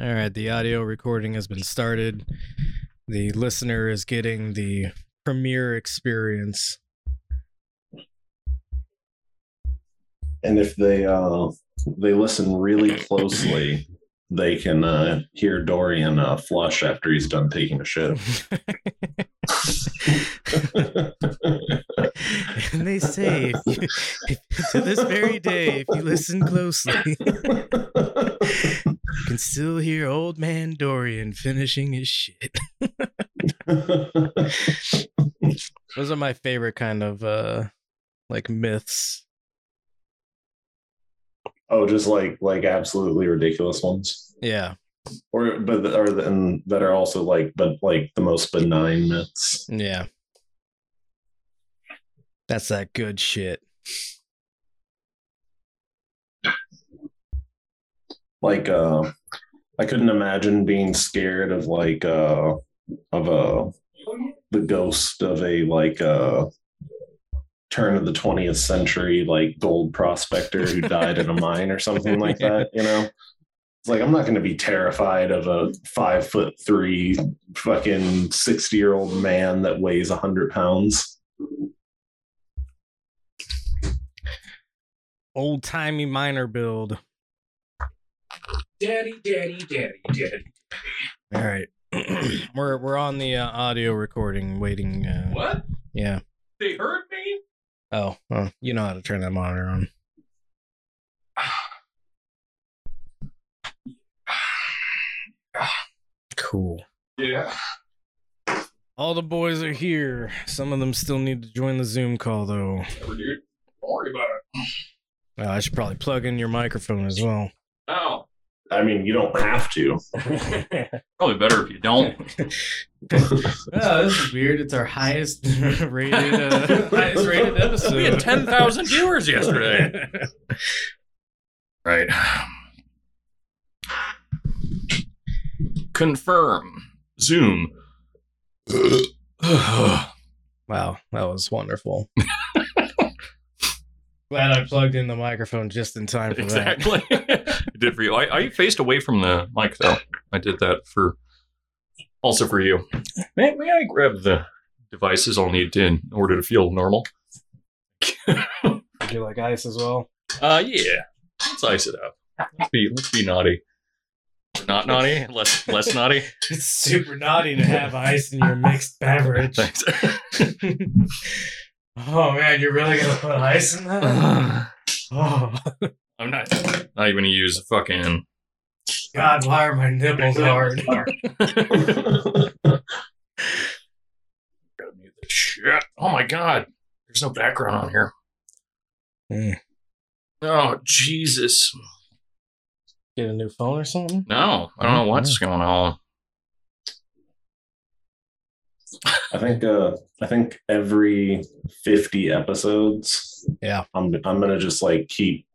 All right, the audio recording has been started. The listener is getting the premiere experience. And if they uh they listen really closely, they can uh, hear Dorian uh, flush after he's done taking a shit. and they say, if you, if, to this very day, if you listen closely, can still hear old man Dorian finishing his shit. Those are my favorite kind of uh like myths. oh, just like like absolutely ridiculous ones, Yeah. or but or then that are also like but like the most benign myths. Yeah. That's that good shit. Like uh, I couldn't imagine being scared of like uh of a the ghost of a like uh turn of the 20th century like gold prospector who died in a mine or something like that you know it's like i'm not going to be terrified of a five foot three fucking 60 year old man that weighs 100 pounds Old timey miner build. Daddy, daddy, daddy, daddy. All right. we're we're on the uh, audio recording waiting uh What? yeah. They heard me? Oh, well, you know how to turn that monitor on. Cool. Yeah. All the boys are here. Some of them still need to join the Zoom call though. Whatever, dude. Don't worry about it. Uh, I should probably plug in your microphone as well. Oh. I mean you don't have to Probably better if you don't. oh, this is weird. It's our highest rated, uh, highest rated episode. We had 10,000 viewers yesterday. Right. Confirm. Zoom. wow, that was wonderful. Glad I plugged in the microphone just in time for that. exactly. I did for you. I, I faced away from the mic though. I did that for also for you. May, may I grab the devices I'll need to, in order to feel normal? Would you like ice as well? Uh yeah. Let's ice it up. Let's be let's be naughty. Not naughty, less less naughty. It's super naughty to have ice in your mixed beverage. Thanks. oh man, you're really gonna put ice in that? Oh I'm not not even gonna use the fucking God, why are my nipples hard? shit. Oh my god. There's no background on here. Hmm. Oh Jesus. Get a new phone or something? No, I don't know what's going on. i think uh i think every 50 episodes Yeah. i'm i'm gonna just like keep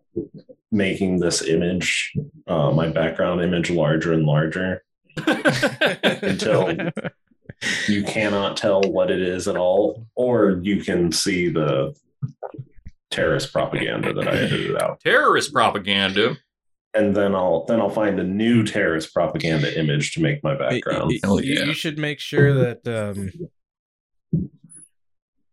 making this image uh my background image larger and larger Until- you cannot tell what it is at all, or you can see the terrorist propaganda that I edited out. Terrorist propaganda. And then I'll then I'll find a new terrorist propaganda image to make my background. You- you, yeah. you should make sure that um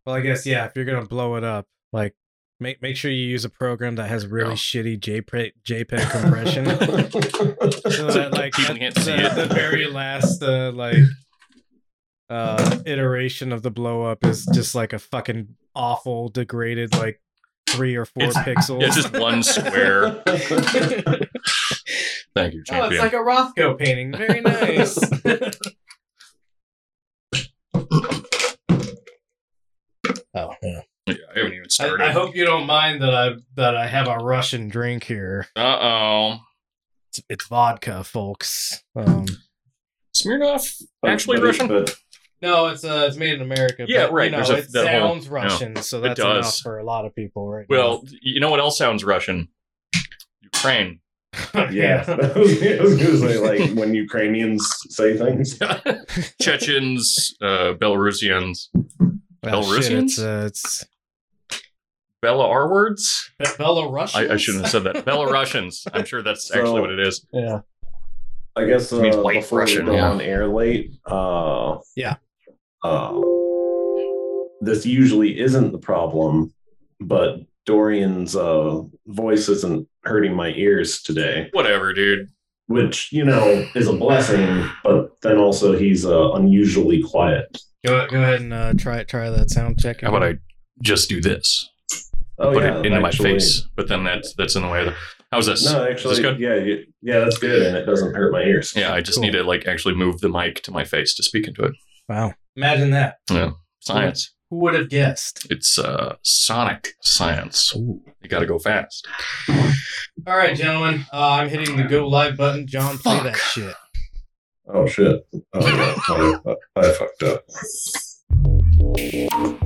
well i guess yeah if you're gonna blow it up like make make sure you use a program that has really Yeah. shitty jpeg jpeg compression so that like People can't see the, it. the very last uh like uh iteration of the blow up is just like a fucking awful degraded like three or four It's- pixels It's just one square. Thank you, Oh, it's like a Rothko painting. Very nice. oh, yeah. Yeah, I haven't even started. I hope you don't mind that I that I have a Russian drink here. Uh oh. It's, it's vodka, folks. Um, Smirnoff actually But- Russian? But no, it's uh, it's made in America. Yeah, but, right, You know, a- it that whole- sounds Russian, so that's does. enough for a lot of people, right? Well, you know what else sounds Russian? Ukraine. yeah, I was gonna say like when Ukrainians say things. Chechens, uh, Belarusians, Well, shit, Belarusians? it's uh, it's Bella R words? Belarus. I, I shouldn't have said that. Bella Russians. I'm sure that's So- actually what it is. Yeah. I guess uh, It means white before Russian, we go yeah. on air late, uh, Yeah. uh, this usually isn't the problem, but Dorian's uh, voice isn't hurting my ears today, Whatever, dude. which you know is a blessing, but then also he's uh, unusually quiet. Go, go ahead and uh, try try that sound check. How about I just do this? Oh Put yeah, it into actually- my face. But then that's that's in the way of the. How's this? No, Is actually, this good? yeah, y- yeah, that's good, and it doesn't hurt my ears. Yeah, I just Cool. need to like actually move the mic to my face to speak into it. Wow. Imagine that. Yeah, science. Who would have guessed? It's uh sonic science. Ooh. You got to go fast. All right, gentlemen. Uh, I'm hitting the go live button. John, play Fuck. that shit. Oh shit! Oh, yeah, I, I fucked up. Oh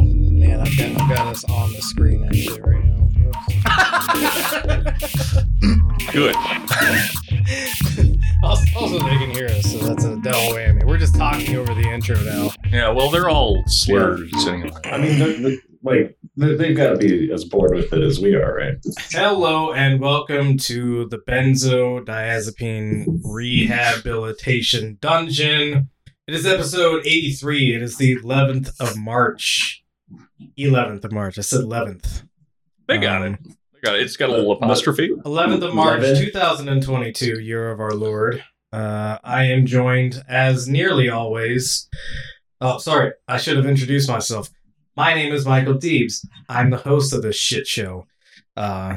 man, I've got I've got us on the screen actually right now. Good. also, also, they can hear us, so that's a double whammy. We're just talking over the intro now. Yeah, well, they're all slurs anyway. I mean, the, the, like they- they've got to be as bored with it as we are, right? Hello and welcome to the benzodiazepine rehabilitation dungeon. It is episode 83. It is the 11th of March. 11th of March. I said 11th. They got Um, it. They got it. It's got a little apostrophe. 11th of March, 2022, year of our Lord. Uh, I am joined, as nearly always. Oh, sorry, I should have introduced myself. My name is Michael Deebs. I'm the host of this shit show. Uh,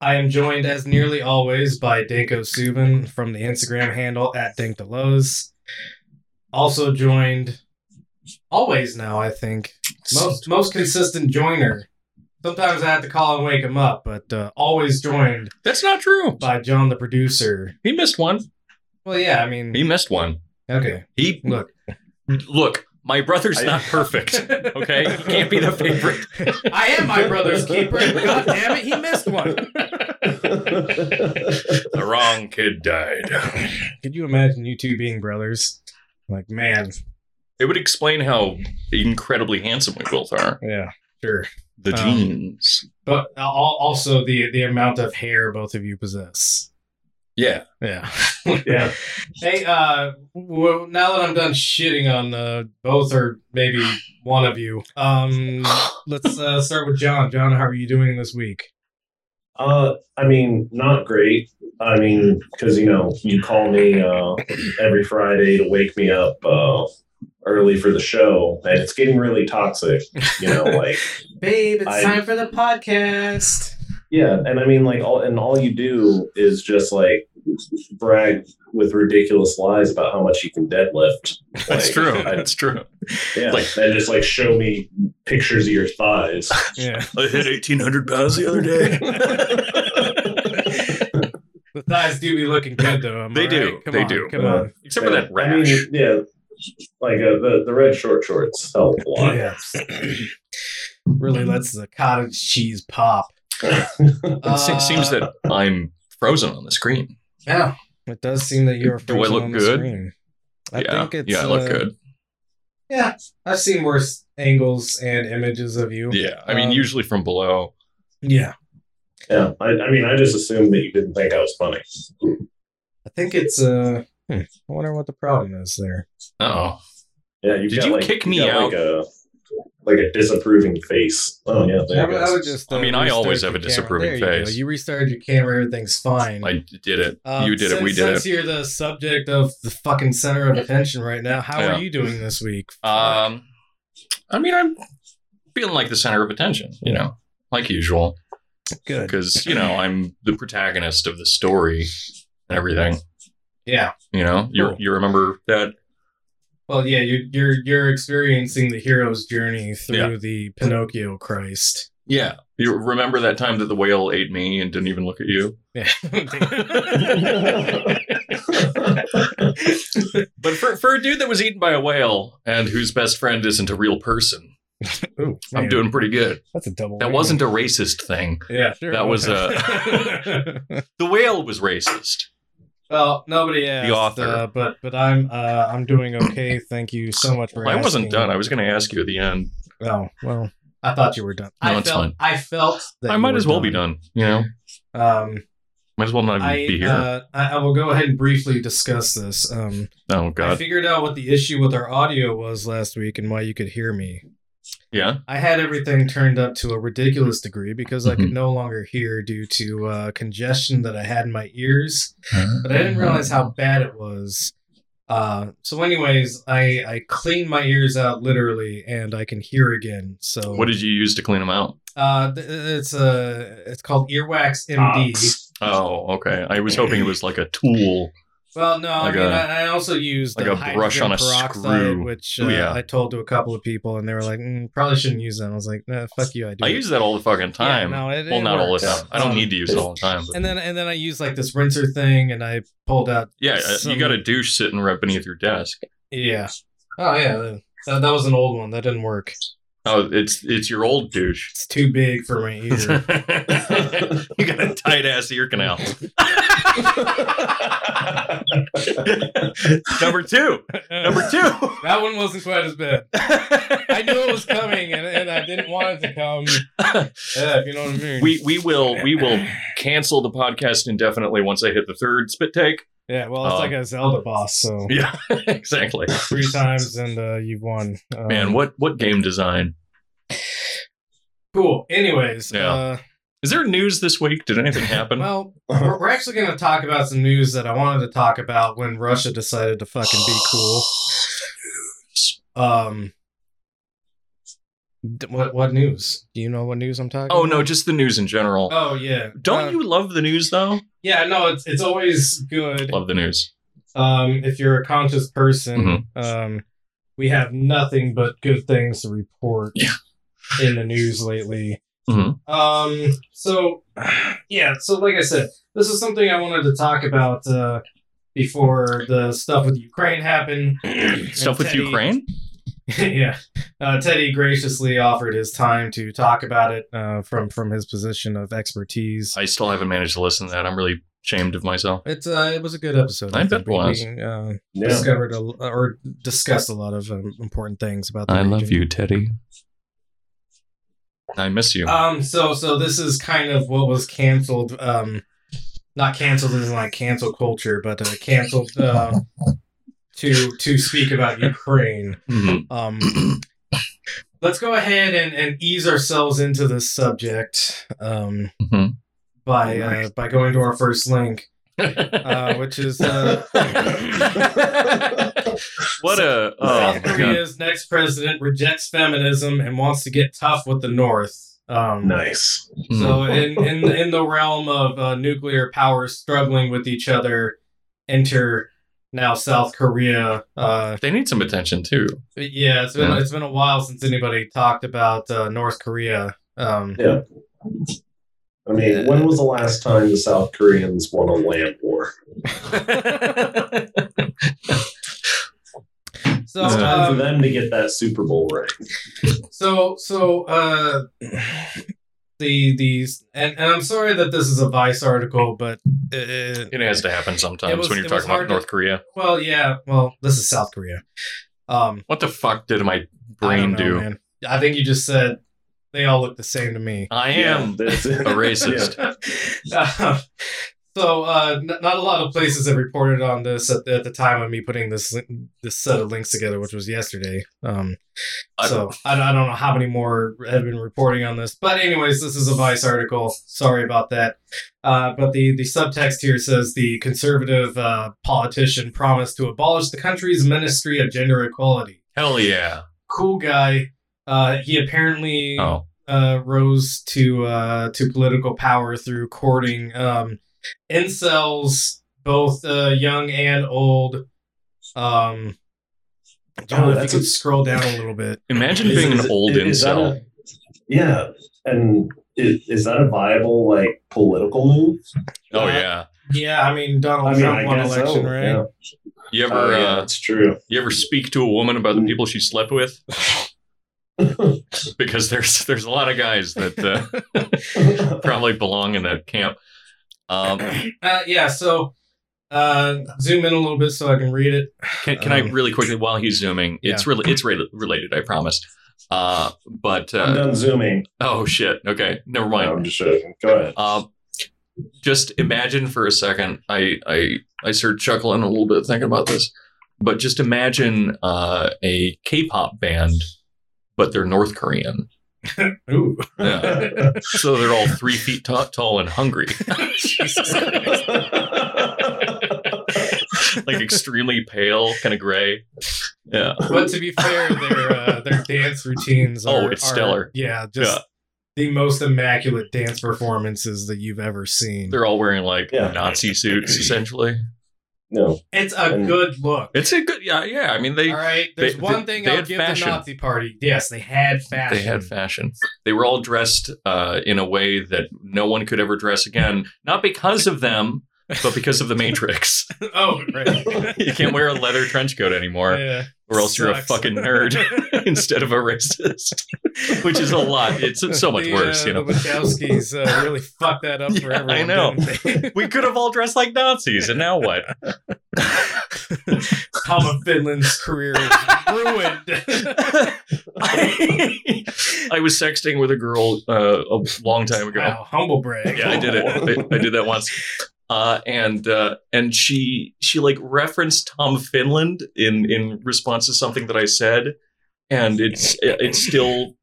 I am joined, as nearly always, by Danko Suvin from the Instagram handle at DankDeleuze. Also joined, always now, I think, most most consistent joiner. Sometimes I have to call and wake him up, but uh, always joined That's not true. by John, the producer. He missed one. Well, yeah, I mean, He missed one. okay. He Look, look. My brother,'s I- not perfect. Okay, he can't be the favorite. I am my brother's keeper. God damn it, he missed one. The wrong kid died. Could you imagine you two being brothers? Like, man, It would explain how incredibly handsome we both are. yeah, sure. The Um, genes. But also the the amount of hair both of you possess. Yeah. Yeah. yeah, Hey, uh, well, now that I'm done shitting on uh, both or maybe one of you, um, let's uh, start with John. John, how are you doing this week? Uh, I mean, not great. I mean, because you know, you call me uh, every Friday to wake me up uh, early for the show, and it's getting really toxic. You know, like Babe, it's I- time for the podcast. yeah, and I mean, like all and all you do is just like brag with ridiculous lies about how much you can deadlift. That's true. I- That's true. yeah, Like- and just like show me pictures of your thighs. Yeah. I hit 1,800 pounds the other day. The thighs do be looking good, though. am I They do. right? Come They on, do. Come on. Except for that I rash. mean, yeah, like uh, the the red short shorts help a lot. Yes. really lets the cottage cheese pop. it Uh, seems that I'm frozen on the screen. Yeah. It does seem that you're Do I look on the good? screen. I yeah. think it's yeah, I look uh, good. Yeah, I've seen worse angles and images of you. Yeah. I mean, um, usually from below. Yeah. Yeah, I, I mean, I just assumed that you didn't think I was funny. I think it's uh hmm, I wonder what the problem is there. Oh. Yeah, you've Did got, you like, kick you've me out? Like a like a disapproving face. Oh yeah, I there would, I would just. I uh, mean, I always have a camera. disapproving There you go. face. You restarted your camera, everything's fine. I did it. Um, you did it. We since- did Since it. you're the subject of the fucking center of attention right now, how Yeah. are you doing this week? Um, I mean, I'm feeling like the center of attention, you know, like usual, Good. because, you know, I'm the protagonist of the story and everything. Yeah. You know, you you remember that? Well, yeah, you're you're you're experiencing the hero's journey through Yeah. the Pinocchio Christ. Yeah. You remember that time that the whale ate me and didn't even look at you? Yeah. But for, for a dude that was eaten by a whale and whose best friend isn't a real person, Ooh, I'm man, doing pretty good. That's a double. That wasn't a racist thing. Yeah, sure. that was, uh, The whale was racist. Well, nobody asked. author. uh, but but I'm uh, I'm doing okay. Thank you so much for. I wasn't done. I was going to ask you at the end. Oh well, I thought you were done. No, I it's felt, fine. I felt that I you might were as well be done. You know, Um, might as well not even I, be here. uh, I I will go ahead and briefly discuss this. Um, oh God! I figured out what the issue with our audio was last week and why you could hear me. Yeah. I had everything turned up to a ridiculous degree because I Mm-hmm. could no longer hear due to uh, congestion that I had in my ears, but I didn't realize how bad it was. Uh, so, anyways, I I cleaned my ears out literally, and I can hear again. So, What did you use to clean them out? uh, th- it's uh, it's called Earwax MD. Ox. Oh, okay. I was hoping it was like a tool. Well, no, Like I mean, a- I also used like a brush on a screw. which Ooh, uh, yeah. I told to a couple of people, and they were like, mm, "Probably shouldn't use that." I was like, nah, "Fuck you, I do." I it." use that all the fucking time. Yeah, no, it, well, it not all the time. I don't Um, need to use it all the time. But And then and then I use like this rinser thing, and I pulled out. yeah, uh, some- you got a douche sitting right beneath your desk. Yeah. Oh yeah, that, that was an old one. That didn't work. Oh, it's it's your old douche. It's too big for my ear. you got a tight ass ear canal. Number two. Number two. that one wasn't quite as bad. I knew it was coming, and, and I didn't want it to come. Yeah, if you know what I mean. we we will we will cancel the podcast indefinitely once I hit the third spit take. yeah, well, it's Um, like a Zelda boss, so Yeah, exactly. three times and uh, you've won. Um, Man, what what game design? cool. Anyways, Yeah. uh, Is there news this week? Did anything happen? well, we're, we're actually going to talk about some news that I wanted to talk about when Russia decided to fucking be cool. Um, what what news? Do you know what news I'm talking? oh about? no, just the news in general. Oh yeah. Don't Uh, you love the news though? Yeah, no, it's it's always good. Love the news. Um, if you're a conscious person, Mm-hmm. um, we have nothing but good things to report Yeah. in the news lately. Mhm. Um, so yeah, so like I said, this is something I wanted to talk about uh, before the stuff with Ukraine happened. Stuff with Teddy- Ukraine. yeah, uh, Teddy graciously offered his time to talk about it uh, from from his position of expertise. I still haven't managed to listen to that. I'm really ashamed of myself. It's uh, it was a good episode. I bet it was. We, uh, Yeah. discovered a, or discussed a lot of um, important things about. The I love you, Teddy. I miss you. Um. So so this is kind of what was canceled. Um, not canceled isn't like cancel culture, but uh, canceled uh, to to speak about Ukraine. Mhm. Um. Let's go ahead and, and ease ourselves into this subject um, Mhm. by uh, by going to our first link, uh, which is uh, what a oh, South my God. Korea's next president rejects feminism and wants to get tough with the North. Um, Nice. So in in in the realm of uh, nuclear powers struggling with each other, enter now South Korea. Uh, they need some attention too. yeah, it's been Yeah. it's been a while since anybody talked about uh, North Korea. Um, Yeah. I mean, when was the last time the South Koreans won a land war? so It's time for um, them to get that Super Bowl ring. so so uh, the these and, and I'm sorry that this is a Vice article, but it, It has to happen sometimes was- when you're talking about hard to- North Korea. well, yeah, well, this is South Korea. Um, What the fuck did my I brain don't know, do? man. I think you just said they all look the same to me. I am that's it. a racist. Uh, so, uh, n- not a lot of places have reported on this at, at the time of me putting this li- this set of links together, which was yesterday. Um, I- so I, I don't know how many more have been reporting on this, but anyways, this is a Vice article. Sorry about that. Uh, but the the subtext here says the conservative uh, politician promised to abolish the country's Ministry of Gender Equality. Hell yeah. Cool guy. Uh, he apparently Oh. uh, rose to uh, to political power through courting um, incels, both uh, young and old. Um, I don't Oh, if you that's could a- scroll down a little bit. Imagine Is- being is- an old is that incel. a- yeah, and is, is that a viable like political move? oh Uh, yeah. Yeah, I mean Donald I mean, Trump I won election, so. right? Yeah. You ever Oh, yeah, uh, that's true. you ever speak to a woman about the people she slept with? because there's there's a lot of guys that uh, probably belong in that camp. Um, Uh, yeah, so Uh, zoom in a little bit so I can read it. Can, can I Um, really quickly while he's zooming? It's really it's re- related. I promise. Uh, but I'm uh, done zooming. oh shit. Okay, never No, mind. I'm just joking. Go ahead. Um, just imagine for a second. I I I started chuckling a little bit thinking about this, but just imagine uh, a K-pop band, but they're North Korean. Ooh. Yeah. So they're all three feet ta- tall and hungry, like extremely pale, kind of gray. Yeah. But to be fair, their uh, their dance routines are, Oh, it's are- stellar. Yeah, just Yeah. the most immaculate dance performances that you've ever seen. They're all wearing like Yeah. Nazi suits, essentially. No. It's a And- good look. It's a good, yeah, yeah. I mean, they All right, there's they- one thing they I'll had give fashion. the Nazi party. Yes, they had fashion. they had fashion. They were all dressed uh, in a way that no one could ever dress again, not because of them, but because of the Matrix. oh, right. you can't wear a leather trench coat anymore, yeah. Or else you're a fucking nerd instead of a racist, which is a lot. It's so much The, worse, uh, you know. The Wachowskis uh, really fucked that up for Yeah, everyone. I know. We could have all dressed like Nazis, and now what? Tom of Finland's career is ruined. I was sexting with a girl uh, a long time ago. wow, humble brag. Yeah, I did it. I, I did that once. Uh, and uh, and she she like referenced Tom Finland in in response to something that I said, and it's it, it still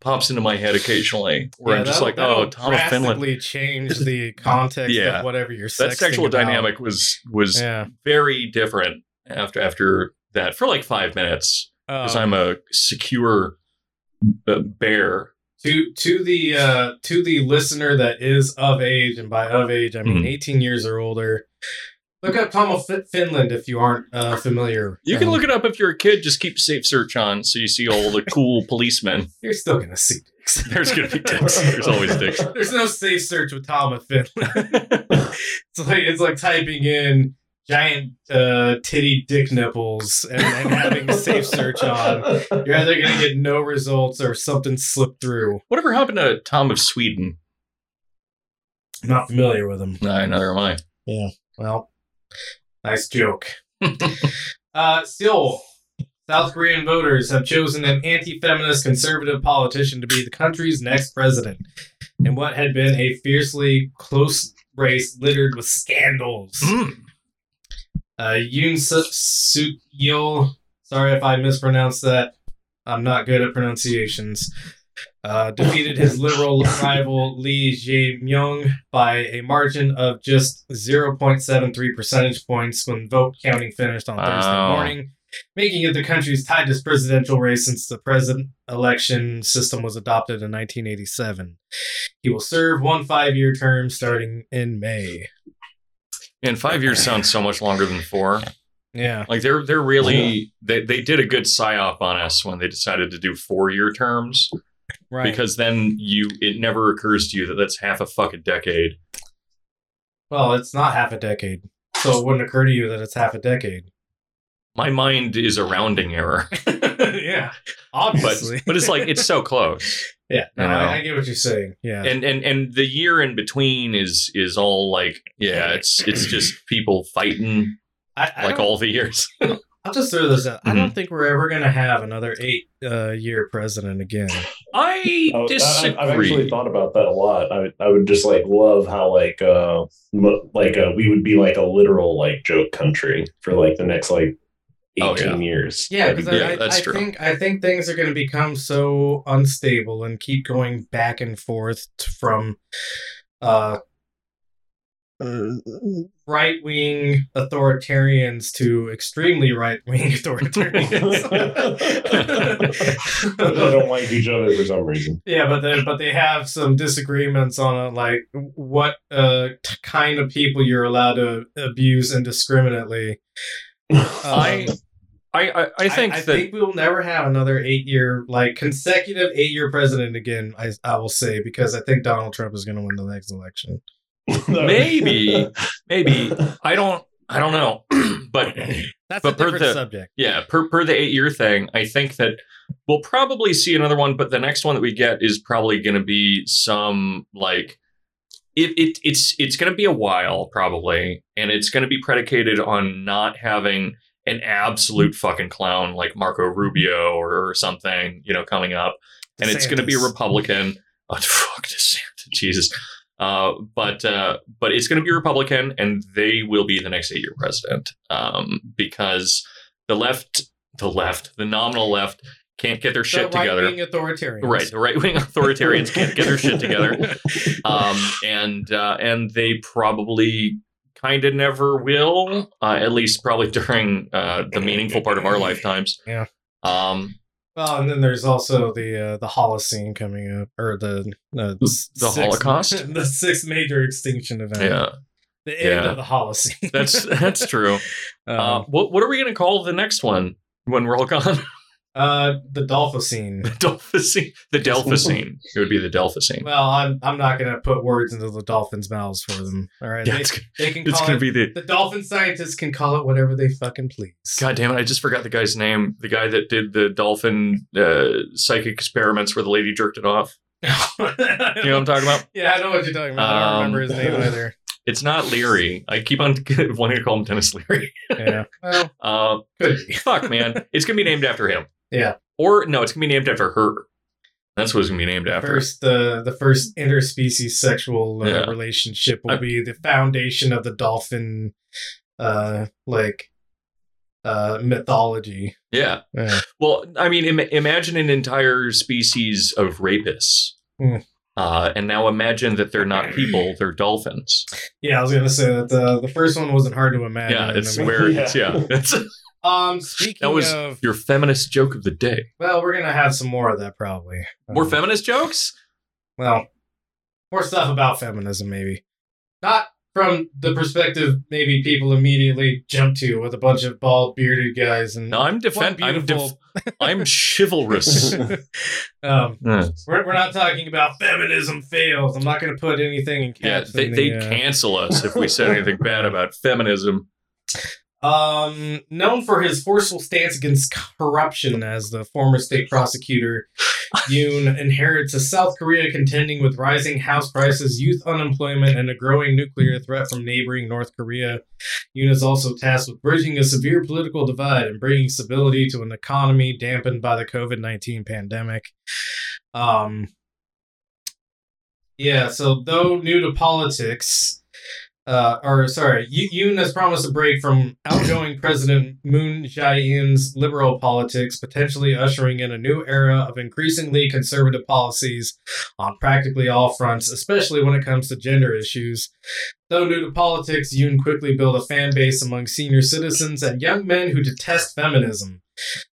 pops into my head occasionally where Yeah, I'm just like, oh, Tom of Finland. drastically change the context Yeah. of whatever you're That sexual about. dynamic was was Yeah. very different after after that for like five minutes because Um, I'm a secure uh, bear. To to the uh to the listener that is of age and by of age i mean Mhm. 18 years or older look up tom of Fin- finland if you aren't uh familiar You can Um, look it up if you're a kid. Just keep safe search on so you see all the cool policemen. you're still gonna see dicks There's gonna be dicks. There's always dicks. there's no safe search with tom of finland it's like it's like typing in giant uh titty dick nipples and, and having a safe search on you're either gonna get no results or something slipped through Whatever happened to Tom of Sweden? Not familiar with him. No, neither am I. Yeah. Well, nice joke. uh, still, South Korean voters have chosen an anti feminist conservative politician to be the country's next president in what had been a fiercely close race littered with scandals. Mm. Uh, Yoon Suk Yeol, sorry if I mispronounced that. I'm not good at pronunciations. Uh, defeated his liberal rival Lee Jae-myung by a margin of just 0.73 percentage points when vote counting finished on Thursday Wow. morning, making it the country's tightest presidential race since the president election system was adopted in 1987. He will serve one five-year term starting in May. And five years sounds so much longer than four. Yeah. Like they're they're really they, they did a good psyop on us when they decided to do four year terms Right. because then you it never occurs to you that that's half a fucking decade. well, it's not half a decade. So it wouldn't occur to you that it's half a decade. My mind is a rounding error, yeah. but Obviously. but it's like it's so close. yeah. No. I, I get what you're saying. Yeah. and and and the year in between is is all like yeah it's it's just people fighting I, I like all the years I'll just throw this out. I Mhm. don't think we're ever going to have another eight uh, year president again. i Oh, I- disagree I've actually thought about that a lot. I I would just like love how like uh like uh, we would be like a literal like joke country for like the next like Oh, eighteen yeah. years. Yeah, be because Yeah, I. I, that's I think I think things are going to become so unstable and keep going back and forth t- from uh, right wing authoritarians to extremely right wing authoritarians. they don't like each other for some reason. Yeah, but they but they have some disagreements on uh, like what uh t- kind of people you're allowed to abuse indiscriminately. I- Um, I, I, I think I, that think we will never have another eight year like consecutive eight year president again. I I will say because I think Donald Trump is going to win the next election. Maybe. maybe I don't I don't know, but That's But a per different the- subject. yeah, per per the eight year thing, I think that we'll probably see another one, but the next one that we get is probably going to be some like it, it it's it's going to be a while probably, and it's going to be predicated on not having an absolute fucking clown like Marco Rubio or, or something, you know, coming up, and it's going to be a Republican. Oh, fuck DeSantis, Jesus. Uh, but uh, but it's going to be Republican, and they will be the next eight-year president um, because the left, the left, the nominal left, can't get their shit the together. right-wing authoritarians. Right, the right wing authoritarians can't get their shit together, um, and uh, and they probably kind of never will. Uh, at least probably during uh, the meaningful part of our lifetimes. Yeah. Um, Well, and then there's also the uh, the Holocene coming up, or the uh, The Holocaust? the sixth major extinction event. yeah, the end Yeah. of the Holocene. that's that's true. um, Uh, what what are we gonna call the next one when we're all gone? Uh, the Dolphocene. Delphicine. The Delphicine. It would be the Delphicine. Well, I'm I'm not gonna put words into the dolphins' mouths for them. All right, Yeah, they, it's, they can it's call gonna it. be the. the dolphin scientists can call it whatever they fucking please. God damn it! I just forgot the guy's name. The guy that did the dolphin uh, psychic experiments where the lady jerked it off. You know what I'm talking about? Yeah, I know what you're talking about. I don't Um, remember his name either. It's not Leary. I keep on wanting to call him Dennis Leary. Yeah, well, Uh, fuck, man. It's gonna be named after him. Yeah. Or no, it's gonna be named after her. That's what it's gonna be named after. First, uh, the first interspecies sexual uh, Yeah. relationship will I- be the foundation of the dolphin, uh, like, uh, mythology. Yeah. Yeah. Well, I mean, Im- imagine an entire species of rapists. Hmm. Uh, and now imagine that they're not people; they're dolphins. Yeah, I was gonna say that the the first one wasn't hard to imagine. Yeah, it's I mean- where it's yeah. It's Um, speaking That was of, your feminist joke of the day. well, we're gonna have some more of that probably. More Um, feminist jokes? well, more stuff about feminism, maybe. Not from the perspective maybe people immediately jump to with a bunch of bald bearded guys and No, I'm defend. I'm def- I'm chivalrous. um, yeah, we're, we're not talking about feminism fails. I'm not going to put anything in Yeah, they in they the, uh, cancel us if we said anything bad about feminism. Um, known for his forceful stance against corruption as the former state prosecutor, Yoon inherits a South Korea contending with rising house prices, youth unemployment, and a growing nuclear threat from neighboring North Korea. Yoon is also tasked with bridging a severe political divide and bringing stability to an economy dampened by the COVID 19 pandemic. Um, yeah, so though new to politics, uh, or sorry, Yoon has promised a break from outgoing President Moon Jae-in's liberal politics, potentially ushering in a new era of increasingly conservative policies on practically all fronts, especially when it comes to gender issues. Though new to politics, Yoon quickly built a fan base among senior citizens and young men who detest feminism.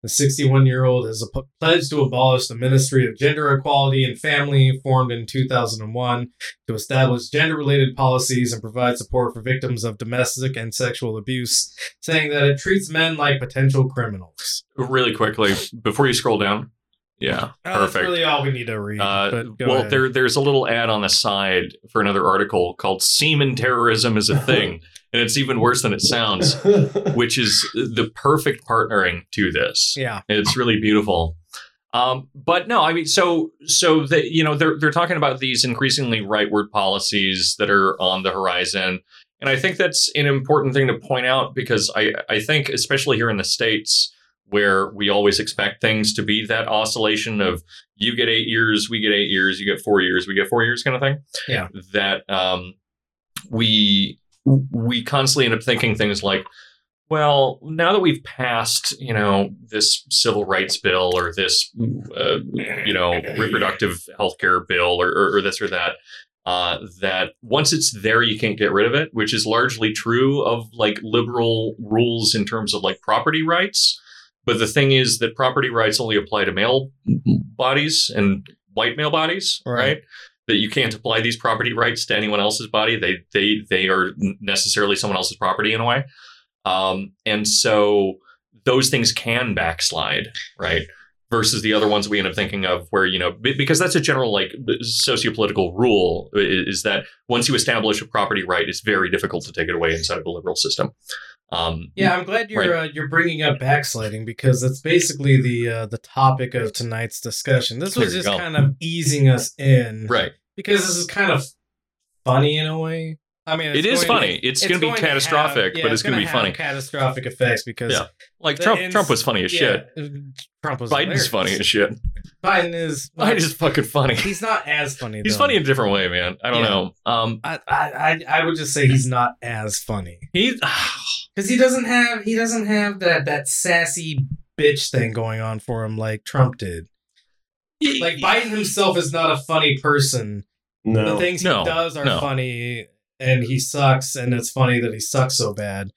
The 61 year old has a p- pledged to abolish the Ministry of Gender Equality and Family, formed in 2001, to establish gender related policies and provide support for victims of domestic and sexual abuse, saying that it treats men like potential criminals. Really quickly before you scroll down. Yeah, Uh, That's perfect. really all we need to read. Uh, well, ahead. there there's a little ad on the side for another article called "Semen Terrorism is a Thing," and it's even worse than it sounds, which is the perfect partnering to this. yeah. It's really beautiful. Um, but no, I mean, so so they, you know, they're they're talking about these increasingly rightward policies that are on the horizon, and I think that's an important thing to point out because I I think especially here in the states where we always expect things to be that oscillation of you get eight years, we get eight years, you get four years, we get four years kind of thing. Yeah. That um, we we constantly end up thinking things like, well, now that we've passed, you know, this civil rights bill or this, uh, you know, reproductive health care bill or, or, or this or that, uh, that once it's there, you can't get rid of it, which is largely true of like liberal rules in terms of like property rights. But the thing is that property rights only apply to male bodies and white male bodies, Right. right? That you can't apply these property rights to anyone else's body. They they they are necessarily someone else's property in a way. Um, and so those things can backslide, right? Versus the other ones we end up thinking of where, you know, because that's a general like sociopolitical rule is that once you establish a property right, it's very difficult to take it away inside of a liberal system. Um, Yeah, I'm glad you're uh, you're bringing up backsliding because that's basically the uh, the topic of tonight's discussion. This was just go. kind of easing us in, right. Because this is kind of funny in a way. I mean, It is going to- funny. It's gonna be have- catastrophic, yeah, but it's gonna be have funny. Catastrophic effects because Yeah. Like Trump. ins- Trump was funny as shit. yeah, Trump was Biden's hilarious. funny as shit. Biden is Biden is fucking funny. he's not as funny. He's funny in a different way, man. I don't Yeah. know. Um, I, I I I would just say he's not as funny he. because he doesn't have he doesn't have that that sassy bitch thing going on for him like Trump did. Like Biden himself is not a funny person. No. The things No, he does are no. funny, and he sucks, and it's funny that he sucks so bad.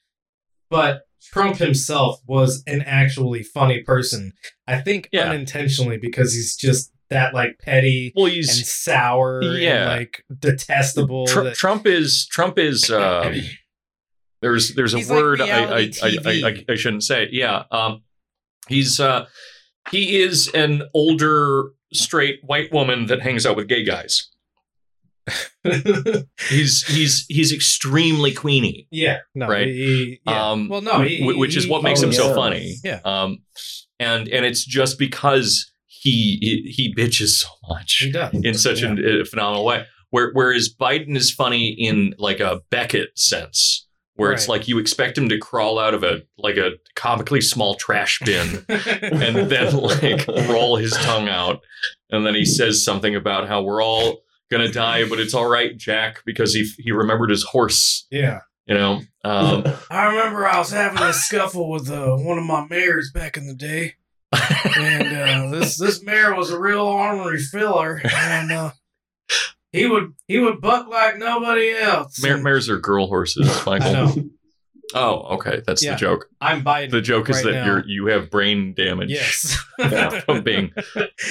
But Trump himself was an actually funny person. I think Yeah. unintentionally because he's just that like petty Well, and sour Yeah. and like detestable. Tr- that- Trump is Trump is. Uh, there's there's a He's like word I, I, I, I I I shouldn't say. Yeah. Um, he's uh, he is an older straight white woman that hangs out with gay guys. He's he's he's extremely queeny. yeah, no, Right. He, yeah. Um, well, no, he, wh- which is he- what makes oh, him so funny. Yeah. Um, and and it's just because he he, he bitches so much he does. in such Yeah. a, a phenomenal way. Where, whereas Biden is funny in like a Beckett sense, where it's like you expect him to crawl out of a like a comically small trash bin and then like roll his tongue out, and then he says something about how we're all gonna die, but it's all right, Jack, because he he remembered his horse. yeah. You know, um, I remember I was having a scuffle with uh, one of my mayors back in the day. and uh, this this mayor was a real ornery filler, and uh, he would he would buck like nobody else. mare, mares are girl horses, Michael. I know. Oh, okay, that's Yeah. the joke. I'm Biden. The joke is right that now. you're you have brain damage. yes from being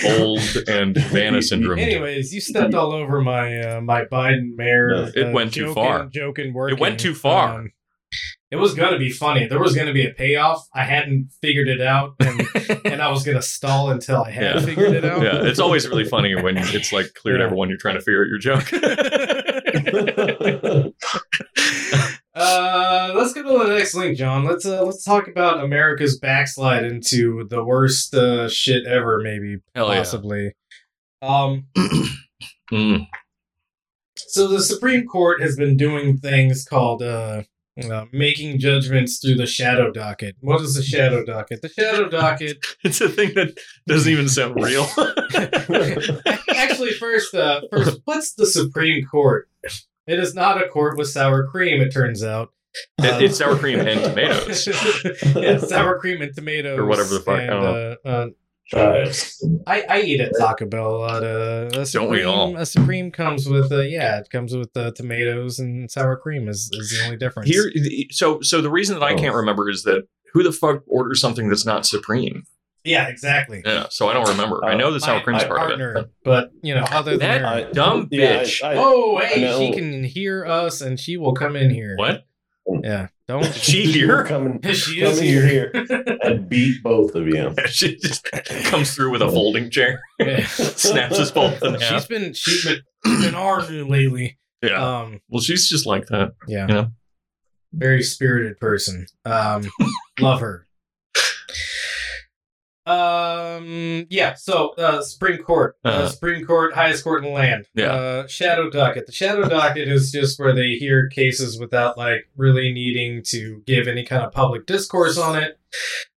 old and Vanna syndrome. Anyways, you stepped all over my uh, my Biden mayor. Yeah, it uh, went too far. Joking, working. It went too far. Um, it was gonna be funny. There was gonna be a payoff. I hadn't figured it out, and, and I was gonna stall until I had Yeah. figured it out. yeah, it's always really funny when it's like clear to everyone you're trying to figure out your joke. Uh, let's go to the next link, John. Let's uh, let's talk about America's backslide into the worst uh, shit ever, maybe Hell yeah. possibly. Um, Mm. so the Supreme Court has been doing things called uh, uh, making judgments through the shadow docket. What is the shadow docket? The shadow docket. It's a thing that doesn't even sound real. Actually, first, uh, first, what's the Supreme Court? It is not a court with sour cream. It turns out. It- it's sour cream and tomatoes. yeah, sour cream and tomatoes, Or whatever the fuck, I And, don't uh, uh, Chives. I, I eat at Taco Bell a lot. Uh, a Don't we all? A supreme comes with uh, yeah, it comes with uh, tomatoes and sour cream is, is the only difference. Here, so so the reason that I Oh. can't remember is that who the fuck orders something that's not supreme? yeah, exactly. Yeah, so I don't remember. I know the sour my, cream's part partner, of it. but you know, other than That- her. I- Dumb yeah, bitch. I- I- oh, hey, she can hear us and she will come in here. What? Yeah, don't. Did she hear? Coming, she coming is here. here and beat both of you. she just comes through with a folding chair, Yeah. snaps us both in She's half. been she's been been arguing lately. Yeah. Um, Well, she's just like that. yeah, You know? very spirited person. Um, love her. Um, yeah. So, uh, Supreme Court, uh, Uh-huh. Supreme Court, highest court in the land. Yeah. Uh, shadow docket. The shadow docket is just where they hear cases without like really needing to give any kind of public discourse on it.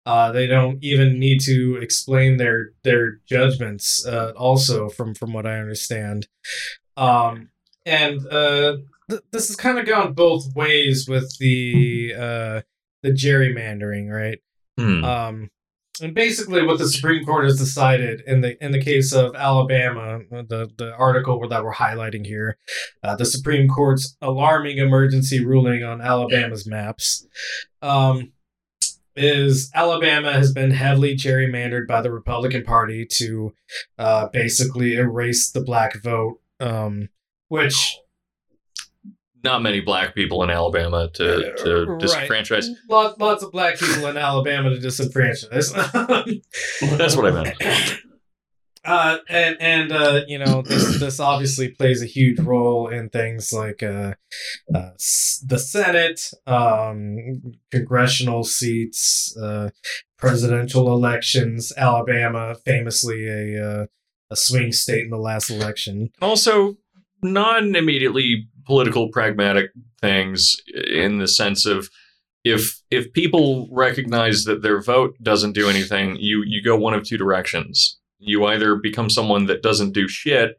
Uh, they don't even need to explain their their judgments. Uh, also, from from what I understand, um, and uh, th- this has kind of gone both ways with the uh, the gerrymandering, right? Hmm. Um, and basically, what the Supreme Court has decided in the in the case of Alabama, the the article that we're highlighting here, uh, the Supreme Court's alarming emergency ruling on Alabama's maps, um, is Alabama has been heavily gerrymandered by the Republican Party to uh, basically erase the black vote, um, which Not many black people in Alabama to, to Right. disenfranchise. Lots, lots of black people in Alabama to disenfranchise. That's what I meant. Uh, and and uh, you know this this obviously plays a huge role in things like uh, uh, the Senate, um, congressional seats, uh, presidential elections. Alabama, famously a uh, a swing state in the last election. Also, non immediately political pragmatic things in the sense of if if people recognize that their vote doesn't do anything, you you go one of two directions. You either become someone that doesn't do shit,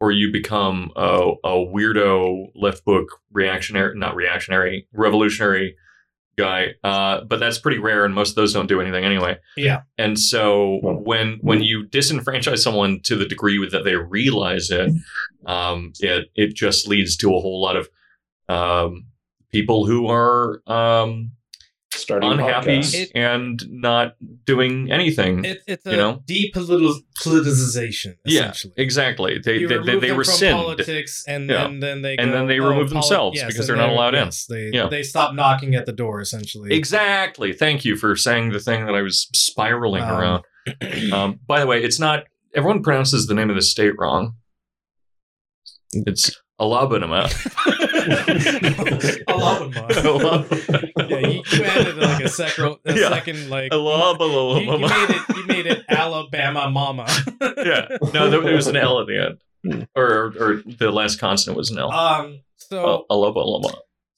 or you become a, a weirdo left book reactionary, not reactionary, revolutionary guy. Uh, but that's pretty rare, and most of those don't do anything anyway. Yeah. And so when when you disenfranchise someone to the degree that they realize it, um, it it just leads to a whole lot of um, people who are um, Starting unhappy podcasts. It- and not doing anything. It, it's a You know? depoliticization, Yeah. Exactly. They You they, they, remove they rescind. politics, and, Yeah. and then they And go, then they "Oh, remove poli- themselves yes, because they're not allowed in." They Yeah. they stop knocking at the door essentially. Exactly. Thank you for saying the thing that I was spiraling Um, around. Um, by the way, it's not. Everyone pronounces the name of the state wrong. It's Alabama. Alabama. yeah, you, you added like a second, a Yeah. second like you, you Alabama. made it. You made it Alabama Mama. yeah. No, there, there was an L at the end, or, or or the last consonant was an L. Um. So Uh, Alabama.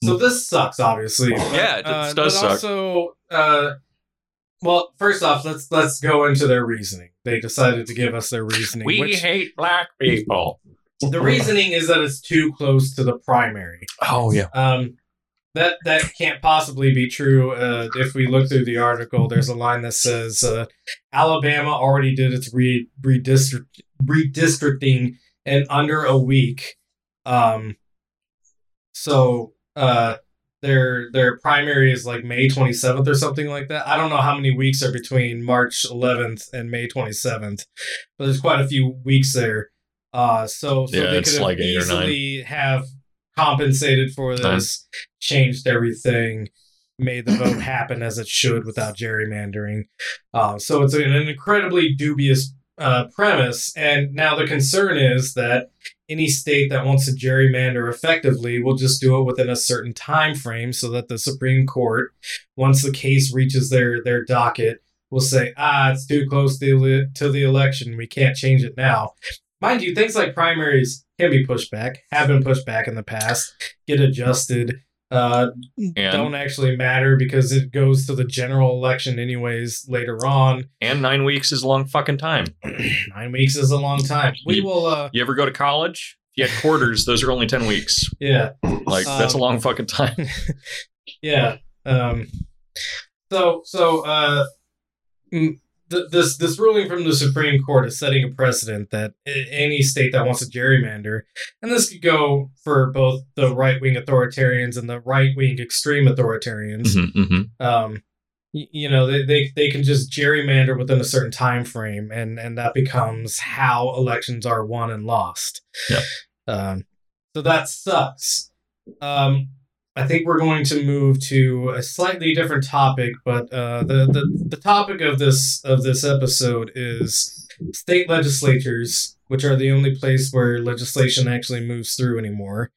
so this sucks, obviously. but, Yeah, it uh, does but suck. Also, uh, well, first off, let's let's go into their reasoning. They decided to give us their reasoning. We which, hate black people. The reasoning is that it's too close to the primary. Oh yeah. Um, that that can't possibly be true. Uh, if we look through the article, there's a line that says uh, Alabama already did its re- redistrict- redistricting in under a week. Um, so uh, their their primary is like May 27th or something like that. I don't know how many weeks are between March 11th and May 27th, but there's quite a few weeks there. Uh, so so Yeah, they it's could have like eight or nine. easily have compensated for this, changed everything, made the vote happen as it should without gerrymandering. Uh, so it's an incredibly dubious uh, premise. And now the concern is that any state that wants to gerrymander effectively will just do it within a certain time frame so that the Supreme Court, once the case reaches their, their docket, will say, ah, it's too close to the, to the election. We can't change it now. Mind you, things like primaries can be pushed back, have been pushed back in the past, get adjusted, uh, And don't actually matter because it goes to the general election anyways later on. and nine weeks is a long fucking time. Nine weeks is a long time. We You- will, uh, You ever go to college? If you had quarters, those are only ten weeks. yeah, Like that's a Um, long fucking time. yeah. Um, so, so, uh, th- this this ruling from the Supreme Court is setting a precedent that any state that wants to gerrymander, and this could go for both the right wing authoritarians and the right wing extreme authoritarians. Mhm, mhm. um y- you know they, they they can just gerrymander within a certain time frame and and that becomes how elections are won and lost Yep. um so that sucks um i think we're going to move to a slightly different topic but uh the the, the topic of this of this episode is state legislatures which are the only place where legislation actually moves through anymore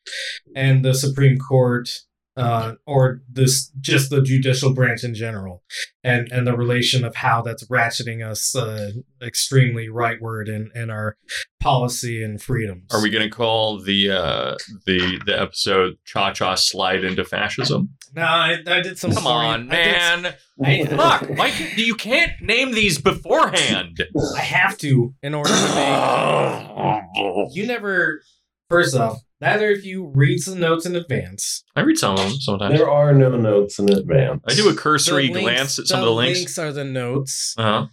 and the supreme court uh, or this just the judicial branch in general, and and the relation of how that's ratcheting us uh, extremely rightward in in our policy and freedoms. Are we going to call the uh, the the episode "Cha Cha Slide into Fascism"? No, I, I did some. Come story- on, I did s- man! Hey, Look, Mike, you can't name these beforehand. I have to in order to make. You never. First off, neither of you reads the notes in advance. I read some of them sometimes. There are no notes in advance. I do a cursory links- glance at some of the links. Links are the notes. Uh-huh.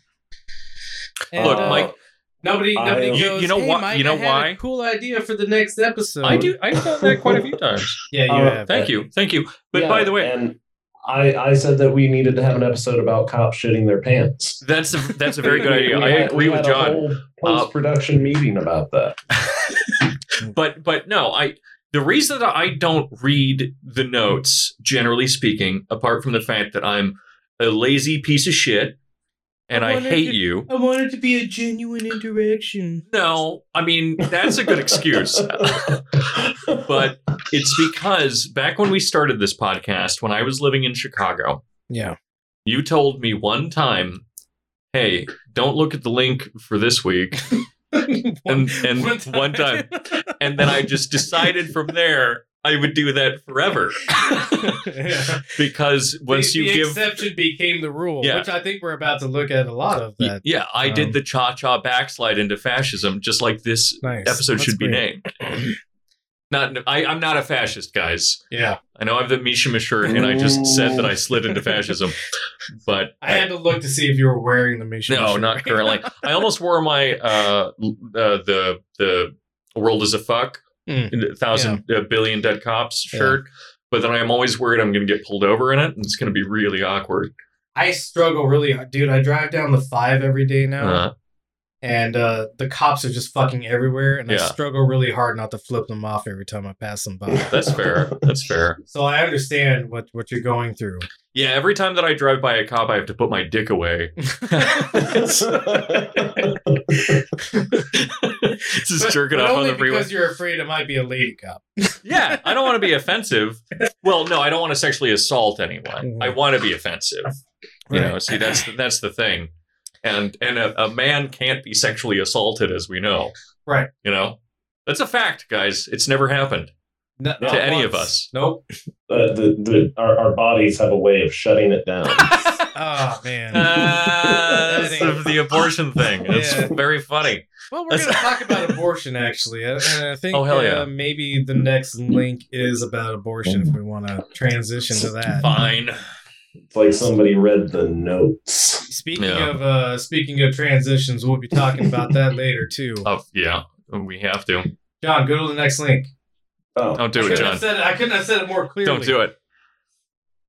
And, Look, uh, Mike, Nobody, nobody You- goes. you know hey, why- Mike, you know I had why? A cool idea for the next episode. I do. I've done that quite a few times. Yeah, you Uh, have. Thank you, thank you. But Yeah, by the way, and I, I said that we needed to have an episode about cops shitting their pants. that's a that's a very good idea. We I agree we with John. Post-production meeting about that. but but no, I the reason that I don't read the notes, generally speaking, apart from the fact that I'm a lazy piece of shit and I I hate to- you. I want it to be a genuine interaction. No, I mean that's a good excuse. but it's because back when we started this podcast, when I was living in Chicago, Yeah. you told me one time, "Hey, don't look at the link for this week." And- and one time. and then I just decided from there I would do that forever. Yeah. because once the, you the give exception became the rule, Yeah. which I think we're about to look at a lot of that. Yeah, I Um, did the cha cha backslide into fascism, just like this Nice. episode That's should be named. Not, I, I'm not a fascist, guys. Yeah, I know I have the Mishima shirt, and I just said that I slid into fascism, but I had to look to see if you were wearing the Misha. no, shirt. not currently. I almost wore my uh, uh the the world is a fuck, Mm. thousand a billion dead cops Yeah. shirt, but then I'm always worried I'm going to get pulled over in it, and it's going to be really awkward. I struggle really hard, dude. I drive down the five every day now, Uh, and uh, the cops are just fucking everywhere, and I struggle really hard not to flip them off every time I pass them by. that's fair. That's fair. so I understand what what you're going through. Yeah, every time that I drive by a cop, I have to put my dick away. Just But- jerking off on the freeway. because you're afraid it might be a lady cop. Yeah, I don't want to be offensive. Well, no, I don't want to sexually assault anyone. Mhm. I want to be offensive. You know, see, that's that's the thing. And and a, a man can't be sexually assaulted, as we know. Right. You know, that's a fact, guys. It's never happened No- To not any of us. Nope. Uh, the, the, our, our bodies have a way of shutting it down. Oh man. Uh, that's the, the abortion thing. It's Yeah. very funny. Well, we're going to talk about abortion actually, and and I think Oh, hell yeah. uh, maybe the next link is about abortion if we want to transition to that. Fine. It's like somebody read the notes. Speaking Yeah. of uh, speaking of transitions, we'll be talking about that later too. Oh yeah, we have to. John, go to the next link. Oh, Don't do I it, John. have said it, I couldn't have said it more clearly. Don't do it.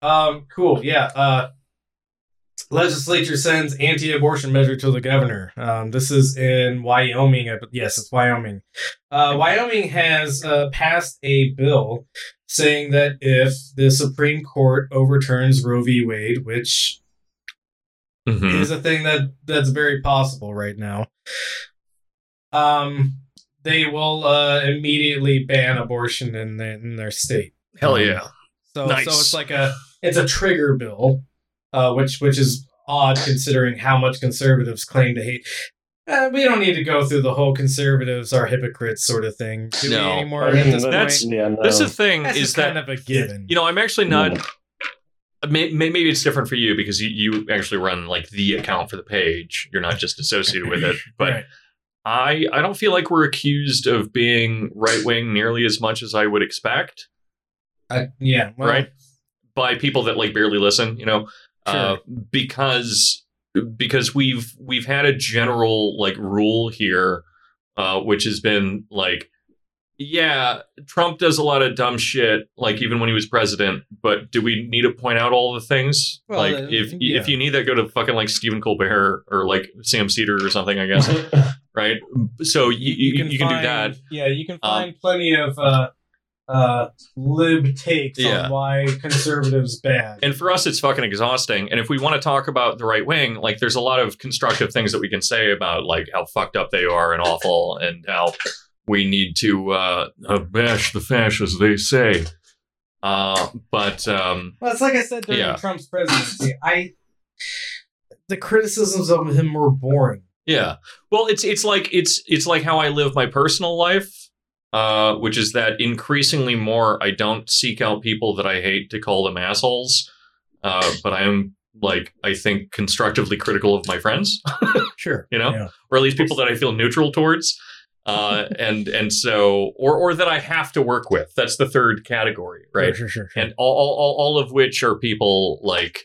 Um, cool. Yeah. Uh, legislature sends anti-abortion measure to the governor. Um, this is in Wyoming. Yes, it's Wyoming. Uh, Wyoming has uh, passed a bill saying that if the Supreme Court overturns Roe v. Wade, which Mhm. is a thing that that's very possible right now. Um, they will uh, immediately ban abortion in their, in their state. Hell Um, yeah. So Nice. so it's like a it's a trigger bill, uh, which which is odd considering how much conservatives claim to hate. Uh, we don't need to go through the whole conservatives are hypocrites sort of thing. Do No. we anymore I at mean, this that's- point? yeah, no. That's the thing That's is that kind of a given. you know I'm actually not. May, may- maybe it's different for you because you, you actually run like the account for the page. You're not just associated with it. But Right. I I don't feel like we're accused of being right wing nearly as much as I would expect. I, yeah, well, right by people that like barely listen you know uh, Sure. because because we've we've had a general like rule here uh, which has been like yeah trump does a lot of dumb shit like even when he was president but do we need to point out all the things Well, like uh, if yeah. if you need that go to fucking like stephen colbert or like sam seder or something i guess right so you, you, you can, do find- that Yeah, you can Um, find plenty of uh, uh, lib takes Yeah. on why conservatives bad. And for us, it's fucking exhausting. And if we want to talk about the right wing, like there's a lot of constructive things that we can say about like how fucked up they are and awful, and how we need to uh, uh, bash the fascists, they say. Uh, but um, Well, it's like I said during Yeah. Trump's presidency. I the criticisms of him were boring. yeah, well, it's it's like it's it's like how I live my personal life. Uh, which is that increasingly more, I don't seek out people that I hate to call them assholes, uh, but I am like I think constructively critical of my friends. Sure, You know? Yeah. or at least people that I feel neutral towards. Uh, and and so or or that I have to work with. That's the third category, right? Sure, sure, sure. And all, all all of which are people like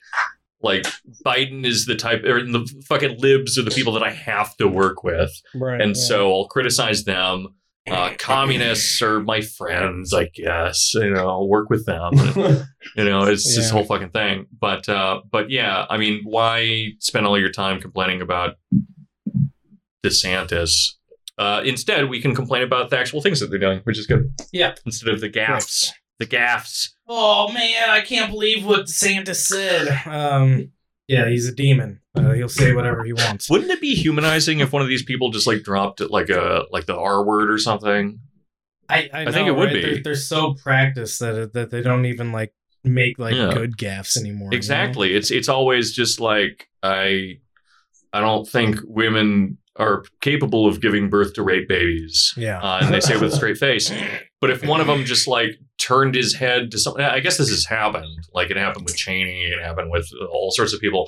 like Biden is the type or the fucking libs are the people that I have to work with. right. And yeah. so I'll criticize them. Uh, communists are my friends, I guess. You know, I'll work with them. You know, it's this whole fucking thing. But uh, but yeah, I mean, why spend all your time complaining about DeSantis? Uh, instead, we can complain about the actual things that they're doing, which is good. Yeah. Instead of the gaffs, the gaffs. oh man, I can't believe what Santa said. Um, yeah, he's a demon. Uh, he'll say whatever he wants. Wouldn't it be humanizing if one of these people just like dropped like a like the R word or something? I, I, I think it would right? be. They're, they're so practiced that that they don't even like make like Yeah. good gaffs anymore. you know? Exactly. It's it's always just like I I don't think women are capable of giving birth to rape babies. Yeah. Uh, and they say it with a straight face. But if one of them just like turned his head to something. I guess this has happened. Like it happened with Cheney, it happened with all sorts of people.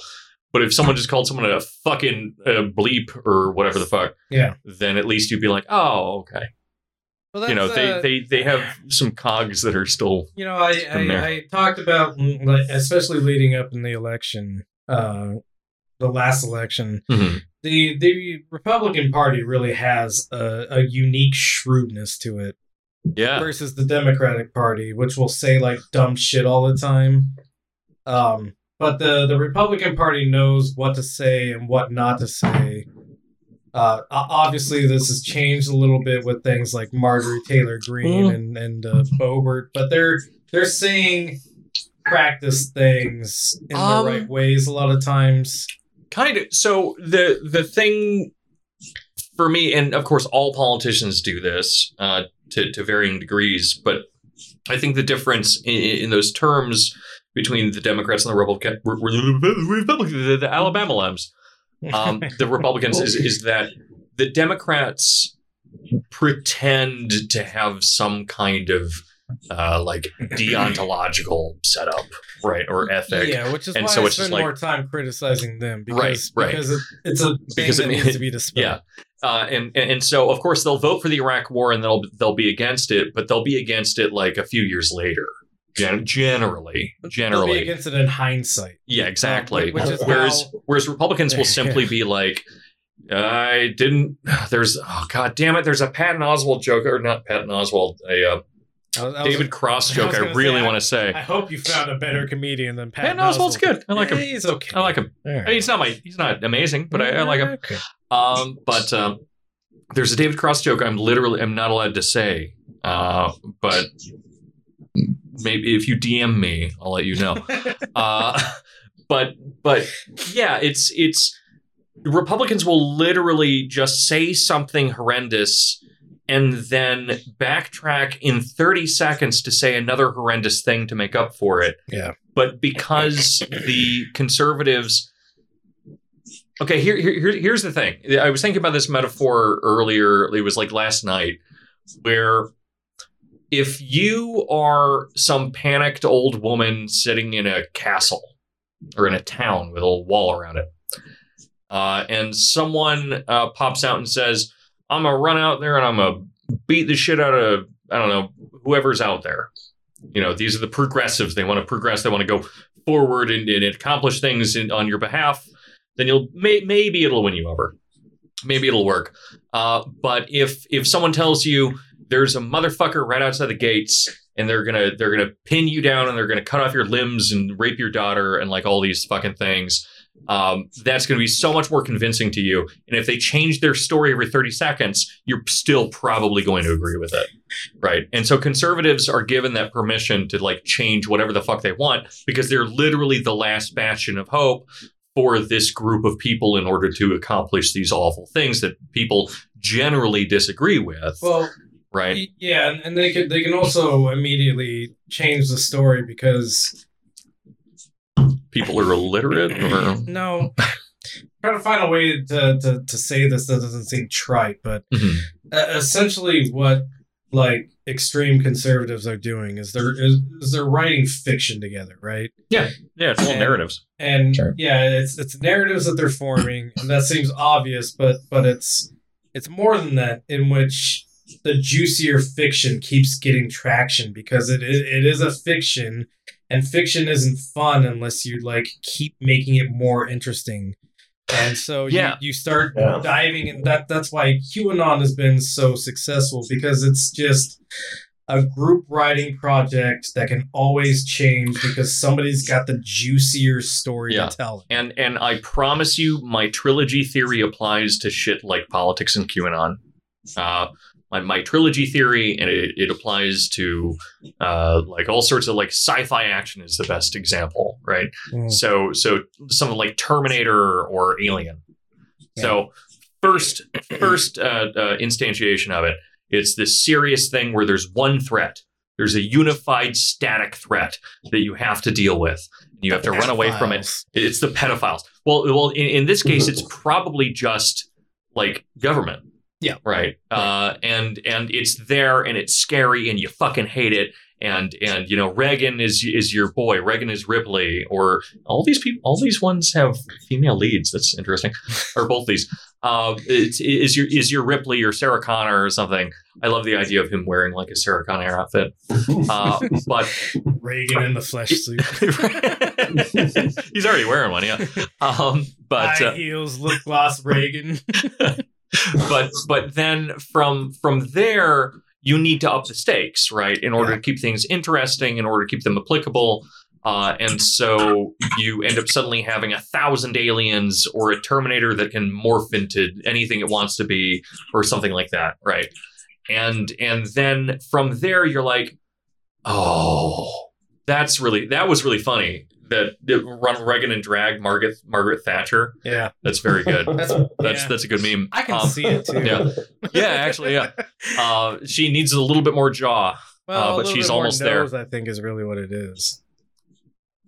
But if someone just called someone a fucking uh, bleep or whatever the fuck, Yeah. then at least you'd be like, oh, okay. Well, you know, they, uh, they they have some cogs that are still. You know, I. I, I talked about, especially leading up in the election, uh, the last election, Mhm. the the Republican Party really has a, a unique shrewdness to it Yeah. versus the Democratic Party, which will say like dumb shit all the time. Um, but the the Republican Party knows what to say and what not to say. Uh, obviously, this has changed a little bit with things like Marjorie Taylor Greene Mm. and and uh, Boebert, but they're they're saying practice things in Um, the right ways a lot of times. kind of so the the thing for me and of course all politicians do this uh, to, to varying degrees but i think the difference in, in those terms between the democrats and the republican Republican, the, the alabama lambs um, the republicans is, is that the democrats pretend to have some kind of uh, like deontological setup right or ethic Yeah, which is And why so I it's just spend like- more time criticizing them Right, because right. because it, it's a thing Because it that needs to be dispelled. Yeah. Uh, and, and so of course they'll vote for the Iraq War and they'll they'll be against it, but they'll be against it like a few years later. Gen- generally, They'll be generally, against it in hindsight. yeah, exactly. Which is whereas how- whereas Republicans will simply be like, I didn't. There's oh god damn it. There's a Patton Oswalt joke or not Patton Oswalt, a uh, I was- I was- David Cross joke. was I, really want to say. I hope you found a better comedian than Patton, Patton Oswalt's good. I like him. He's okay. I like him. All I mean, he's not my he's not amazing, but I, I like him. Okay. Um, but um, there's a David Cross joke I'm literally I'm not allowed to say. Uh, but maybe if you DM me, I'll let you know. Uh, but but yeah, it's it's Republicans will literally just say something horrendous and then backtrack in 30 seconds to say another horrendous thing to make up for it. Yeah. But because the conservatives Okay, here, here here- here's the thing. I was thinking about this metaphor earlier. It was like last night where if you are some panicked old woman sitting in a castle or in a town with a wall around it, uh, and someone uh, pops out and says, "I'm gonna run out there and I'm gonna beat the shit out of I don't know whoever's out there." You know, these are the progressives. They want to progress. They want to go forward and, and accomplish things in, on your behalf. Then you'll may, maybe it'll win you over. Maybe it'll work. Uh, but if if someone tells you there's a motherfucker right outside the gates and they're gonna they're gonna pin you down and they're gonna cut off your limbs and rape your daughter and like all these fucking things um, that's going to be so much more convincing to you. And if they change their story every 30 seconds you're still probably going to agree with it. Right. And so conservatives are given that permission to like change whatever the fuck they want because they're literally the last bastion of hope for this group of people in order to accomplish these awful things that people generally disagree with. Well, right. yeah, and, and they can they can also immediately change the story because people are illiterate or no, trying to find a way to, to to say this that doesn't seem trite, but Mhm. uh, essentially what like extreme conservatives are doing is they're is, is they're writing fiction together, right? yeah yeah, it's all And- narratives and Sure. yeah it's it's narratives that they're forming and that seems obvious but but it's it's more than that in which the juicier fiction keeps getting traction because it is, it is a fiction and fiction isn't fun unless you like keep making it more interesting and so Yeah. you, you start Yeah. diving in that that's why qanon has been so successful because it's just a group writing project that can always change because somebody's got the juicier story Yeah. to tell. And and I promise you, my trilogy theory applies to shit like politics and QAnon. Uh, my, my trilogy theory, and it, it applies to uh, like all sorts of like sci-fi action is the best example, right? Mm. So so something like Terminator or Alien. So first first uh, uh, instantiation of it, it's this serious thing where there's one threat. There's a unified static threat that you have to deal with. You have to run away from it. It's the pedophiles. Well, well, in, in this case, it's probably just like government. Yeah. Right. Uh, and and it's there, and it's scary, and you fucking hate it, and and you know Reagan is is your boy, Reagan is Ripley, or all these people, all these ones have female leads. That's interesting, or both these. Uh, it's, is your is your Ripley or Sarah Connor or something? I love the idea of him wearing like a Sarah Connor outfit, uh, but Reagan in the flesh suit. he's already wearing one, yeah. Um, but High uh, heels, lip gloss, Reagan. But but then from from there you need to up the stakes right in order Yeah. to keep things interesting in order to keep them applicable. Uh, and so you end up suddenly having a thousand aliens or a terminator that can morph into anything it wants to be or something like that right? And and then from there you're like oh that's really that was really funny that, that Ronald Reagan and drag Margaret Margaret Thatcher Yeah, that's very good that's that's yeah. that's a good meme I can Um, see it too. yeah. yeah, actually, yeah. Uh, she needs a little bit more jaw. Well, Uh, but little she's bit more almost there. nose, I think is really what it is.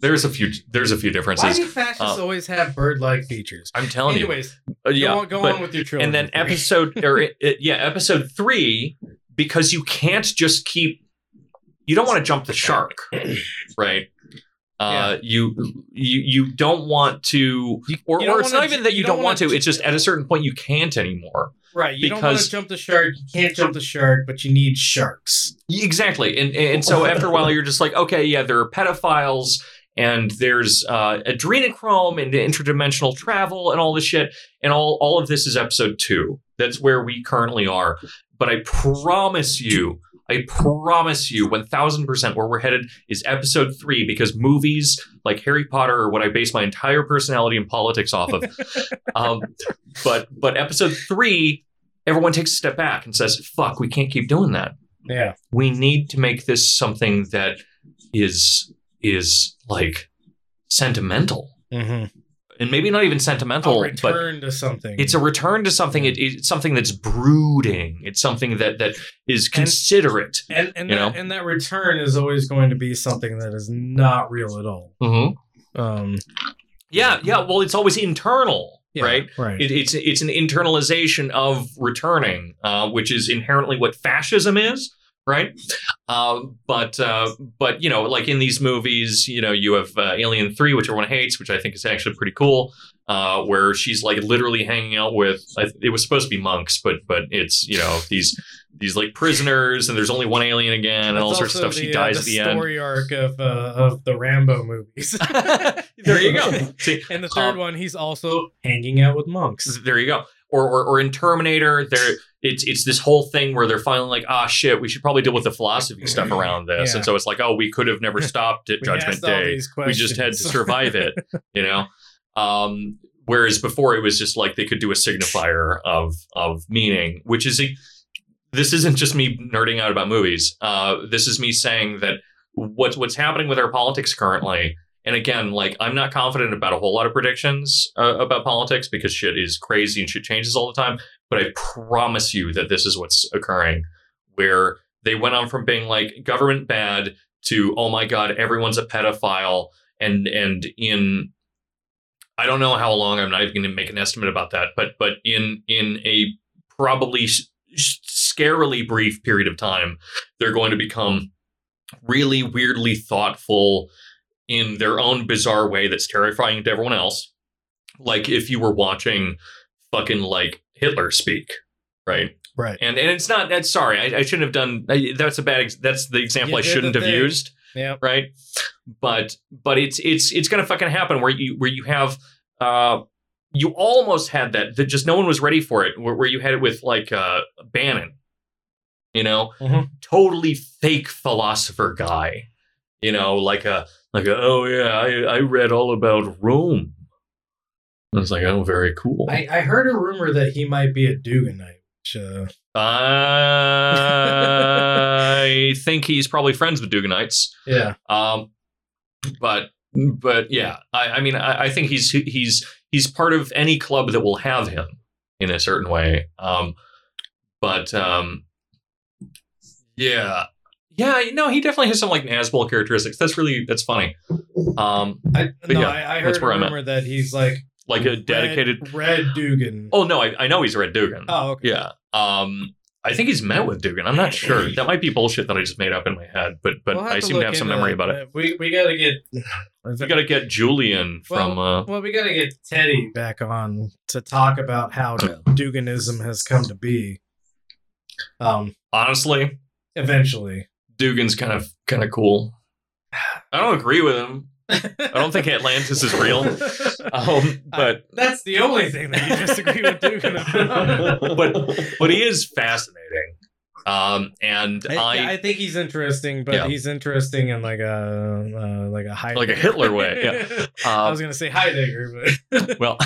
There's a few. There's a few differences. Why do fascists Uh, always have bird-like features? I'm telling Anyways, you. Uh, yeah, go on, go but- on with your trilogy. and then episode or it, it- yeah, episode three because you can't just keep. You don't want to jump the shark, right? Uh, you you you don't want to, or, or it's not even that you, you don't, don't want wanna to. It's just at a certain point you can't anymore. right, you don't want to jump the shark. You can't jump the shark, but you need sharks. Exactly. And and so after a while you're just like, okay, yeah, there are pedophiles and there's uh, adrenochrome and interdimensional travel and all this shit. And all, all of this is episode two. That's where we currently are. But I promise you, I promise you, 1000% where we're headed is episode three because movies like Harry Potter are what I base my entire personality and politics off of. um, but but episode three, everyone takes a step back and says, fuck, we can't keep doing that Yeah, we need to make this something that is is like sentimental mm-hmm. And maybe not even a sentimental but return to something. it's a return to something it, it's something that's brooding it's something that that is considerate and and you that, know? and that return is always going to be something that is not real at all. mm-hmm. Um, yeah yeah well it's always internal yeah, right right. it, it's it's an internalization of returning, uh, which is inherently what fascism is, right? Uh, but uh, but you know, like in these movies, you know, you have uh, Alien Three, which everyone hates, which I think is actually pretty cool. Uh, where she's like literally hanging out with it was supposed to be monks, but but it's you know these these like prisoners, and there's only one alien again, and That's all sorts of stuff. She the, uh, dies the at the end. story arc of uh, of the Rambo movies. there you go. See, and the third Um, one, he's also hanging out with monks. There you go. Or, or, or in Terminator, there it's it's this whole thing where they're finally like, ah, shit, we should probably deal with the philosophy stuff around this. Yeah. And so it's like, oh, we could have never stopped at Judgment Day. We just had to survive it, you know. Um, whereas before it was just like they could do a signifier of of meaning, which is a, this isn't just me nerding out about movies. Uh, this is me saying that what's what's happening with our politics currently. And again, like I'm not confident about a whole lot of predictions uh, about politics because shit is crazy and shit changes all the time. But I promise you that this is what's occurring, where they went on from being like government bad to oh my god, everyone's a pedophile, and and in I don't know how long. I'm not even going to make an estimate about that, but but in in a probably scarily brief period of time, they're going to become really weirdly thoughtful in their own bizarre way that's terrifying to everyone else. Like if you were watching fucking like Hitler speak, right? Right. And and it's not. That's sorry. I, I shouldn't have done. I- That's a bad. That's the example You I shouldn't have thing. used Yeah. right? But but it's it's it's gonna fucking happen where you where you have uh you almost had that that just no one was ready for it where, where you had it with like uh Bannon, you know, Mhm. totally fake philosopher guy, you know, like a like oh yeah I I read all about Rome. I was like oh very cool. I, I heard a rumor that he might be a Duginite. Which, uh, I think he's probably friends with Duginites. yeah. Um, but but yeah, I, I mean, I, I think he's he's he's part of any club that will have him in a certain way. Um, but um, yeah, yeah, no, he definitely has some like Nazgul characteristics. That's really that's funny. Um, I, But no, yeah, I, I that's heard a where I'm at. rumor that he's like like a dedicated. Red, Red Dugin. Oh no, I, I know he's a Red Dugin. Oh, okay. Yeah. Um, I think he's met with Dugin. I'm not sure. That might be bullshit that I just made up in my head, but but We'll I seem to have some memory that. about it. We we gotta get. We got to get Julian from. uh, Well, we gotta get Teddy back on to talk about how Duginism has come to be. Um, honestly, eventually. Dugin's kind of kind of cool. I don't agree with him. I don't think Atlantis is real. Um, but That's the only thing that you disagree with Dugin about. But- but he is fascinating. Um, and I, I, I think he's interesting, but Yeah. he's interesting in like a uh, like a high Like a Hitler way, yeah. I um, was gonna say Heidegger, but well,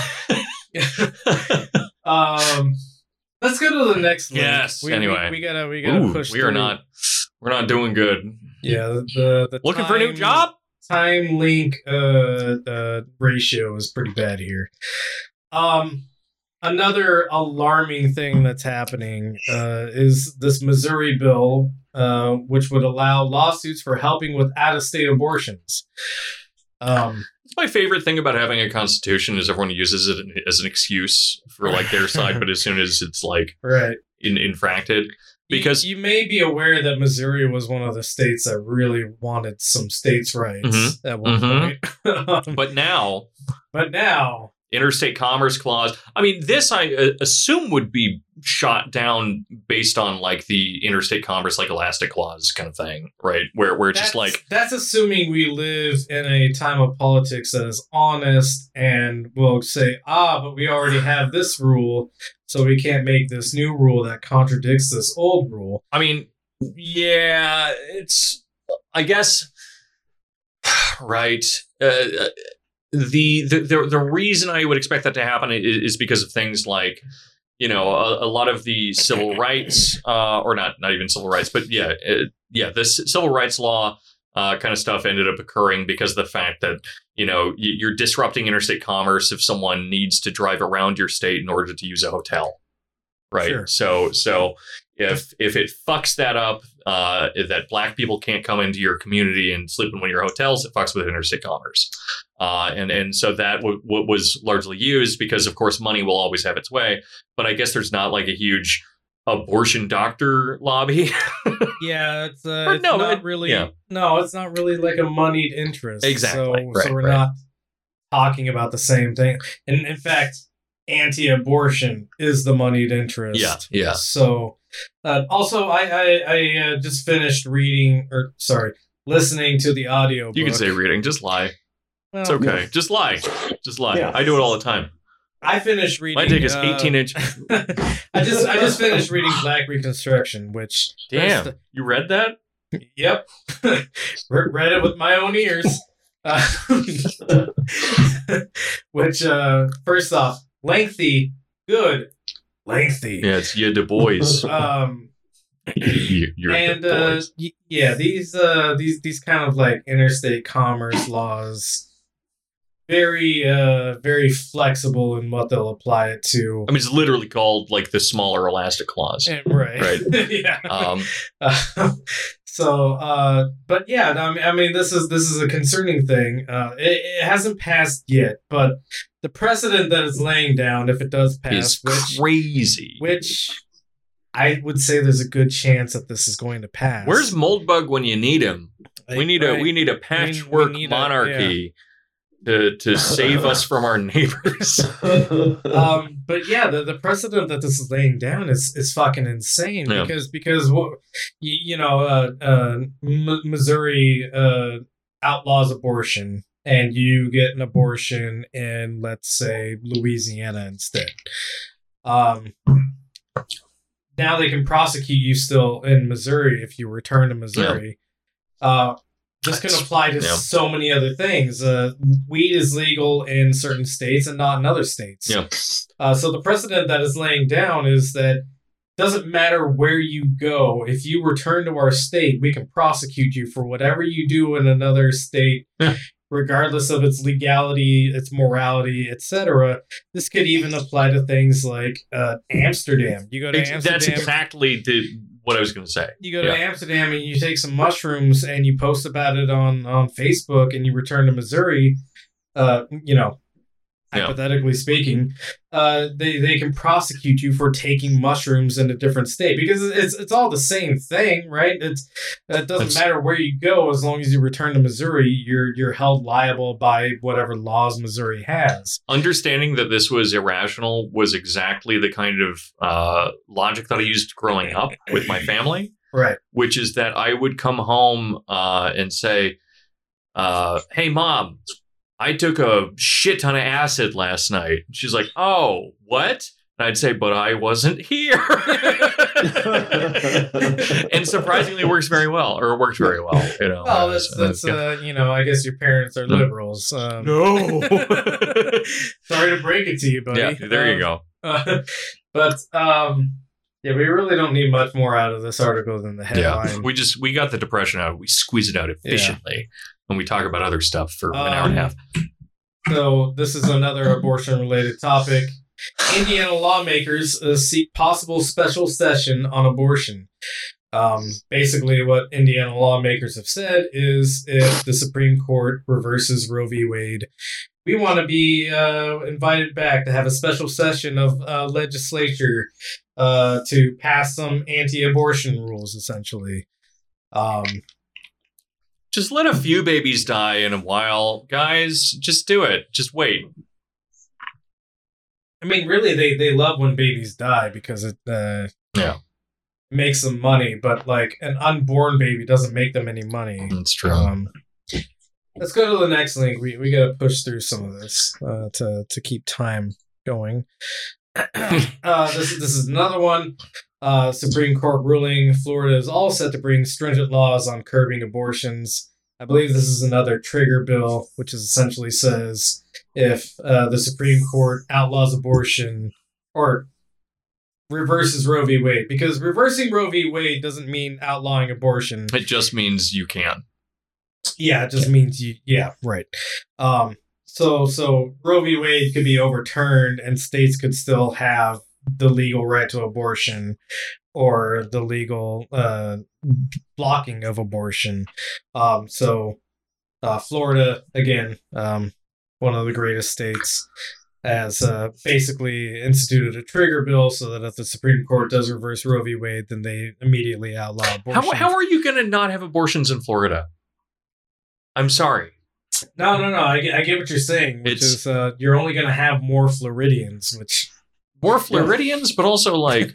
um, let's go to the next. link. Yes, We, we- anyway. we, gotta we gotta ooh, push. we are not we're not doing good. Yeah, the the Looking for a new job? Time link uh, uh ratio is pretty bad here. Um, another alarming thing that's happening uh, is this Missouri bill, uh, which would allow lawsuits for helping with out of state abortions. Um, It's my favorite thing about having a constitution is everyone uses it as an excuse for like their side, but as soon as it's like right. in, infracted, You- Because- you, may be aware that Missouri was one of the states that really wanted some states' rights Mhm. at one Mhm. point. Um, but now but now, interstate commerce clause. I mean, this I uh, assume would be shot down based on like the interstate commerce, like elastic clause kind of thing, right? Where where it's just like that's assuming we live in a time of politics that is honest and will say, ah, but we already have this rule, so we can't make this new rule that contradicts this old rule. I mean, yeah, it's I guess right. Uh, the, the the the reason I would expect that to happen is, is because of things like you know a, a lot of the civil rights uh, or not not even civil rights, but yeah, uh, yeah, this civil rights law uh, kind of stuff ended up occurring because of the fact that you know you're disrupting interstate commerce if someone needs to drive around your state in order to use a hotel, right? Sure. So so if if it fucks that up, uh, that black people can't come into your community and sleep in one of your hotels, it fucks with interstate commerce. Uh, and and so that w- w- was largely used because, of course, money will always have its way. But I guess there's not like a huge abortion doctor lobby. Yeah, it's, uh, it's no, not it- really. yeah. No, it's not really like a moneyed interest. Exactly, So, right, so we're right. not talking about the same thing. And in fact, anti-abortion is the moneyed interest. Yeah, yeah. So, uh, also, I I, I uh, just finished reading, or sorry, listening to the audio. you can say reading, just lie. It's Well, okay, just lie, just lie. Yeah. I do it all the time. I finished reading. My dick is uh, 18 inch. I just I just finished reading Black Reconstruction, which Damn, you read that? Yep. Re- Read it with my own ears. Uh, which, uh, first off, lengthy, good, lengthy. Yeah, it's you, Du Bois. Um, you, you're and uh, yeah, these uh, these these kind of like interstate commerce laws, very uh, very flexible in what they'll apply it to. I mean, it's literally called like the smaller elastic clause. Right. Right. yeah. Um, Uh, so, uh, but yeah, I mean, I mean, this is this is a concerning thing. Uh, it, it hasn't passed yet, but the precedent that it's laying down, if it does pass, is which crazy. which I would say there's a good chance that this is going to pass. Where's Moldbug when you need him? we need a we need a patchwork need a- monarchy to to save us from our neighbors. um, but yeah, the, the precedent that this is laying down is is fucking insane Yeah. because because what you, you know uh, uh, M- Missouri uh, outlaws abortion and you get an abortion in let's say Louisiana instead. Um, now they can prosecute you still in Missouri if you return to Missouri. Uh, this can apply to yeah. so many other things. Uh, weed is legal in certain states and not in other states. Yeah. Uh, so the precedent that is laying down is that it doesn't matter where you go. If you return to our state, we can prosecute you for whatever you do in another state, Yeah. regardless of its legality, its morality, etc. This could even apply to things like uh, Amsterdam. You go to Ex- Amsterdam. That's exactly the, what I was going to say. You go to Yeah. Amsterdam and you take some mushrooms and you post about it on on Facebook and you return to Missouri. Uh, you know, Yeah. hypothetically speaking, uh, they they can prosecute you for taking mushrooms in a different state because it's it's all the same thing, right? It's it doesn't It's- matter where you go as long as you return to Missouri, you're you're held liable by whatever laws Missouri has. Understanding that this was irrational was exactly the kind of uh, logic that I used growing up with my family. Right. which is that I would come home uh, and say, uh, "Hey, mom, I took a shit ton of acid last night." She's like, "Oh, what?" And I'd say, "But I wasn't here." and surprisingly, it works very well, or it worked very well. You know. Well, that's Uh, that's yeah. uh, you know, I guess your parents are liberals. Um, no. Sorry to break it to you, buddy. yeah, there you go. Uh, but um, yeah, we really don't need much more out of this article than the headline. Yeah, we just we got the depression out. We squeeze it out efficiently, and we talk about other stuff for an hour and a Um, half. So this is another abortion-related topic. Indiana lawmakers uh, seek possible special session on abortion. Um, basically, what Indiana lawmakers have said is if the Supreme Court reverses Roe v. Wade, we want to be uh, invited back to have a special session of uh, legislature uh, to pass some anti-abortion rules, essentially. Um, Just let a few babies die in a while, guys. Just do it. Just wait. I mean, really, they they love when babies die because it uh, Yeah. makes them money. But like an unborn baby doesn't make them any money. That's true. Um, let's go to the next link. We we got to push through some of this uh, to to keep time going. uh, this this is another one. Uh, Supreme Court ruling: Florida is all set to bring stringent laws on curbing abortions. I believe this is another trigger bill, which is essentially says if uh, the Supreme Court outlaws abortion or reverses Roe v. Wade, because reversing Roe v. Wade doesn't mean outlawing abortion. it just means you can. Yeah, it just means you. Yeah, right. Um. So so Roe v. Wade could be overturned, and states could still have the legal right to abortion, or the legal uh, blocking of abortion. Um. So, uh, Florida again, um, one of the greatest states. Has uh, basically instituted a trigger bill so that if the Supreme Court does reverse Roe v. Wade, then they immediately outlaw abortion. How, how are you going to not have abortions in Florida? I'm sorry. No, no, no. I get, I get what you're saying, which It's- is uh, you're only going to have more Floridians, which. More Floridians, but also like,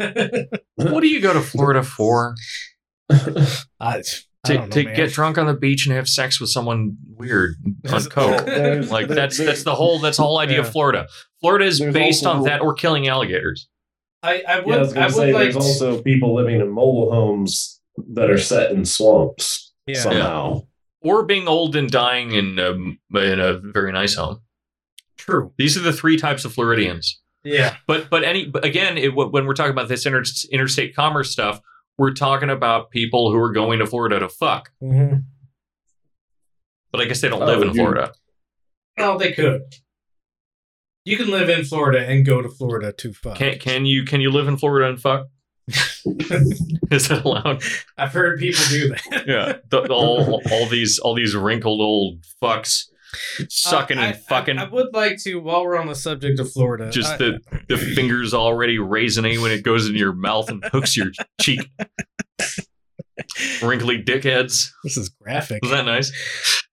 what do you go to Florida for? I, I To, don't know, to get drunk on the beach and have sex with someone weird on coke. There's- Like there- that's there- that's the whole that's the whole idea Yeah. of Florida. Florida is There's based on that or killing alligators. I, I Yeah, I was going would to say like. there's also people living in mobile homes that are set in swamps yeah, somehow. Or being old and dying in um, in a very nice home. true. These are the three types of Floridians. Yeah, But but any but again, it, when we're talking about this inter, interstate commerce stuff, we're talking about people who are going to Florida to fuck. hmm But I guess they don't Oh, live in you- Florida. well, they could. You can live in Florida and go to Florida to fuck. Can can you can you live in Florida and fuck? Is that allowed? I've heard people do that. Yeah, the, all all these all these wrinkled old fucks sucking Uh, I- and fucking. I, I would like to, while we're on the subject of Florida, just I- the the fingers already raisinny when it goes into your mouth and hooks your cheek. Wrinkly dickheads. this is graphic. Was that nice?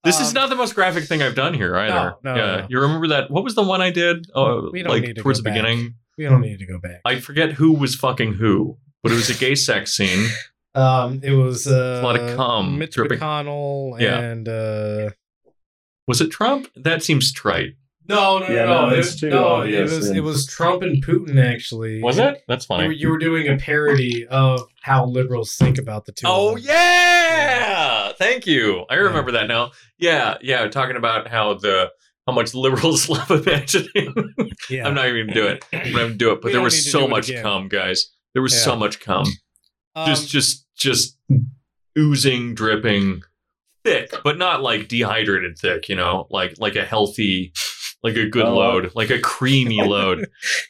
This is Um, not the most graphic thing I've done here either. No, no, yeah, no. you remember that? What was the one I did? Oh, We don't like need to towards the back. beginning. We don't need to go back. I forget who was fucking who, but it was a gay sex scene. Um, it was uh, a lot of cum Mitch dripping. McConnell Yeah. and uh, Was it Trump? That seems trite. no, no, Yeah, no, no, it, too no, obvious, it was yeah. it was Trump and Putin actually. Was it? That's You were, funny. you were doing a parody of how liberals think about the two. Oh of yeah! Thank you. I remember that now. Yeah, yeah. Talking about how the how much liberals love imagining. yeah. I'm not even gonna do it. I'm not even do it. But We there was so much cum, guys. There was Yeah. so much cum. Um, just just just oozing, dripping, thick, but not like dehydrated thick. You know, like like a healthy, like a good Oh. load, like a creamy load. You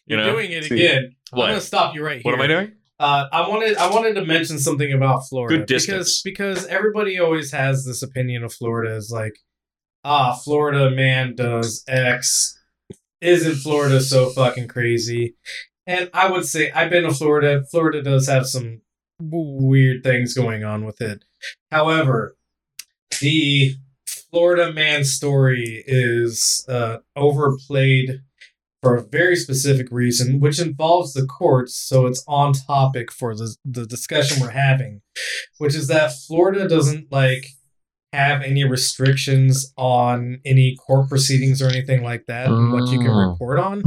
you're know doing it See, again. I'm what? gonna stop you right here. What am I doing? Uh, I wanted I wanted to mention something about Florida Good distance. because because everybody always has this opinion of Florida is like ah Florida man does X isn't Florida so fucking crazy? And I would say I've been to Florida. Florida does have some weird things going on with it. However, the Florida man story is uh, overplayed for a very specific reason, which involves the courts, so it's on topic for the, the discussion we're having, which is that Florida doesn't like have any restrictions on any court proceedings or anything like that, and what you can Mm. report on.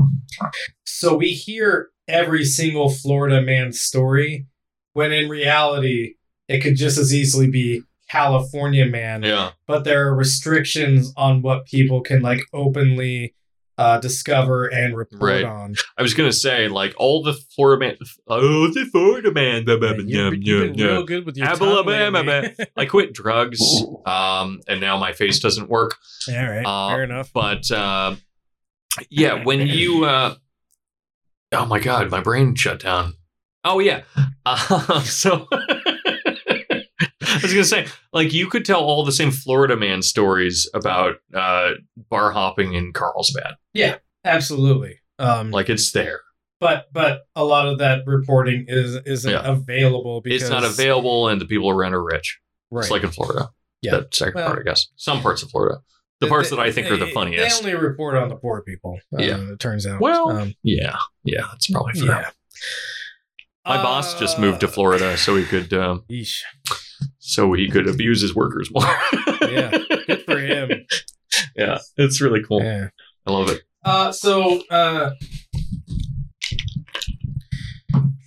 So we hear every single Florida man story, when in reality, it could just as easily be California man Yeah. but there are restrictions on what people can like openly uh, discover and report Right. on. I was gonna say like all the Florida man. Oh, the Florida man. blah, blah, blah, You've, yum, you've yum, been yum. real good with your Alabama. I quit drugs, um, and now my face doesn't work. All right, Uh, fair enough. But uh, yeah, when you, uh, oh my god, my brain shut down. Oh yeah, uh, so I was gonna say, like, you could tell all the same Florida man stories about uh, bar hopping in Carlsbad. Yeah, absolutely. Um, Like, it's there. but but a lot of that reporting is isn't Yeah. available because It's not available, and the people around are rich. Right. It's like in Florida. Yeah. That second Well- part, I guess. Some parts of Florida. The They- parts that I think are the funniest. They only report on the poor people. uh, Yeah. it turns out. Well, Um, Yeah, yeah, that's probably fair. yeah. My boss just moved to Uh, Florida so he could um, Yeesh. So he could abuse his workers more. Yeah, good for him. Yeah, it's really cool. Yeah. I love it. Uh, so uh,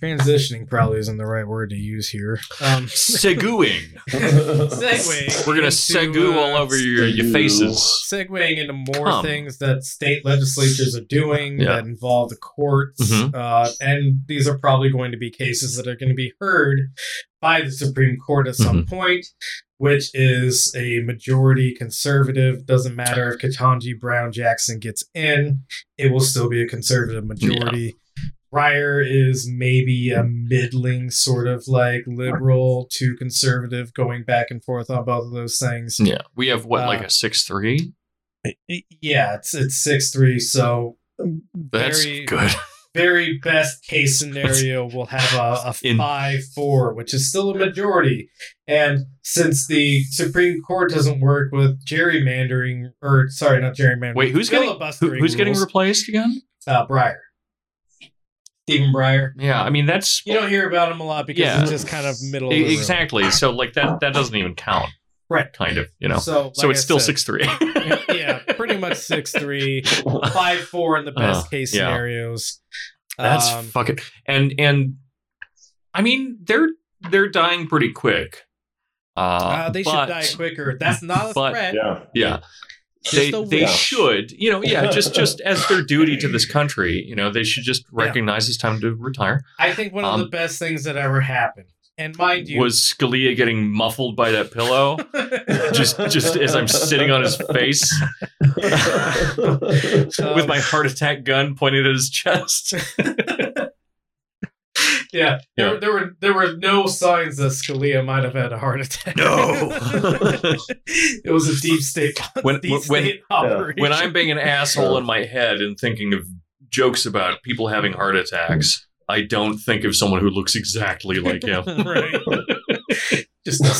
transitioning probably isn't the right word to use here. Um, Seguing. Segue. We're gonna into, segu uh, all over your, your faces. segueing into more Come. things that state legislatures are doing Yeah. that involve the courts. Mhm. Uh, and these are probably going to be cases that are going to be heard by the Supreme Court at Mm-hmm. some point, which is a majority conservative. Doesn't matter if Ketanji Brown Jackson gets in, it will still be a conservative majority. Breyer is maybe a middling sort of like liberal to conservative, going back and forth on both of those things. Yeah, we have what, like Uh, a six three? Yeah, it's it's six three. So That's very good. very best case scenario, we'll have a, a In- five four, which is still a majority. And since the Supreme Court doesn't work with gerrymandering, or sorry, not gerrymandering. Wait, who's getting who, who's getting replaced again? uh, Breyer? Stephen Breyer. Yeah, I mean that's You don't hear about him a lot because Yeah. it's just kind of middle. of e- the road. exactly. So like that that doesn't even count. Right. Kind of, you know. So, So it's I still six three. yeah, pretty much six three, five four in the best Uh, case yeah. scenarios. That's Um, fucking and and I mean they're they're dying pretty quick. Uh, Uh, they but- should die quicker. That's not a but- threat. yeah. Yeah, Just they they should. You know, yeah, just just as their duty to this country. You know, they should just Yeah. recognize it's time to retire. I think one of the Um, best things that ever happened. And mind you, Was Scalia getting muffled by that pillow? just just as I'm sitting on his face with my heart attack gun pointed at his chest. Yeah, Yeah. There, there were there were no signs that Scalia might have had a heart attack. No. it was a deep state When- deep when- state operation. when I'm being an asshole in my head and thinking of jokes about people having heart attacks, I don't think of someone who looks exactly like him. right, just a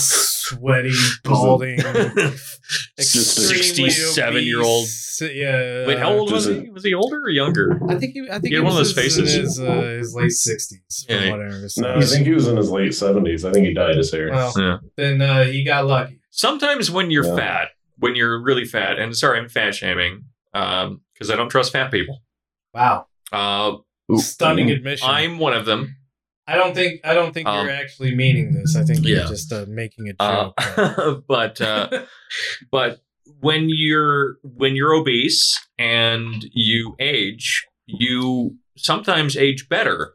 sweaty, balding, Just a extremely 67 year old. Yeah. Wait, how old was he? Was he older or younger? I think he. I think He he, had one of was those in his, uh, his late sixties, from Yeah. what I. No, I think he was in his late seventies. I think he dyed his hair. Well, Yeah. then uh, he got lucky. Sometimes when you're Yeah. fat, when you're really fat, and sorry, I'm fat shaming because I don't trust fat people. Wow, Uh, stunning admission. I'm one of them. I don't think. I don't think Um, you're actually meaning this. I think you're just uh, making a Uh, joke. but uh, but when you're when you're obese and you age, you sometimes age better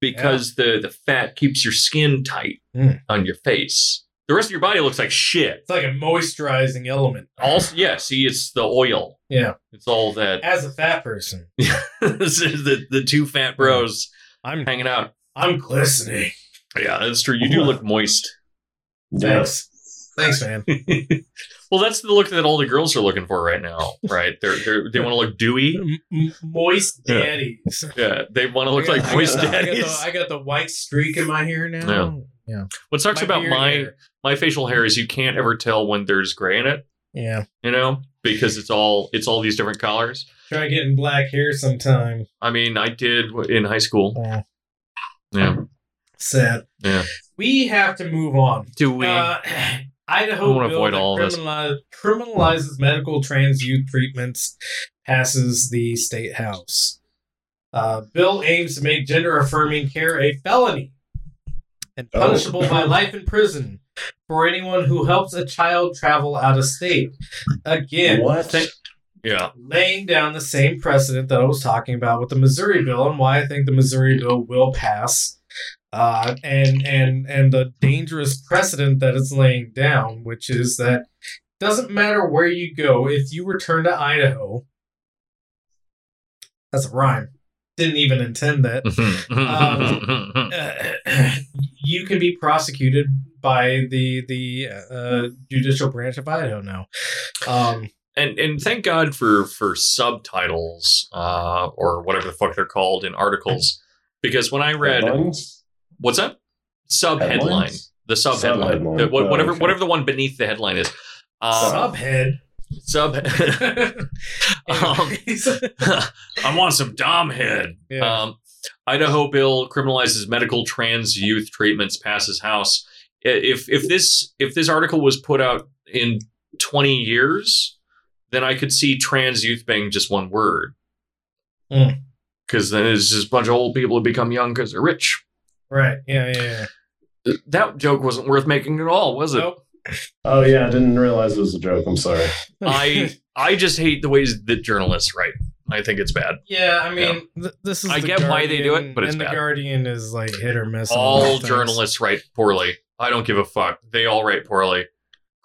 because the the fat keeps your skin tight Mm. on your face. The rest of your body looks like shit. it's like a moisturizing element. Also, yeah, see, it's the oil. Yeah, It's all that. as a fat person, this is the the two fat bros I'm hanging out. I'm glistening. Yeah, that's true. You do look moist. Yeah. Thanks, thanks, man. Well, that's the look that all the girls are looking for right now, right? They're, they're they want to look dewy. M- m- moist Yeah. daddies. Yeah, they want to look I like moist I got, the, I, got daddies. the, I got the white streak in my hair now. Yeah. What sucks My about my hair. my facial hair is you can't ever tell when there's gray in it. Yeah. You know, because it's all it's all these different colors. Try getting black hair sometime. I mean, I did in high school. Oh, Yeah, sad. Yeah. We have to move on. do we? Uh, Idaho bill avoid that all of this. criminalizes medical trans youth treatments passes the state house. Uh, bill aims to make gender affirming care a felony and Oh. punishable by life in prison for anyone who helps a child travel out of state. Again, What? Yeah, laying down the same precedent that I was talking about with the Missouri bill and why I think the Missouri bill will pass. Uh, and and and the dangerous precedent that it's laying down, which is that doesn't matter where you go, if you return to Idaho, that's a rhyme. Didn't even intend that. Uh, you can be prosecuted by the the uh, judicial branch of Idaho now. Um, and and thank God for for subtitles uh, or whatever the fuck they're called in articles, because when I read Headlines? what's that sub headline, the sub headline, Sub-headline. the, what, Oh, whatever okay. whatever the one beneath the headline is. Um, subhead. sub. um, I want some dom head. Yeah. Um, Idaho bill criminalizes medical trans youth treatments passes House. If if this if this article was put out in twenty years, then I could see trans youth being just one word. Hmm. Because then it's just a bunch of old people who become young because they're rich. right. Yeah. Yeah. yeah. That joke wasn't worth making at all, was it? Nope. Oh yeah, I didn't realize it was a joke. I'm sorry. I I just hate the ways that journalists write. I think it's bad. yeah. I mean, th- this is. I the get why they do it, but it's and bad. the Guardian is like hit or miss. all journalists write poorly. I don't give a fuck. They all write poorly.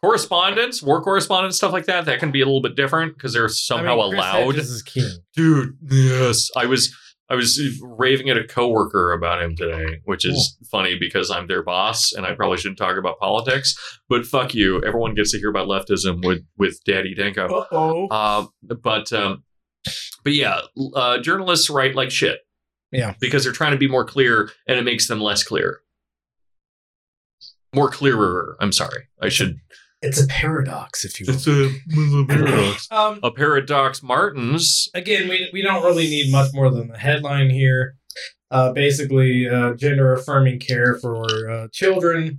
Correspondence, war correspondence, stuff like that, that can be a little bit different because they're I mean, somehow allowed. Hedges is king. Dude, yes. I was I was raving at a coworker about him today, which is funny because I'm their boss and I probably shouldn't talk about politics. But fuck you. Everyone gets to hear about leftism with with Daddy Danko. Uh oh. Uh, but um, but yeah, uh, journalists write like shit. Yeah. because they're trying to be more clear, and it makes them less clear. More clearer. I'm sorry. I should. It's a paradox, if you will. It's a, a paradox. Um, a paradox. Martins. again, we, we don't really need much more than the headline here. Uh, basically, uh, gender affirming care for uh, children,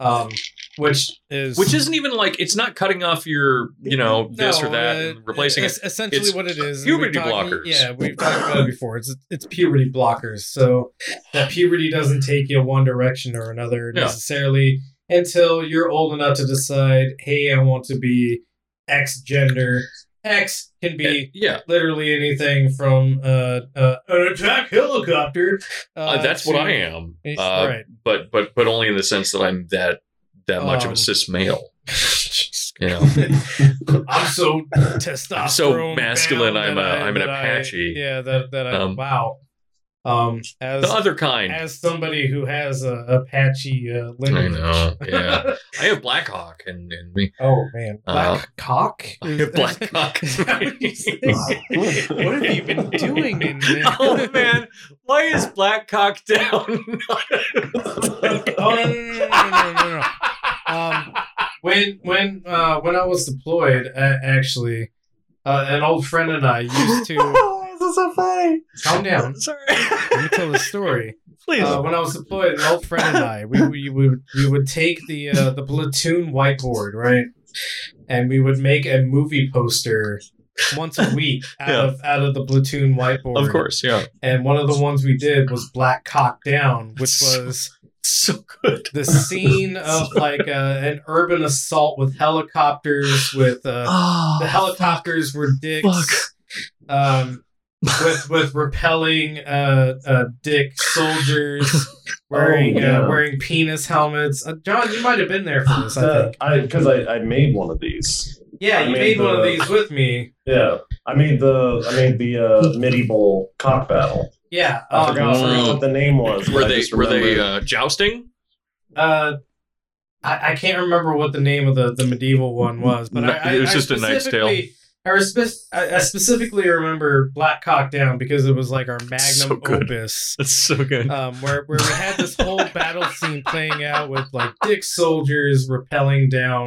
um, which is Which isn't even like it's not cutting off your, you know, this No, or that, uh, and replacing es- it. Essentially, It's what it is puberty we've blockers. Yeah, we've talked about it before. It's it's puberty blockers, so that puberty doesn't take you one direction or another Yeah. necessarily until you're old enough to decide, hey, I want to be X gender. X can be Yeah, literally anything from uh, uh, an attack helicopter. Uh, uh, that's what I am. Uh, right. But but but only in the sense that I'm that that much of Um, a cis male. You know. I'm so testosterone. I'm so masculine, I'm a- I'm an that I- Apache. yeah, that that I Um, wow. Um, as The other kind. as somebody who has a Apache uh, I know. Yeah. I have Blackhawk and, and me. oh man, Uh, black cock. I have black cock. What you say? what have you been doing in there? oh man, why is black cock down? Oh no no no no no no! no. Um, when when uh, when I was deployed, uh, actually, uh, an old friend and I used to Why is so funny? calm down. Sorry. Let me tell the story. Please. Uh, when I was deployed, an old friend and I, we we, we, would, we would take the uh, the platoon whiteboard, right, and we would make a movie poster once a week out Yeah. of out of the platoon whiteboard. of course, yeah. And one of the ones we did was Black Cock Down, which was So good. the scene of like uh, an urban assault with helicopters. With uh, Oh, the helicopters were dicks. Fuck. Um, with with rappelling uh, uh, dick soldiers wearing Oh, yeah. uh, wearing penis helmets. Uh, John, you might have been there for this. I think. I because I, I made one of these. Yeah, I you made made one of these with me. Yeah, I made the I made the uh, medieval cock battle. Yeah. I Um, forgot, I what the name was. but Were they were they uh, jousting? uh, I, I can't remember what the name of the, the medieval one was, but No, I, I, it was I just a Knight's Tale. I, respe- I I specifically remember Black Cock Down because it was like our magnum So opus. That's so good. um, where where we had this whole battle scene playing out with like dick soldiers rappelling down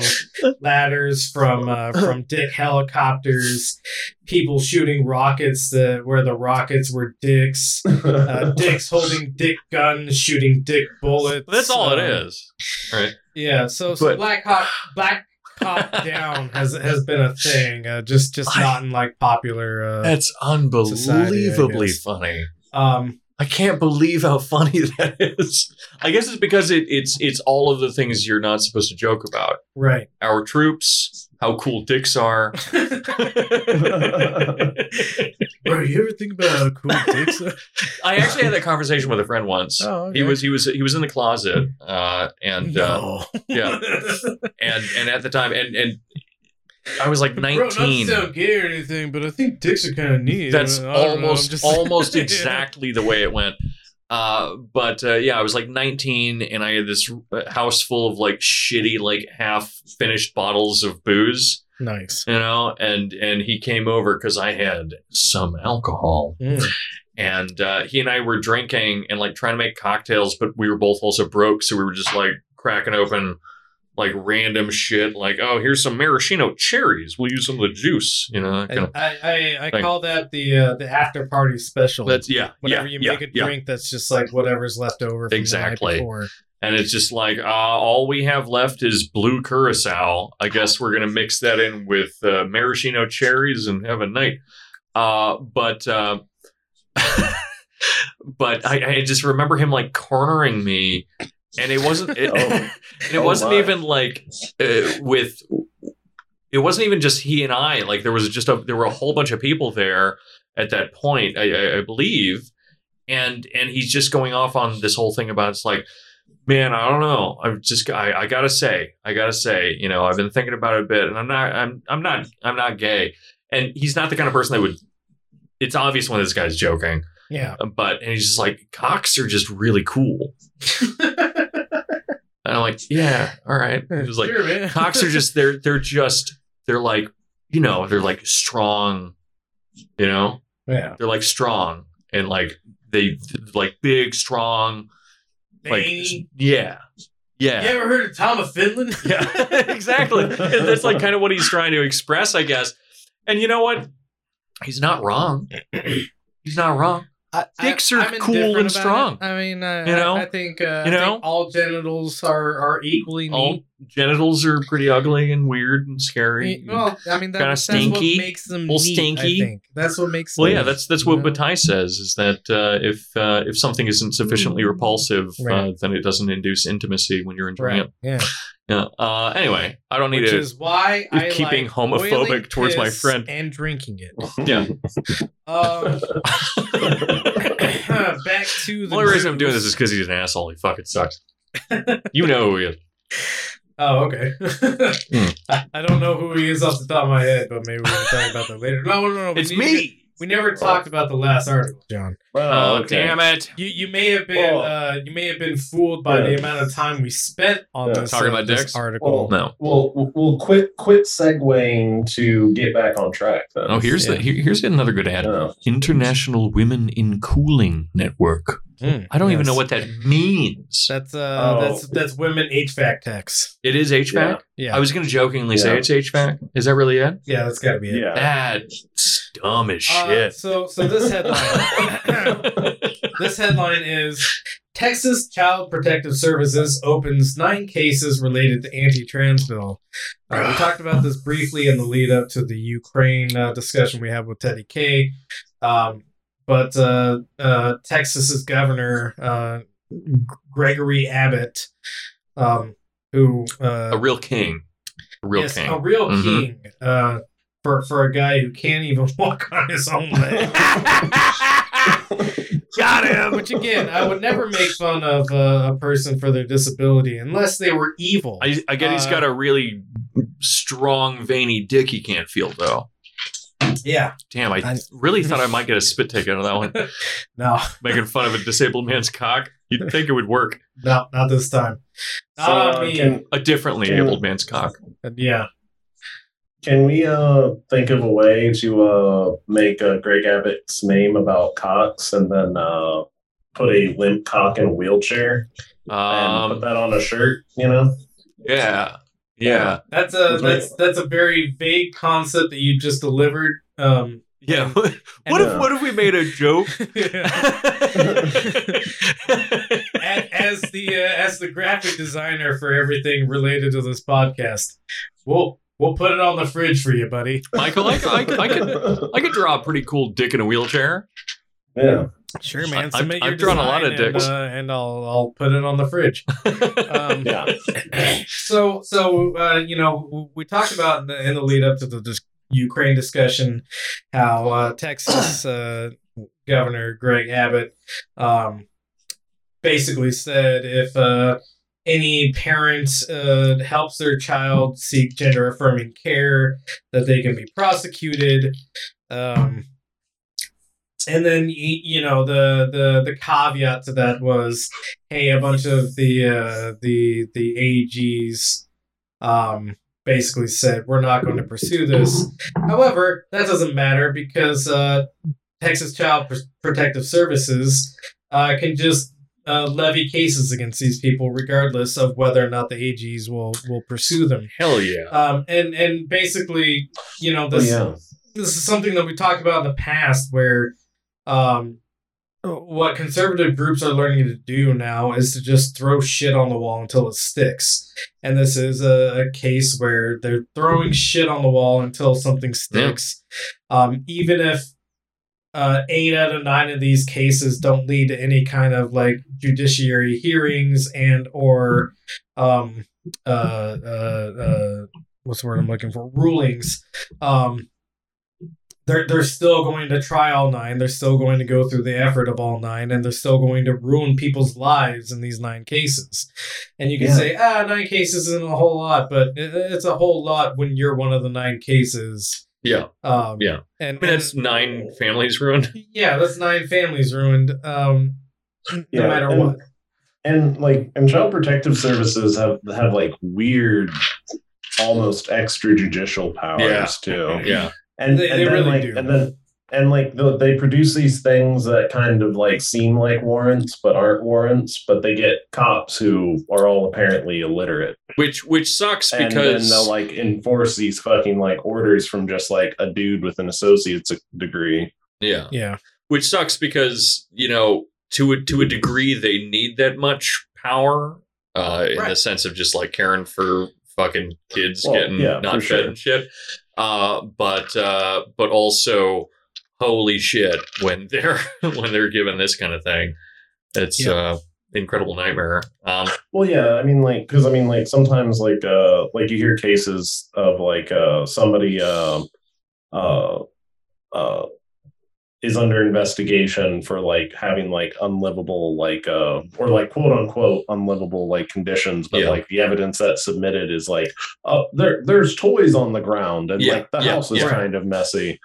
ladders from uh, from dick helicopters, people shooting rockets that where the rockets were dicks, uh, dicks holding dick guns shooting dick bullets. That's all it um, is, right? Yeah, so, so But- Black Hawk Black Hawk Down has has been a thing, uh, just just I- not in like popular. Uh, That's unbelievably guess. funny. um, I can't believe how funny that is. I guess it's because it, it's it's all of the things you're not supposed to joke about. right. Our troops, how cool dicks are. Bro, you ever think about how cool dicks are? I actually had that conversation with a friend once. Oh, He was he was he was in the closet, uh, and uh, yeah. and and at the time, and and I was like 19. Bro, not to nineteen. sound gay or anything, but I think dicks are kind of neat. That's I don't know, almost just- almost exactly the way it went. Uh, but uh, yeah, I was like 19, and I had this house full of like shitty, like half finished bottles of booze, Nice. you know. And and he came over because I had some alcohol, Mm. and uh, he and I were drinking and like trying to make cocktails, but we were both also broke, so we were just like cracking open like random shit, like oh here's some maraschino cherries, we'll use some of the juice, you know. kind of- I, I, I call that the uh, the after party special. That's yeah, Whenever yeah, you yeah, make a yeah. drink that's just like whatever's left over from Exactly. the night before. and it's just like uh, all we have left is blue curacao. I guess we're gonna mix that in with uh, maraschino cherries and have a night. Uh, but uh, but I, I just remember him like cornering me, and it wasn't. It, Oh. and it Oh, wasn't my. even like uh, with. It wasn't even just he and I. Like there was just a there were a whole bunch of people there at that point. I, I, I believe, and and he's just going off on this whole thing about it's like man i don't know i've just I, I gotta say i gotta say you know i've been thinking about it a bit and i'm not i'm i'm not i'm not gay and he's not the kind of person that would it's obvious when this guy's joking Yeah. but and he's just like cocks are just really cool and i'm like yeah all right. He was like Sure, cocks are just they're they're just they're like you know they're like strong you know? Yeah. they're like strong and like they like big strong like yeah. Yeah. You ever heard of Tom of Finland? yeah exactly. And that's like kind of what he's trying to express i guess. And you know what? He's not wrong. He's not wrong I, Dicks are cool and strong. it. I mean, uh, You know? I, I think uh, You know? think all genitals are are equally all neat. genitals are pretty ugly and weird and scary Well, I mean, that, that's stinky, what makes them neat. stinky. I think that's what makes. well them, yeah that's that's what know? Bataille says is that uh, if uh, if something isn't sufficiently repulsive uh, Right. then it doesn't induce intimacy when you're enjoying right. it Yeah, yeah uh, anyway i don't need which to is why I keep being like homophobic towards my friend. and drinking it. yeah Um, back to the The only reason I'm doing this is because he's an asshole. He fucking sucks. you know who he is. Oh, okay. Hmm. I, I don't know who he is off the top of my head, but maybe we can talk about that later. No, no, no. we It's need to me. Get- We never talked about the last article, John. Oh, okay. damn it. You you may have been Well- uh, you may have been fooled by the Yeah. amount of time we spent on Yeah. this, Talking uh, about this dicks? article. No. Well, we'll- we'll quit quit segueing to get back on track. Then. Oh, here's the here, here's another good ad. Yeah. International Women in Cooling Network. Mm, I don't even yes. know what that means. That's uh Oh. that's that's women HVAC techs. It is HVAC. Yeah. Yeah, I was going to jokingly say Yeah. it's HVAC. Is that really it? yeah, that's got to be it. Yeah. That's dumb as Uh, shit. so so this headline this headline is Texas Child Protective Services opens nine cases related to anti-trans bill. Uh, we talked about this briefly in the lead up to the Ukraine uh, discussion we had with Teddy K. Um, but uh, uh, Texas's governor uh, Gregory Abbott, um, who uh, a real king. A real yes, king. a real Mhm. king uh, for for a guy who can't even walk on his own leg. Got him. Which again, I would never make fun of uh, a person for their disability unless they were evil. I, I get he's Uh, got a really strong, veiny dick he can't feel, though. Yeah. Damn, I, I- really thought I might get a spit take out of that one. No, Making fun of a disabled man's cock. You'd think it would work. no, not this time. So, Not uh, on me. A differently Yeah. abled man's cock. yeah. Can we uh think of a way to uh make uh, Greg Abbott's name about cocks and then uh put a limp cock in a wheelchair and put Um, that on a shirt? You know? yeah. Yeah. That's a That's that's that's a very vague concept that you just delivered. Um, Yeah. And- what and, if uh, what if we made a joke? as, as the uh, as the graphic designer for everything related to this podcast, we'll we'll put it on the fridge for you, buddy. Michael, I, I, I could I could draw a pretty cool dick in a wheelchair. yeah. Sure, I- man. I've- your I've drawn a lot of dicks. and, uh, and I'll I'll put it on the fridge. Um, Yeah. so so uh, you know we talked about in the, in the lead up to the dis- Ukraine discussion how uh, Texas uh, Governor Greg Abbott um, basically said if uh, any parent uh, helps their child seek gender affirming care that they can be prosecuted. Um, and then you know the the the caveat to that was hey, a bunch of the uh, the the AGs um, basically said we're not going to pursue this. However, that doesn't matter because uh, Texas Child Pr- Protective Services uh, can just uh, levy cases against these people, regardless of whether or not the AGs will will pursue them. Hell yeah. Um, and and basically, you know, Oh, this yeah. this is something that we talked about in the past where um what conservative groups are learning to do now is to just throw shit on the wall until it sticks. And this is a, a case where they're throwing shit on the wall until something sticks. Um, even if uh, eight out of nine of these cases don't lead to any kind of like judiciary hearings and or um, uh, uh, uh, what's the word I'm looking for rulings. Um, they're they're still going to try all nine. They're still going to go through the effort of all nine, and they're still going to ruin people's lives in these nine cases. And you can Yeah. say, ah, nine cases isn't a whole lot, but it, it's a whole lot when you're one of the nine cases. Yeah. Um, Yeah. and I mean, that's and- nine families ruined. Yeah, that's nine families ruined. Um, no Yeah, matter and- what. and like and child protective services have have like weird almost extrajudicial powers Yeah. too Yeah. and They- and they then, really like, do. and then and like the, they produce these things that kind of like seem like warrants but aren't warrants but they get cops who are all apparently illiterate Which which sucks and then because they'll like enforce these fucking like orders from just like a dude with an associate's degree yeah. Yeah. Which sucks because, you know, to a to a degree they need that much power uh in the sense of just like caring for fucking kids Well, getting yeah, not for fed sure. and shit. Uh but uh but also holy shit when they're when they're given this kind of thing. It's Yeah. uh incredible nightmare. Um Well, yeah, I mean, like, because I mean, like, sometimes, like, uh, like you hear cases of like uh, somebody, uh, uh, uh, is under investigation for like having like unlivable, like, uh, or like quote unquote unlivable like conditions, but Yeah. like the evidence that's submitted is like, uh, there, there's toys on the ground, and Yeah, like the yeah, house is yeah. kind of messy.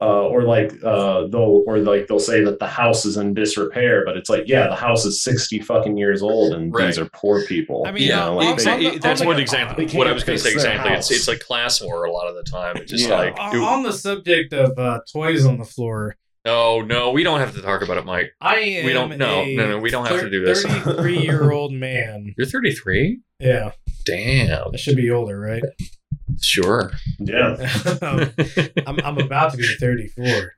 Uh, or like uh, they'll or like they'll say that the house is in disrepair, but it's like yeah, the house is sixty fucking years old, and Right. these are poor people. I mean, you yeah, know, on- like they- on the- that's on what the- example. What I was going to say exactly. It's it's like class war a lot of the time. It's just Yeah. like, on, dude, on the subject of uh, toys on the floor, no, no, we don't have to talk about it, Mike. I am We don't. No, no, no, we don't have to do this. Thirty-three-year-old man. You're 33. Yeah, Damn. I should be older, right? Sure. yeah, Um, I'm, I'm about to be 34.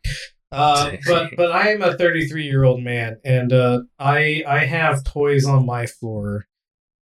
Uh, but but I am a 33 year old man, and uh, I I have toys on my floor.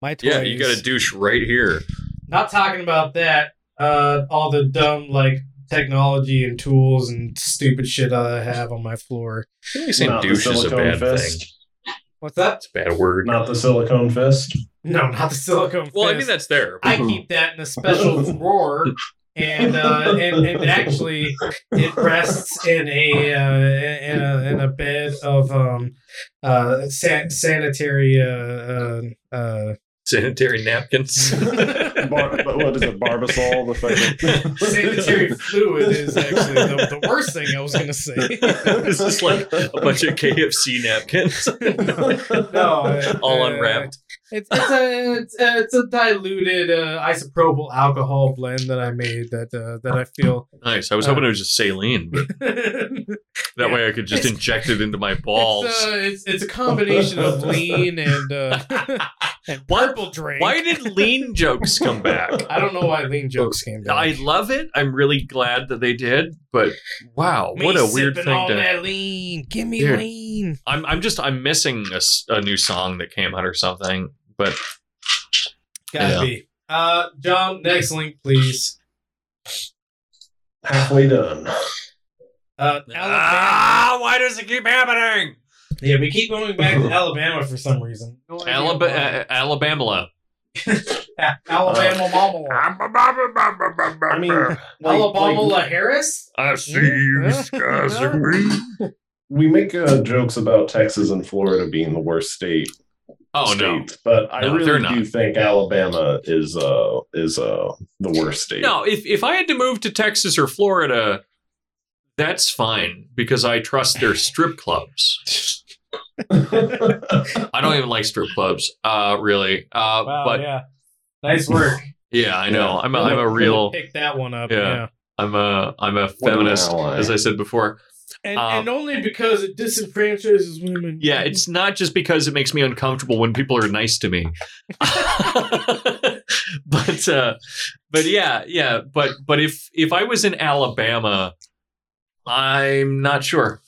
My toys. yeah, you got a douche right here. Not talking about that. Uh, all the dumb like technology and tools and stupid shit I have on my floor. I think saying douche is a bad fist, thing. What's that? It's a bad word. not the silicone fist. No, not the silicone. well, I mean that's there. I keep that in a special drawer, and uh, and and actually, it rests in a uh, in a in a bed of um uh san- sanitary uh, uh uh Sanitary napkins. Bar- what is it? Barbasol, the fucking Sanitary fluid is actually the, the worst thing I was going to say. this is like a bunch of KFC napkins. no, uh, All uh, unwrapped. It's it's a it's a, it's a diluted uh, isopropyl alcohol blend that I made that uh, that I feel. Nice. I was hoping it was just saline, but it's, that way I could just It's- inject it into my balls. uh, it's it's a combination of lean and uh, and What? purple drink. Why did lean jokes come back? I don't know why lean jokes came back. I love it. I'm really glad that they did, but wow, Me what a weird sipping thing on to. that lean. Give me Dude. lean. I'm I'm just I'm missing a new song that came out or something, but Gotta Yeah. be. Uh, John, next link, please. halfway done. Uh, Alabama. ah, why does it keep happening? Yeah, we keep going back to Alabama for some reason. No Alabama, uh, Alabama. Alabama Mama. I mean, like, Alabama like, Harris? I see you skies are green. we make uh, jokes about Texas and Florida being the worst state. Oh no, but I No, really do think Alabama is uh is uh the worst state. no. If if I had to move to Texas or Florida, that's fine because I trust their strip clubs. I don't even like strip clubs, uh, really. Uh, Wow, but yeah. Nice work. yeah, I know. Yeah. I'm a, I'm a real. Pick that one up. Yeah. Yeah. I'm a I'm a feminist, as I said before. And, Um, and only because it disenfranchises women. Yeah, it's not just because it makes me uncomfortable when people are nice to me. but uh but yeah, yeah, but but if if I was in Alabama, I'm not sure.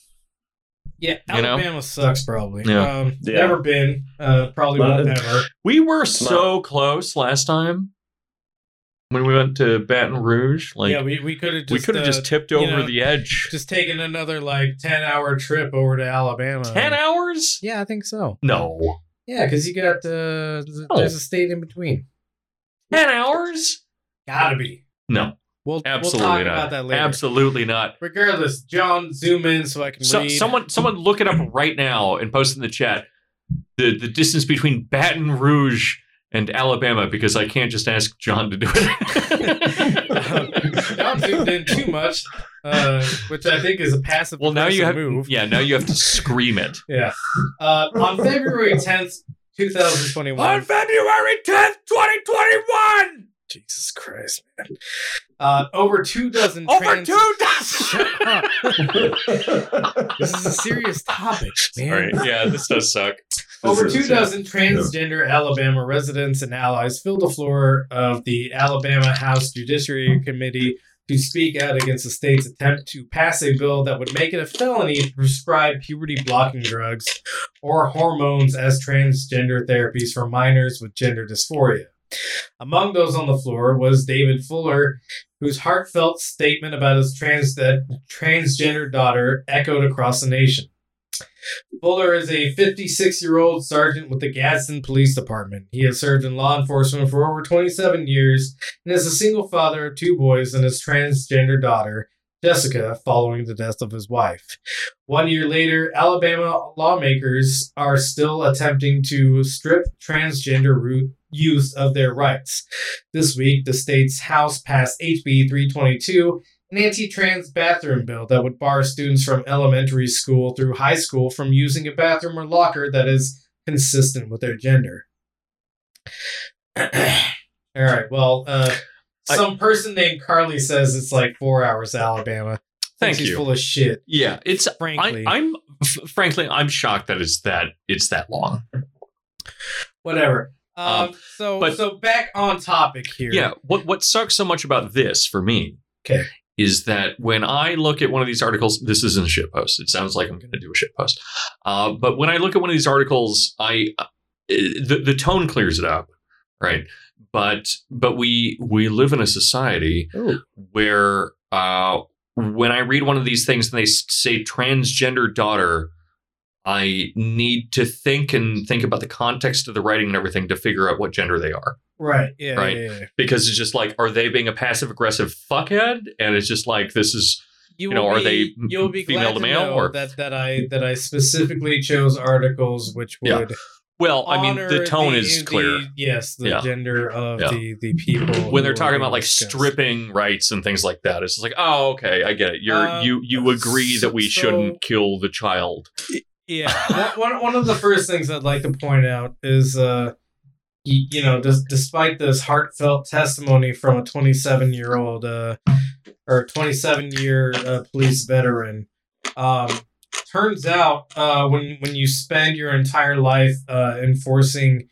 Yeah, You know? Alabama sucks probably. Yeah. Um, Yeah. Never been. Uh, probably But- won't ever. We were so close last time when we went to Baton Rouge. Like yeah, we, we could have just we could have uh, just tipped over know, the edge. just taking another like 10 hour trip over to Alabama. Ten hours? Yeah, I think so. No. Yeah, because you got uh, th- Oh. there's a state in between. Ten hours? Gotta be. No, We'll, absolutely we'll talk not. about that later. Absolutely not. Regardless, John, zoom in so I can So, read. someone, someone, look it up right now and post in the chat the the distance between Baton Rouge and Alabama because I can't just ask John to do it. John zoomed in too much, uh, which I think is a passive well, now you have move. yeah, now you have to scream it. Yeah. Uh, on February 10th, 2021. On February tenth, twenty twenty one, Jesus Christ, man. Uh, over two dozen over trans- two Shut up. This is a serious topic, man. Sorry, yeah, this does suck. Over two dozen transgender Alabama residents and allies filled the floor of the Alabama House Judiciary Committee to speak out against the state's attempt to pass a bill that would make it a felony to prescribe puberty blocking drugs or hormones as transgender therapies for minors with gender dysphoria. Among those on the floor was David Fuller, whose heartfelt statement about his trans- transgender daughter echoed across the nation. Fuller is a 56 year old sergeant with the Gadsden Police Department. He has served in law enforcement for over 27 years and is a single father of two boys and his transgender daughter, Jessica, following the death of his wife. One year later, Alabama lawmakers are still attempting to strip transgender youth of their rights. This week, the state's House passed HB 322 an anti-trans bathroom bill that would bar students from elementary school through high school from using a bathroom or locker that is consistent with their gender. All right. Well, uh, I- some person named Carly says it's like four hours, Alabama. Thank Thinks you. full of shit. Yeah, it's Frankly, I, I'm f- frankly I'm shocked that it's that it's that long. whatever. Um, Um, so but- so back on topic here. Yeah, what what sucks so much about this for me Okay. Is that when I look at one of these articles, this isn't a shit post. It sounds like I'm going to do a shit post, uh, but when I look at one of these articles, I uh, the the tone clears it up, right? But but we we live in a society Ooh. where uh, when I read one of these things and they say transgender daughter, I need to think and think about the context of the writing and everything to figure out what gender they are Right. Yeah. Right. Yeah, yeah. because it's just like, are they being a passive aggressive fuckhead? And it's just like, this is, You, You know, will are they You'll be female glad to to male, know or- that that I that I specifically chose articles which Yeah. would Well, I mean, the tone the- is the- clear. yes, the Yeah. gender of Yeah. the the people when they're talking about like discussed. stripping rights and things like that, it's just like, oh, okay, I get it. You're Um, you you agree that we so- shouldn't kill the child. Yeah, one, one- one of the first things I'd like to point out is, uh, y- you know, des- despite this heartfelt testimony from a 27 year old uh, or 27 year uh, police veteran, um, turns out uh, when when you spend your entire life uh, enforcing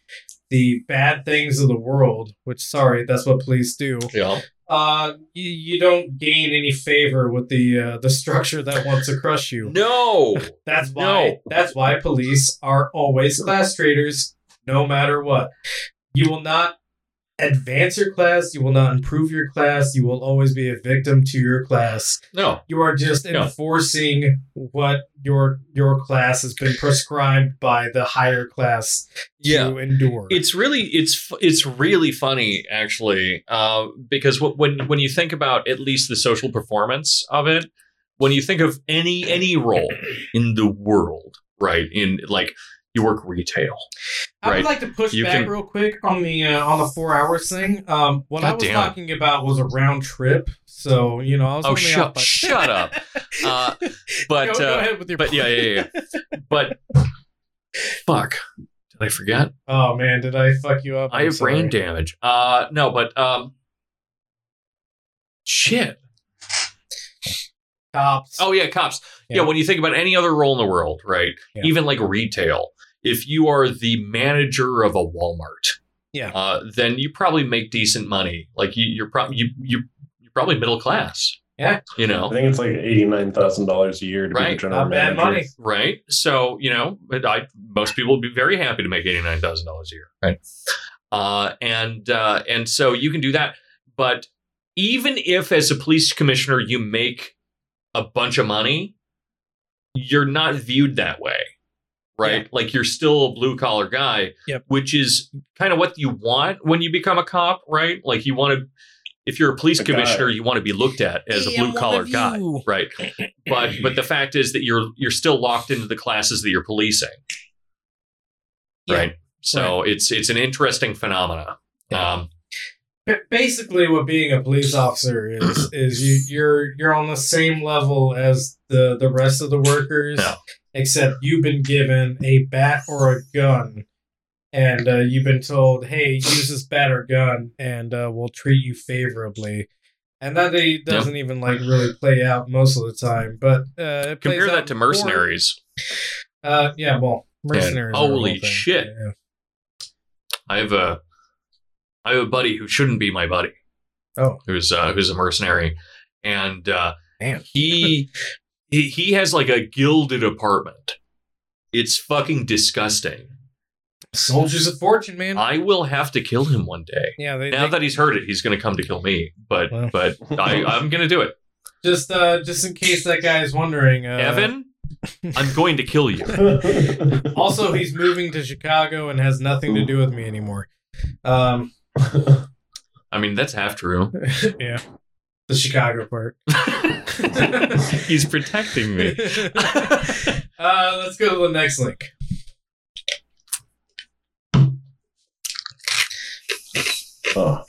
the bad things of the world, which sorry, that's what police do. Yeah. Uh, you, you don't gain any favor with the uh, the structure that wants to crush you. No. That's why No. that's why police are always class traitors, no matter what. You will not advance your class, you will not improve your class, you will always be a victim to your class. No. You are just No. enforcing what your your class has been prescribed by the higher class Yeah. to endure. It's really it's it's really funny actually uh, because wh- when when you think about at least the social performance of it, when you think of any any role in the world, right? In like you work retail, I would like to push You back can- real quick on the uh, on the four hours thing. Um, what I was damn talking about was a round trip, so you know I was Oh, shut- out by- shut up. Uh, but go, go uh, ahead with your but yeah yeah yeah. but fuck, did I forget? Oh man, did I fuck you up? I I'm have brain damage. Uh, no, but um, shit. Cops. Oh yeah, cops. Yeah. Yeah. when you think about any other role in the world, right? Yeah. Even like retail, if you are the manager of a Walmart, Yeah. uh, then you probably make decent money. Like you, you're probably you you you're probably middle class. Yeah. you know, I think it's like eighty nine thousand dollars a year to be Right. the general Not bad manager. money. right? So you know, I most people would be very happy to make eighty nine thousand dollars a year, right? Uh, and uh, and so you can do that, but even if as a police commissioner you make a bunch of money, you're not viewed that way, right? Like you're still a blue collar guy, Yep. which is kind of what you want when you become a cop, right? Like you want to, if you're a police A guy. commissioner, you want to be looked at as a Hey, I'm blue collar guy, right? But but the fact is that you're you're still locked into the classes that you're policing, Yeah. right? So it's it's an interesting phenomena. Yeah. Um, B- basically, what being a police officer is is you you're you're on the same level as the the rest of the workers, Yeah. except you've been given a bat or a gun. And uh, you've been told, "Hey, use this bat or gun, and uh, we'll treat you favorably." And that they doesn't even like really play out most of the time. But uh, compare that to more- mercenaries. Uh, yeah, well, mercenaries. a holy shit. Yeah. I have a I have a buddy who shouldn't be my buddy. Oh. who's uh, who's a mercenary, and uh, he he he has like a gilded apartment. It's fucking disgusting. Soldiers of fortune, man. I will have to kill him one day. yeah, they, Now they that he's heard it, he's going to come to kill me. But Well. but I, I'm going to do it. just uh, just in case that guy is wondering. Uh, Evan, I'm going to kill you. Also, he's moving to Chicago and has nothing to do with me anymore. Um, I mean, that's half true. yeah, the Chicago part. he's protecting me. uh, let's go to the next link. Oh,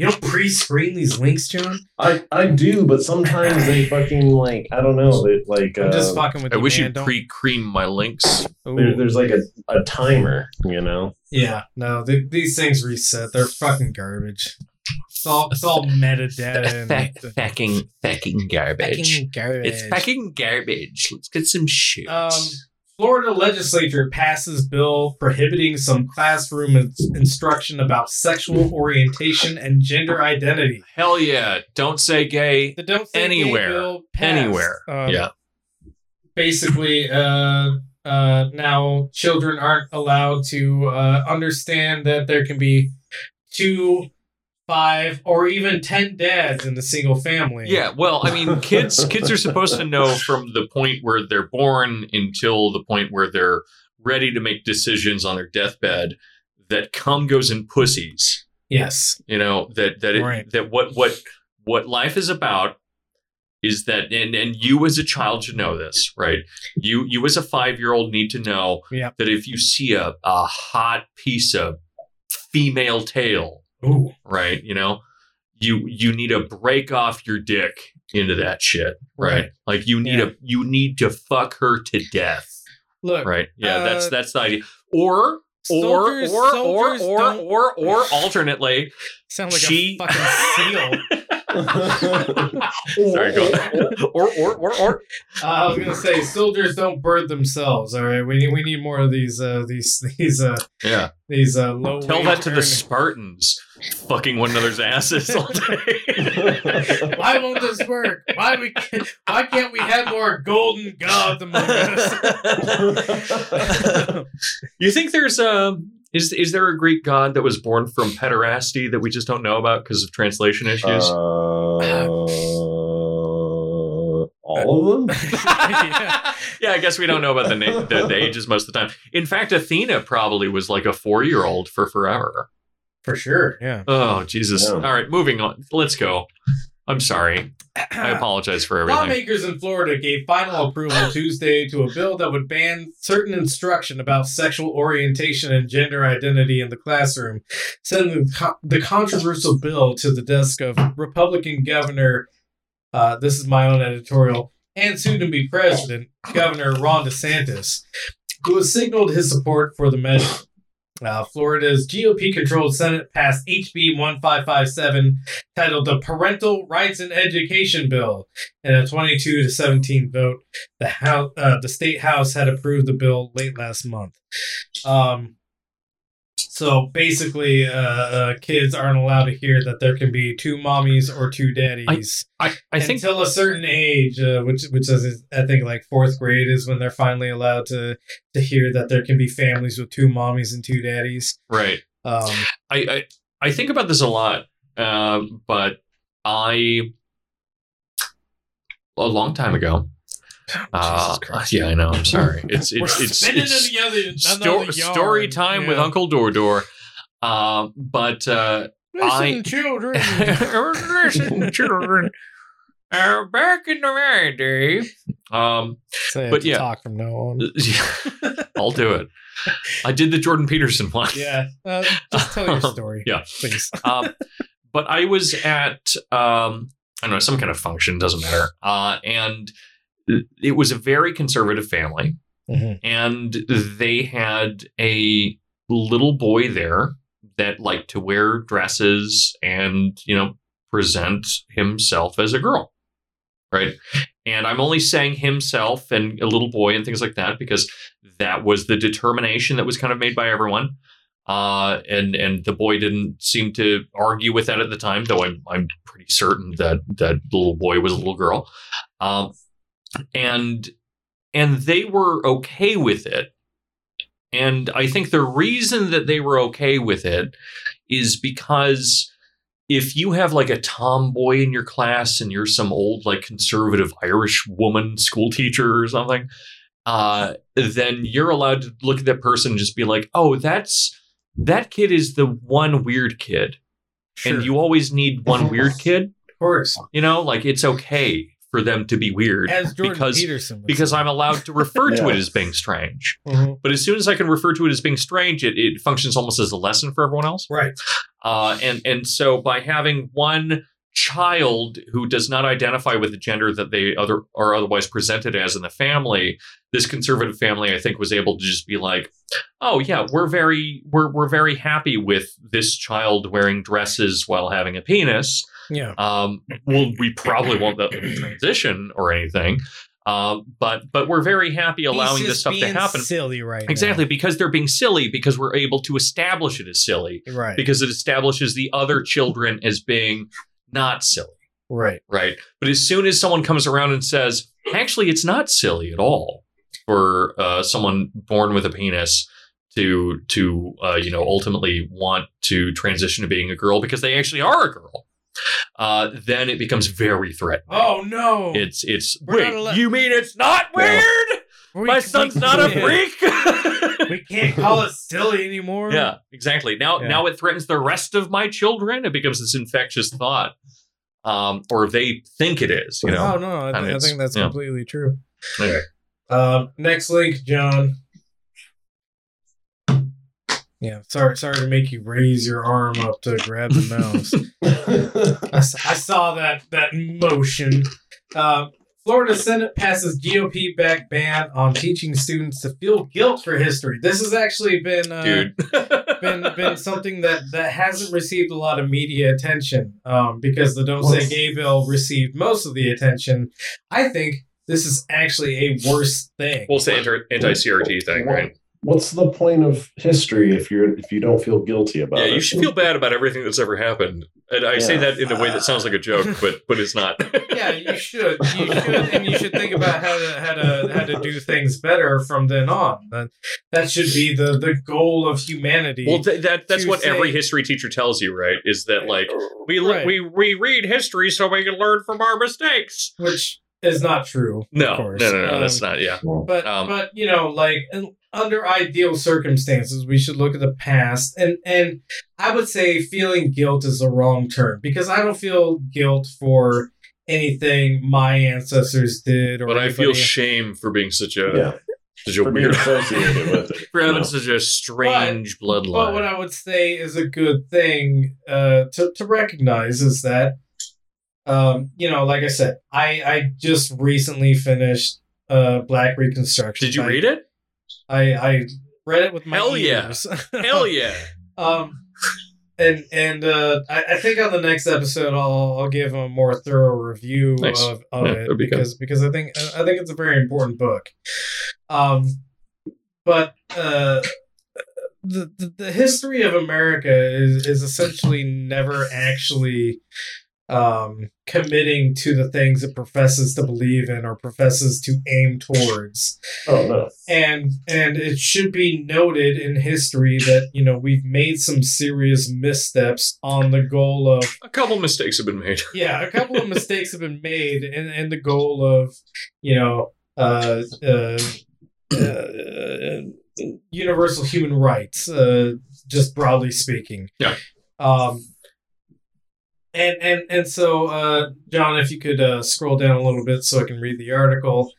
You don't pre-screen these links, John. I I do, but sometimes they fucking like I don't know. They like I'm just uh, fucking with I you. wish man. you'd Don't- pre-cream my links. There, there's like a, a timer, you know. Yeah, no, they, these things reset. They're fucking garbage. It's all, it's all metadata. and- fucking fucking garbage. Fucking garbage. It's fucking garbage. Let's get some shit. Um, Florida legislature passes bill prohibiting some classroom in- instruction about sexual orientation and gender identity. Hell yeah! Don't say gay. The Don't Say Gay Anywhere. bill passed. Anywhere. Um, yeah. Basically, uh, uh, now children aren't allowed to uh, understand that there can be two, five, or even ten dads in a single family. Yeah, well, I mean, kids kids are supposed to know from the point where they're born until the point where they're ready to make decisions on their deathbed that cum goes in pussies. Yes. You know that that it, Right. that what what what life is about is that and and you as a child should know this, right? You you as a five year old need to know that if you see a a hot piece of female tail, Ooh. right? You know, you you need to break off your dick into that shit, right? Right. Like you need Yeah. a you need to fuck her to death, Look, right? Yeah, that's Uh, that's the idea. Or or soldiers, or soldiers or or don't or or alternately, sound like she- a fucking seal. Sorry, go or or or or Uh, I was gonna say soldiers don't birth themselves. All right, we need we need more of these uh, these these uh, yeah. these uh, low. Tell that to the Spartans, fucking one another's asses all day. Why won't this work? Why we can't, why can't we have more golden gods among us? you think there's a is is there a Greek god that was born from pederasty that we just don't know about because of translation issues? Uh, all of them? yeah. yeah, I guess we don't know about the, na- the the ages most of the time. In fact, Athena probably was like a four year old for forever. For sure. Yeah. Oh Jesus! Yeah. All right, moving on. Let's go. I'm sorry. I apologize for everything. Lawmakers in Florida gave final approval Tuesday to a bill that would ban certain instruction about sexual orientation and gender identity in the classroom, sending the controversial bill to the desk of Republican Governor. Uh, this is my own editorial, and soon to be President, Governor Ron DeSantis, who has signaled his support for the measure. Uh, Florida's GOP controlled Senate passed HB 1557 titled the Parental Rights and Education Bill in a 22 to 17 vote. The house, uh, the state house had approved the bill late last month. Um, so basically, uh, uh, kids aren't allowed to hear that there can be two mommies or two daddies I, I think until a certain age, uh, which which is I think like fourth grade is when they're finally allowed to to hear that there can be families with two mommies and two daddies. right. Um, I, I I think about this a lot, uh, but I a long time ago. Uh, yeah, I know. I'm sorry. It's We're it's it's, it's in the other, sto- another story time with Yeah. Uncle Dordor. Uh, but uh, Listen, I- children. listen, children. Uh, back in the day, um, Say I But yeah. talk from now on. I'll do it. I did the Jordan Peterson one. Yeah, uh, just tell your story. Yeah. please. um, but I was at um, I don't know some kind of function, doesn't matter, uh, and it was a very conservative family, Mhm. and they had a little boy there that liked to wear dresses and you know present himself as a girl, right? And I'm only saying himself and a little boy and things like that because that was the determination that was kind of made by everyone uh, and and the boy didn't seem to argue with that at the time, though I'm I'm pretty certain that that little boy was a little girl, um, and and they were okay with it, and I think the reason that they were okay with it is because if you have like a tomboy in your class and you're some old like conservative Irish woman school teacher or something, uh, then you're allowed to look at that person and just be like, oh, that's that kid is the one weird kid. Sure. And you always need one weird kid. of course, You know, like it's okay for them to be weird as Jordan because Peterson, would because say. I'm allowed to refer to it as being strange. Mhm. But as soon as I can refer to it as being strange, it, it functions almost as a lesson for everyone else. right. Uh, and and so by having one child who does not identify with the gender that they other are otherwise presented as in the family, this conservative family, I think, was able to just be like, "Oh yeah, we're very we're we're very happy with this child wearing dresses while having a penis. Yeah, Um, well, we probably won't let them transition or anything." Um, but but we're very happy allowing this stuff to happen. Silly, right? now. Exactly, because they're being silly, because we're able to establish it as silly Right. because it establishes the other children as being not silly, right. right? But as soon as someone comes around and says, actually, it's not silly at all for uh, someone born with a penis to to uh, you know ultimately want to transition to being a girl because they actually are a girl, uh, then it becomes very threatening. Oh no! It's it's We're wait, not allowed- you mean it's not weird? We- My we- son's not a freak. We can't call it silly anymore. Yeah, exactly. Now, Yeah. now it threatens the rest of my children. It becomes this infectious thought. um, or they think it is. You know. oh no, I, th- I think that's yeah. completely true. Anyway. Um, next link, John. Yeah, sorry, sorry to make you raise your arm up to grab the mouse. I saw that that motion. Uh, Florida Senate passes GOP backed ban on teaching students to feel guilt for history. This has actually been uh, Dude. been been something that that hasn't received a lot of media attention um, because the Don't Say Gay bill received most of the attention. I think this is actually a worse thing. Well, it's the anti anti CRT thing, right? What's the point of history if you're if you don't feel guilty about Yeah, it? you should feel bad about everything that's ever happened. And I say that in a way that sounds like a joke, but but it's not. yeah, you should. You should, and you should think about how to how to how to do things better from then on. That that should be the the goal of humanity. Well, th- that that's to what every history teacher tells you, right? Is that like we Right. we we read history so we can learn from our mistakes. which is not true. No, of course. no, no, no, that's Um, not. Yeah, But Um, but you know, like in- under ideal circumstances, we should look at the past, and and I would say feeling guilt is the wrong term because I don't feel guilt for anything my ancestors did, or but I feel anybody- shame for being such a yeah, such a for weird associated with it. for having No. such a strange bloodline. But what. I would say is a good thing uh, to to recognize is that, um, you know, like I said, I I just recently finished uh, Black Reconstruction. Did you I- read it? I I read it with my Hell yeah. Hell yeah! um, and and uh, I, I think on the next episode I'll I'll give a more thorough review Nice. of, of Yeah, it be good. because because I think I think it's a very important book. Um, but uh, the, the the history of America is is essentially never actually um committing to the things it professes to believe in or professes to aim towards Oh no, and and it should be noted in history that you know we've made some serious missteps on the goal of A couple mistakes have been made. yeah a couple of mistakes have been made and and the goal of you know uh, uh, uh, universal human rights uh, just broadly speaking Yeah. um and and and so uh john if you could uh scroll down a little bit so i can read the article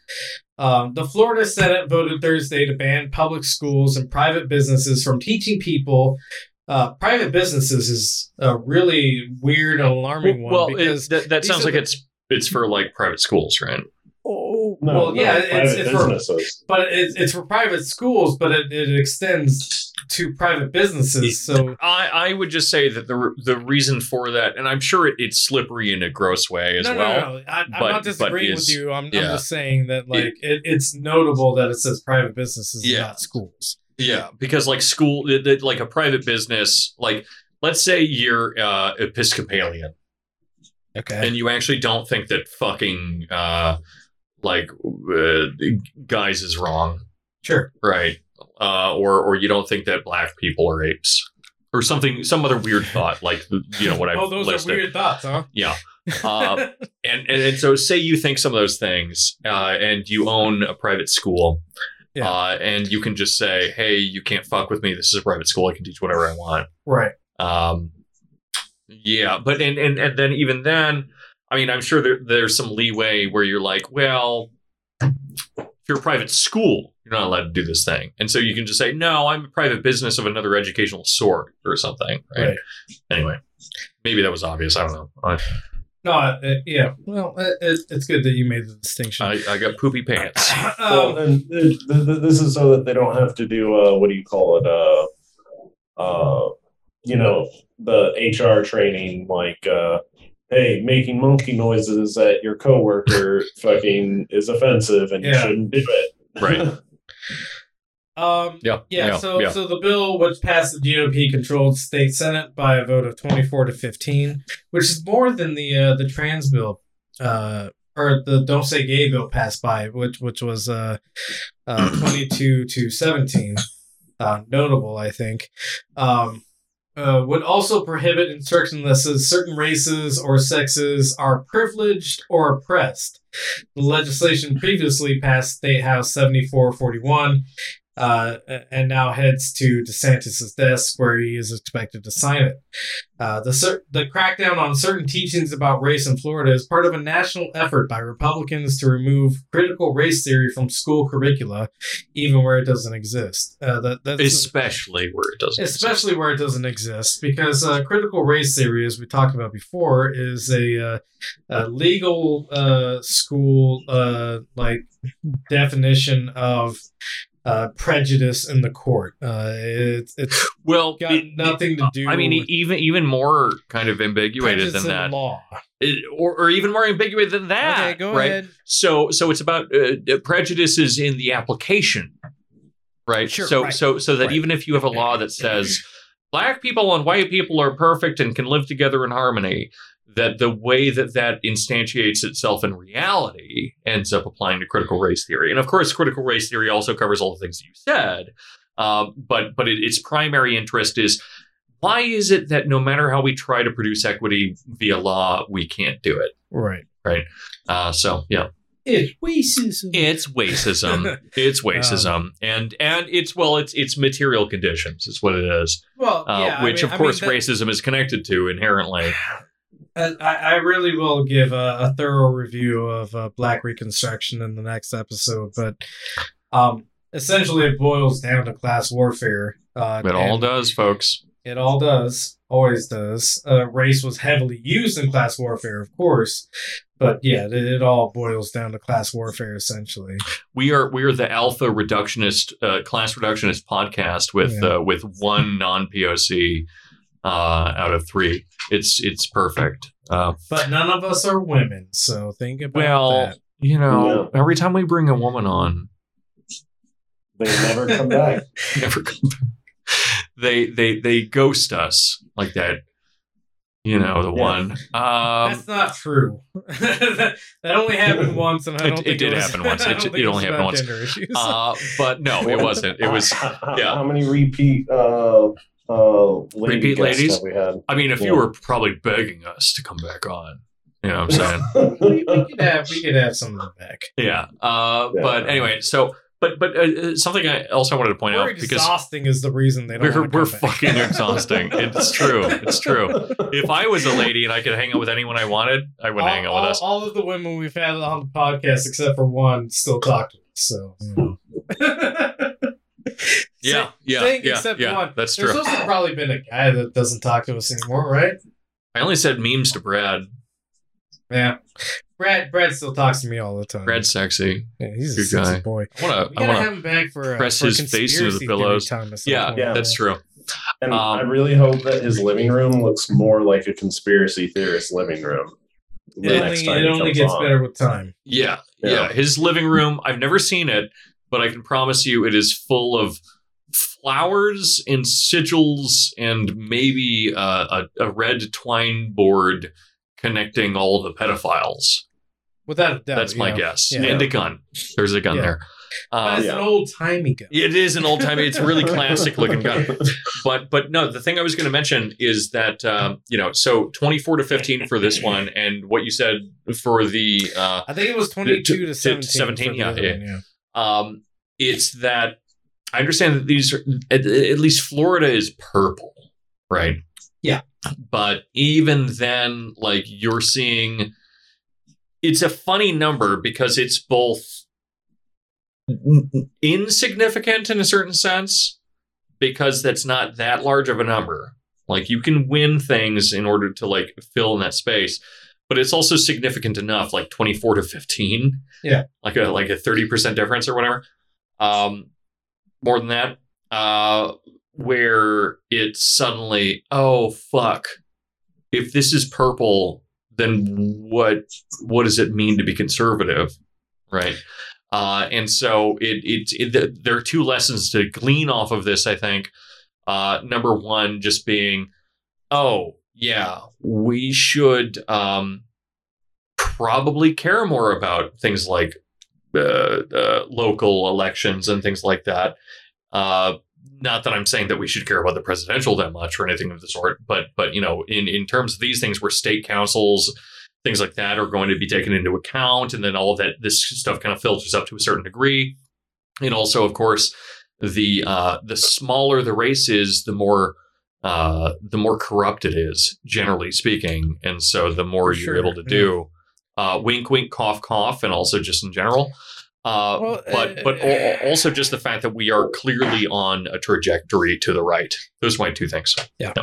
um, the Florida Senate voted Thursday to ban public schools and private businesses from teaching people. Uh, private businesses is a really weird and alarming one well, because it, that, that sounds like the- it's it's for like private schools, right? No, well no, yeah it's, private it's for businesses. but it's, it's for private schools but it, it extends to private businesses so I, I would just say that the the reason for that, and I'm sure it, it's slippery in a gross way as no, well. no, no, I, I'm not but disagreeing with you. I'm, I'm just saying that like it, it's notable that it says private businesses, Yeah. not schools. Yeah, because like school, th- th- like a private business, like let's say you're uh, Episcopalian Okay. and you actually don't think that fucking uh, like uh, guys is wrong, Sure. right? Uh, or or you don't think that black people are apes. Or something, some other weird thought, like you know what I've oh, those listed. are weird thoughts, huh? Yeah. Uh, and, and and so say you think some of those things uh, and you own a private school Yeah. uh, and you can just say hey you can't fuck with me this is a private school i can teach whatever i want right. um, yeah but and, and and then even then i mean i'm sure there, there's some leeway where you're like well if you're a private school you're not allowed to do this thing and so you can just say no i'm a private business of another educational sort or something right, Right. anyway maybe that was obvious i don't know I, No, it, yeah. Well, it, it, it's good that you made the distinction. I, I got poopy pants well, um, and th- th- th- this is so that they don't have to do uh, what do you call it? Uh, uh, you know, the HR training, like, uh, hey, making monkey noises at your coworker fucking is offensive, and you shouldn't do it. Right. um, yeah yeah, so yeah. so the bill which passed the GOP controlled state senate by a vote of 24 to 15, which is more than the uh, the trans bill uh or the don't say gay bill passed by which which was uh, uh 22 to 17. Uh, notable, I think. Um uh, would also prohibit instruction that says certain races or sexes are privileged or oppressed. The legislation previously passed State House 7441 uh, and now heads to DeSantis' desk where he is expected to sign it. Uh, the cer- the crackdown on certain teachings about race in Florida is part of a national effort by Republicans to remove critical race theory from school curricula, even where it doesn't exist. Uh, that, that's especially where it doesn't. especially where it doesn't exist because uh, critical race theory as we talked about before is a, uh, a legal uh, school uh, like definition of uh, prejudice in the court uh, it's, it's well, got it- nothing to do I mean, even even more kind of ambiguated than that, law It- or, or even more ambiguous than that. okay go right? ahead So so it's about uh, prejudices in the application, right? Sure, so right. so so that Right. even if you have a law that says black people and white people are perfect and can live together in harmony, that the way that that instantiates itself in reality ends up applying to critical race theory. And of course, critical race theory also covers all the things that you said, um, but but it, its primary interest is. Why is it that no matter how we try to produce equity via law, we can't do it? right Right. Uh, so, yeah. it's racism It's racism. it's racism, and and it's well, it's it's material conditions. Is what it is. well Uh, yeah, I which, mean- of I course, mean, that- racism is connected to inherently. I, I really will give a, a thorough review of uh, Black Reconstruction in the next episode, but um, essentially it boils down to class warfare. Uh, It all does, folks. It all does, always does. Uh, race was heavily used in class warfare, of course, but yeah, it, it all boils down to class warfare essentially. We are we are the alpha reductionist uh, class reductionist podcast with Yeah. uh, with one non POC uh, out of three. It's it's perfect. Uh, But none of us are women, so think about well, that. you know, every time we bring a woman on, They never come back. never come back. They they they ghost us like that. You know the Yeah. one. Um, That's not true. that, that only happened once, and I It- don't it think did was- happen once. I It- it only happened once. uh, but no, it wasn't. It was. How, yeah. how many repeat uh uh lady Repeat ladies? have we had? I mean, if you were probably begging us to come back on, you know what I'm saying? we, we could have we could have some of them back. yeah. Uh, Yeah. But anyway, so but but uh, uh, something I else I wanted to point We're out because exhausting is the reason they don't. we're wanna we're come back. fucking exhausting. It's true. It's true. If I was a lady and I could hang out with anyone I wanted, I would all, hang out all, with us. all of the women we've had on the podcast, except for one, still talk to us. So. you know. Yeah, Say- yeah, saying yeah, except yeah. one. That's true. There's also probably been a guy that doesn't talk to us anymore, right? I only said memes to Brad. Yeah. Brad Brad still talks to me all the time. Brad's sexy. yeah, he's a good sexy guy. boy. I want to. I want to. have him back for uh, press for his face into the pillows. theory time Yeah. Yeah. that's true. And Um, I really hope that his living room looks more like a conspiracy theorist living room. the It next only, time it only gets on. better with time. Yeah, yeah, Yeah. His living room, I've never seen it, but I can promise you it is full of flowers and sigils and maybe uh, a, a red twine board connecting all the pedophiles. Without a doubt. That's my yeah. guess. Yeah. And a gun. There's a gun Yeah. there. But Um, it's Yeah. an old timey gun. it is an old timey. It's a really classic looking gun. But but no, the thing I was going to mention is that um, you know, so 24 to 15 for this one, and what you said for the uh, I think it was 22 to- to, to 17. 17, yeah, yeah. one, yeah. um, it's that I understand that these are at, at least Florida is purple, right? Yeah. But even then, like you're seeing, it's a funny number because it's both insignificant in a certain sense because that's not that large of a number. Like you can win things in order to like fill in that space, but it's also significant enough, like 24 to 15. Yeah. Like a like a 30% difference or whatever. Um more than that. Uh where it's suddenly, oh fuck. If this is purple, then what what does it mean to be conservative? Right. Uh, and so it, it, it there are two lessons to glean off of this, I think. Uh, number one, just being, oh yeah, we should um, probably care more about things like local elections and things like that. Uh, not that I'm saying that we should care about the presidential that much or anything of the sort, but but you know, in in terms of these things where state councils things like that are going to be taken into account and then all of that this stuff kind of filters up to a certain degree and also of course the uh, the smaller the race is, the more uh, the more corrupt it is, generally speaking, and so the more For you're able to do. Uh, wink, wink, cough, cough, and also just in general. Uh, Well, but uh, but al- also just the fact that we are clearly on a trajectory to the right. Those are my two things. Yeah.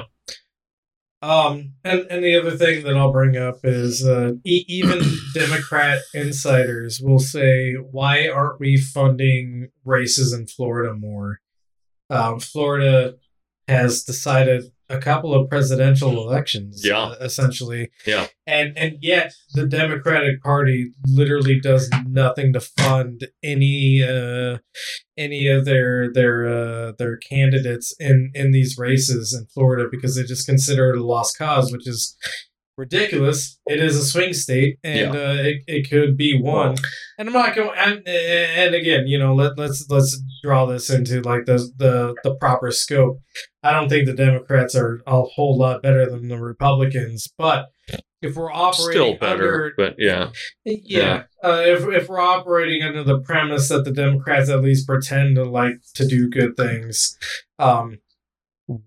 Um, and, and the other thing that I'll bring up is uh, e- even Democrat insiders will say, why aren't we funding races in Florida more? Um, Florida has decided a couple of presidential elections, Yeah. uh, essentially. Yeah. And and yet the Democratic Party literally does nothing to fund any uh, any of their their uh, their candidates in in these races in Florida because they just consider it a lost cause, which is ridiculous. It is a swing state, and uh, it, it could be won. And I'm not going. And, and again, you know, let let's let's draw this into like the the the proper scope. I don't think the Democrats are a whole lot better than the Republicans, but if we're operating Still better, under but yeah, yeah. Uh, if if we're operating under the premise that the Democrats at least pretend to like to do good things, um,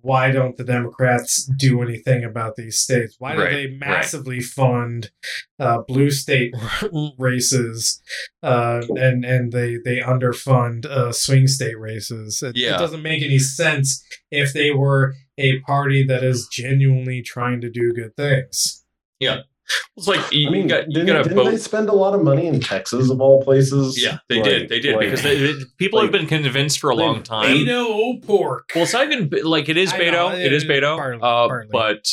why don't the Democrats do anything about these states? Why do Right, they massively fund uh, blue state races, uh, and and they they underfund uh, swing state races? It, Yeah. it doesn't make any sense if they were a party that is genuinely trying to do good things. it's like you, I mean, you got you didn't, got to didn't they spend a lot of money in Texas of all places? Yeah, they Like- did. They did like- because they, they- people like- have been convinced for a long time. Beto pork. Well, it's not even like it is I know, Beto. It is Beto. partly- uh, partly. but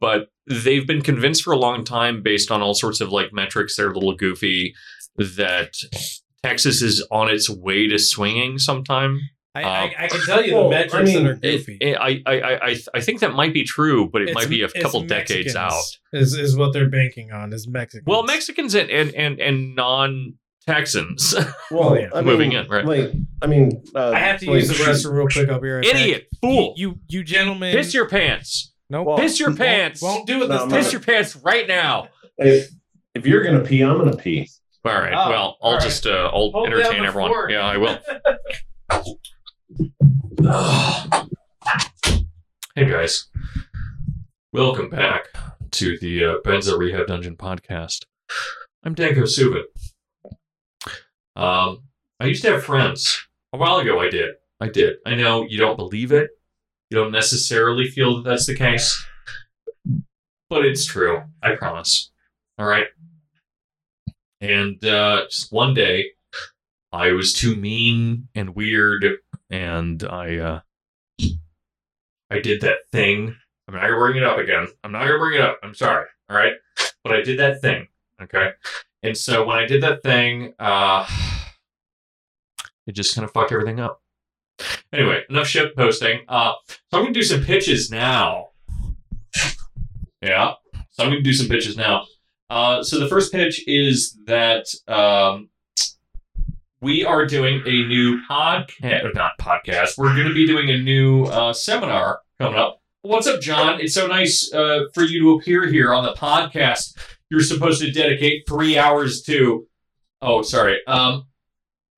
but they've been convinced for a long time, based on all sorts of like metrics that are a little goofy, that Texas is on its way to swinging sometime. I, Um, I, I can tell you well, the I metrics mean, that are goofy. it- I, I I I I think that might be true, but it It's- might be a it's couple decades out. Is is what they're banking on is Mexicans. Well, Mexicans and and and, and non Texans. Well, yeah. I mean, Moving in, right. Like, I mean, uh, I have to like, use the restroom real quick. I'll be right back. Idiot, fool, You, you you gentlemen. piss your pants, no. Well, piss your won't- pants, Won't, do it No, this I'm piss your pants right now. If, if you're gonna pee, I'm gonna pee. All right. Oh, well, I'll all right. just uh, I'll Hold entertain everyone. fort. Yeah, I will. hey guys, welcome back to the uh, Benzo Rehab Dungeon podcast. I'm Danko Suvin. Um, I used to have friends. A while ago, I did. I did. I know you don't believe it. You don't necessarily feel that that's the case, but it's true. I promise. All right. And uh, just one day, I was too mean and weird, and I uh, I did that thing. I'm not gonna bring it up again. I'm not gonna bring it up. I'm sorry. All right, but I did that thing. Okay, and so when I did that thing, uh, it just kind of fucked everything up. Anyway, enough shit posting. Uh, so I'm gonna do some pitches now. Yeah, so I'm gonna do some pitches now. Uh, so the first pitch is that um, we are doing a new podcast, not podcast. We're going to be doing a new uh, seminar coming up. What's up, John? It's so nice uh, for you to appear here on the podcast. You're supposed to dedicate three hours to. Oh, sorry. Um,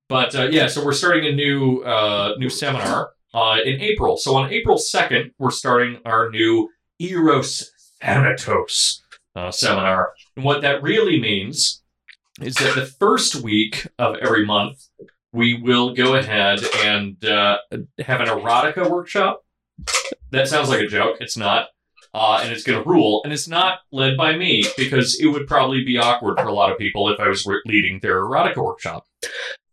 but uh, yeah, so we're starting a new uh, new seminar uh, in April. So on April second, we're starting our new Eros Thanatos uh, seminar. And what that really means is that the first week of every month, we will go ahead and uh, have an erotica workshop. That sounds like a joke. It's not. Uh, and it's going to rule. And it's not led by me because it would probably be awkward for a lot of people if I was re- leading their erotica workshop.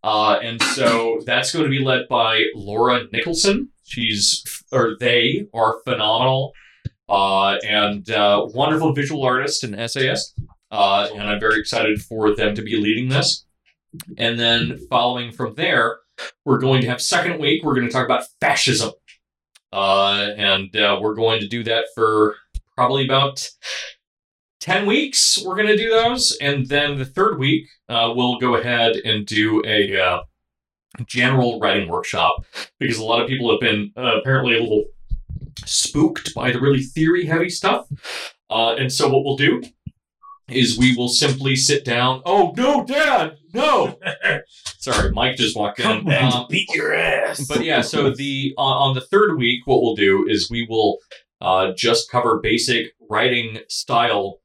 Uh, and so that's going to be led by Laura Nicholson. She's, or they are phenomenal uh, and uh, wonderful visual artist and essayist. Uh, and I'm very excited for them to be leading this. And then following from there, we're going to have second week. We're going to talk about fascism, uh, and uh, we're going to do that for probably about ten weeks. We're going to do those, and then the third week uh, we'll go ahead and do a uh, general writing workshop because a lot of people have been uh, apparently a little spooked by the really theory heavy stuff. Uh, and so what we'll do is we will simply sit down. Oh no, Dad! no. Sorry, Mike just walked in. Come Um, beat your ass. but yeah, so the on on the third week, what we'll do is we will uh, just cover basic writing style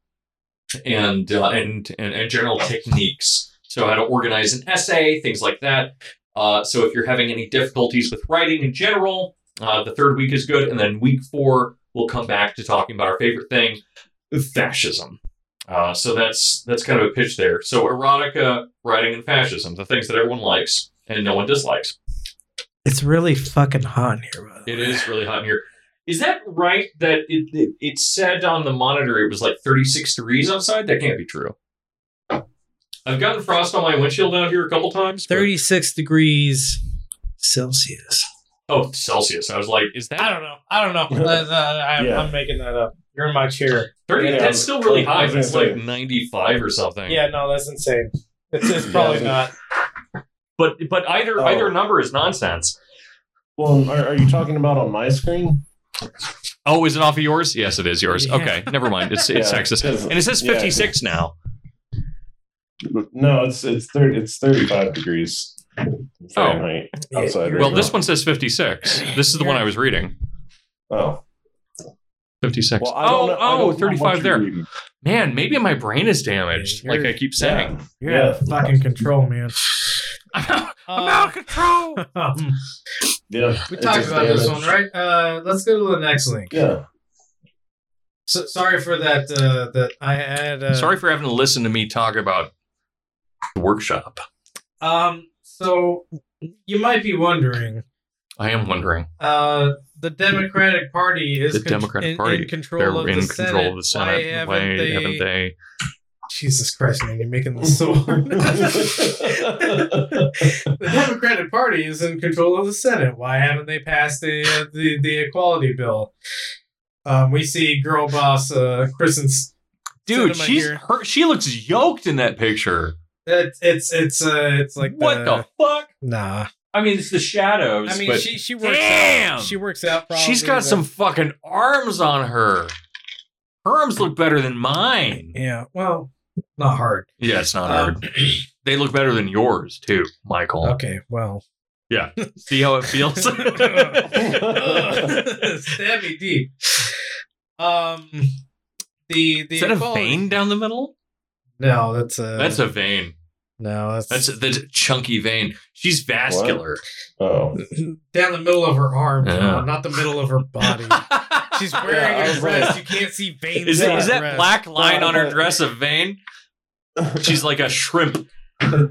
and, uh, and and and general techniques. So how to organize an essay, things like that. Uh, so if you're having any difficulties with writing in general, uh, the third week is good, and then week four we'll come back to talking about our favorite thing, fascism. Uh, so that's that's kind of a pitch there. So erotica, writing, and fascism, the things that everyone likes and no one dislikes. It's really fucking hot in here. By the It way. is really hot in here. Is that right that it, it, it said on the monitor it was like 36 degrees outside? That can't be true. I've gotten frost on my windshield down here a couple times. but- 36 degrees Celsius. Oh, Celsius. I was like, is that I don't know. I don't know. Uh, uh, I, Yeah. I'm making that up. You're in my chair. 30? Yeah, that's still really high. was It's like 95 or something. Yeah, no, that's insane. It's, it's probably Yeah. not. But but either Oh. either number is nonsense. well, are, are you talking about on my screen? Oh, is it off of yours? Yes, it is yours. Yeah. Okay, never mind. It's it's Yeah, sexist. 'cause- And it says yeah. 56 now. No, it's it's thirty. It's thirty-five degrees oh. Fahrenheit Yeah, outside. you're right Well, now. this one says 56. This is the one I was reading. Oh, 56. well, oh, know, oh, 35 there. reading. Man, maybe my brain is damaged, like I keep saying. You're Yeah. fucking control, man. I'm out, I'm Uh, out of control. Um, Yeah, we talked just about this one, right? Uh, let's go to the next link. Yeah, So, sorry for that. Uh, that I had. Uh, Sorry for having to listen to me talk about the workshop. Um. So you might be wondering. I am wondering. Uh, the Democratic Party is The con- Democratic in, Party, in control They're of in the control Senate. of the Senate. Why haven't, Why they... haven't they? Jesus Christ, man! You're making this so hard. the Democratic Party is in control of the Senate. Why haven't they passed the uh, the, the equality bill? Um, we see girl boss uh, Kristen's. Dude, she's here. her, she looks yoked in that picture. It's it's it's uh it's like what the fuck? nah. I mean, it's the shadows. I mean, but she she works Damn! out. She works out. Probably she's got but- some fucking arms on her. Her arms look better than mine. Yeah. Well, not hard. Yeah, it's not Um, hard. They look better than yours too, Michael. okay. Well. Yeah. See how it feels? Stab me deep. Um, the the Is that a vein down the middle? No, that's a That's a vein. No. That's That's the chunky vein. She's vascular. oh, down the middle of her arm, Yeah. John, not the middle of her body. She's wearing Yeah, I a was dress. like- You can't see veins. Is, in it, is that dress. black line on her dress a vein? She's like a shrimp.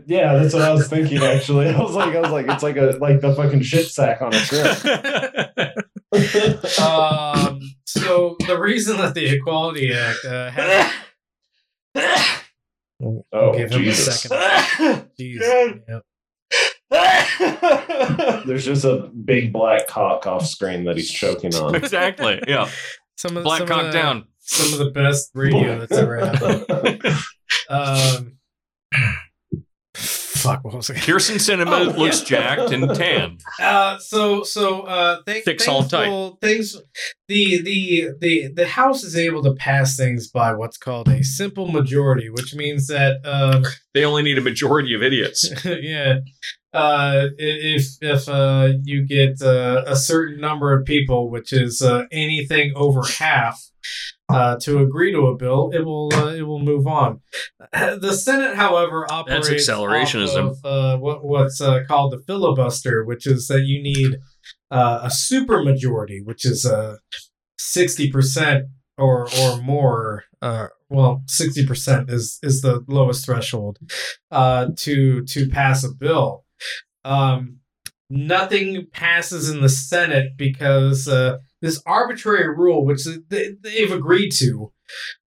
yeah, that's what I was thinking. Actually, I was like, I was like, it's like a like the fucking shit sack on a shrimp. Um, so the reason that the Equality Act uh, has oh, give him a Jesus. second. Jeez, yeah. There's just a big black cock off screen that he's choking on. exactly. Yeah. Some of Black some cock of the, down. Some of the best radio that's ever happened. Um, fuck, what was it? Kyrsten Sinema Oh, looks yeah. jacked and tan. Uh, so so uh, th- Thick, things solid, tight. Things the the the the House is able to pass things by what's called a simple majority, which means that um, They only need a majority of idiots. yeah. Uh, if if uh, you get uh, a certain number of people, which is uh, anything over half, uh, to agree to a bill, it will uh, it will move on. The Senate, however, operates accelerationism. off of, uh, what what's uh, called the filibuster, which is that you need uh, a supermajority, which is uh, sixty percent or or more. Uh, well, sixty percent is is the lowest threshold uh, to to pass a bill. Um, nothing passes in the Senate because uh, this arbitrary rule, which they, they've agreed to,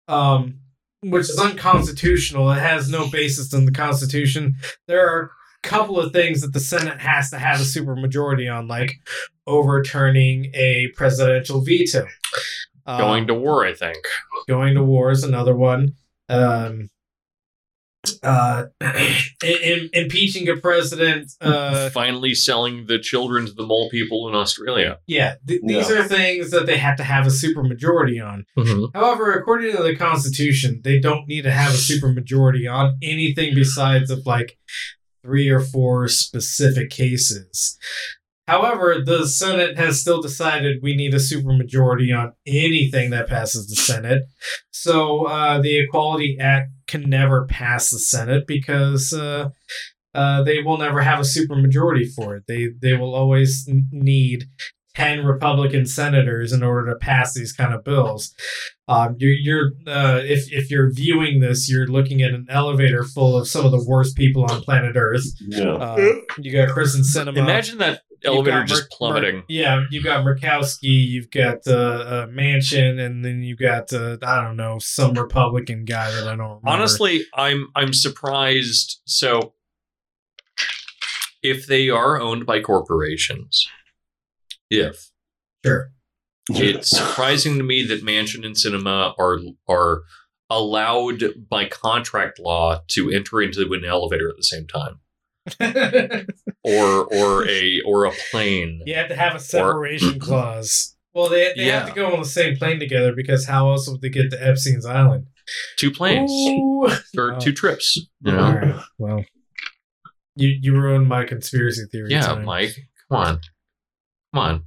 um, which is unconstitutional. It has no basis in the Constitution. There are a couple of things that the Senate has to have a supermajority on, like overturning a presidential veto. Um, Going to war, I think. going to war is another one. Um, uh, im- impeaching a president. Uh, Finally selling the children to the mole people in Australia. yeah, th- these are things that they have to have a supermajority on. However, according to the Constitution, they don't need to have a supermajority on anything besides of like three or four specific cases. However, the Senate has still decided we need a supermajority on anything that passes the Senate. So uh, the Equality Act can never pass the Senate because uh, uh, they will never have a supermajority for it. They they will always n- need 10 Republican senators in order to pass these kind of bills. Um, you're, you're uh, if, if you're viewing this, you're looking at an elevator full of some of the worst people on planet Earth. Yeah. Uh, you got Kristen Sinema. Imagine that You've elevator just plummeting. Yeah, you've got Murkowski, you've got uh, uh, Manchin, and then you've got uh, I don't know some Republican guy that I don't remember. Honestly, I'm I'm surprised. So, if they are owned by corporations, if sure. it's surprising to me that Manchin and Sinema are are allowed by contract law to enter into an elevator at the same time, or or a or a plane. you have to have a separation clause. Well, they, they have to go on the same plane together because how else would they get to Epstein's Island? Two planes Ooh. or Oh. two trips. You know? right. Well, you you ruined my conspiracy theory. Yeah, time. Mike. Come on, come on.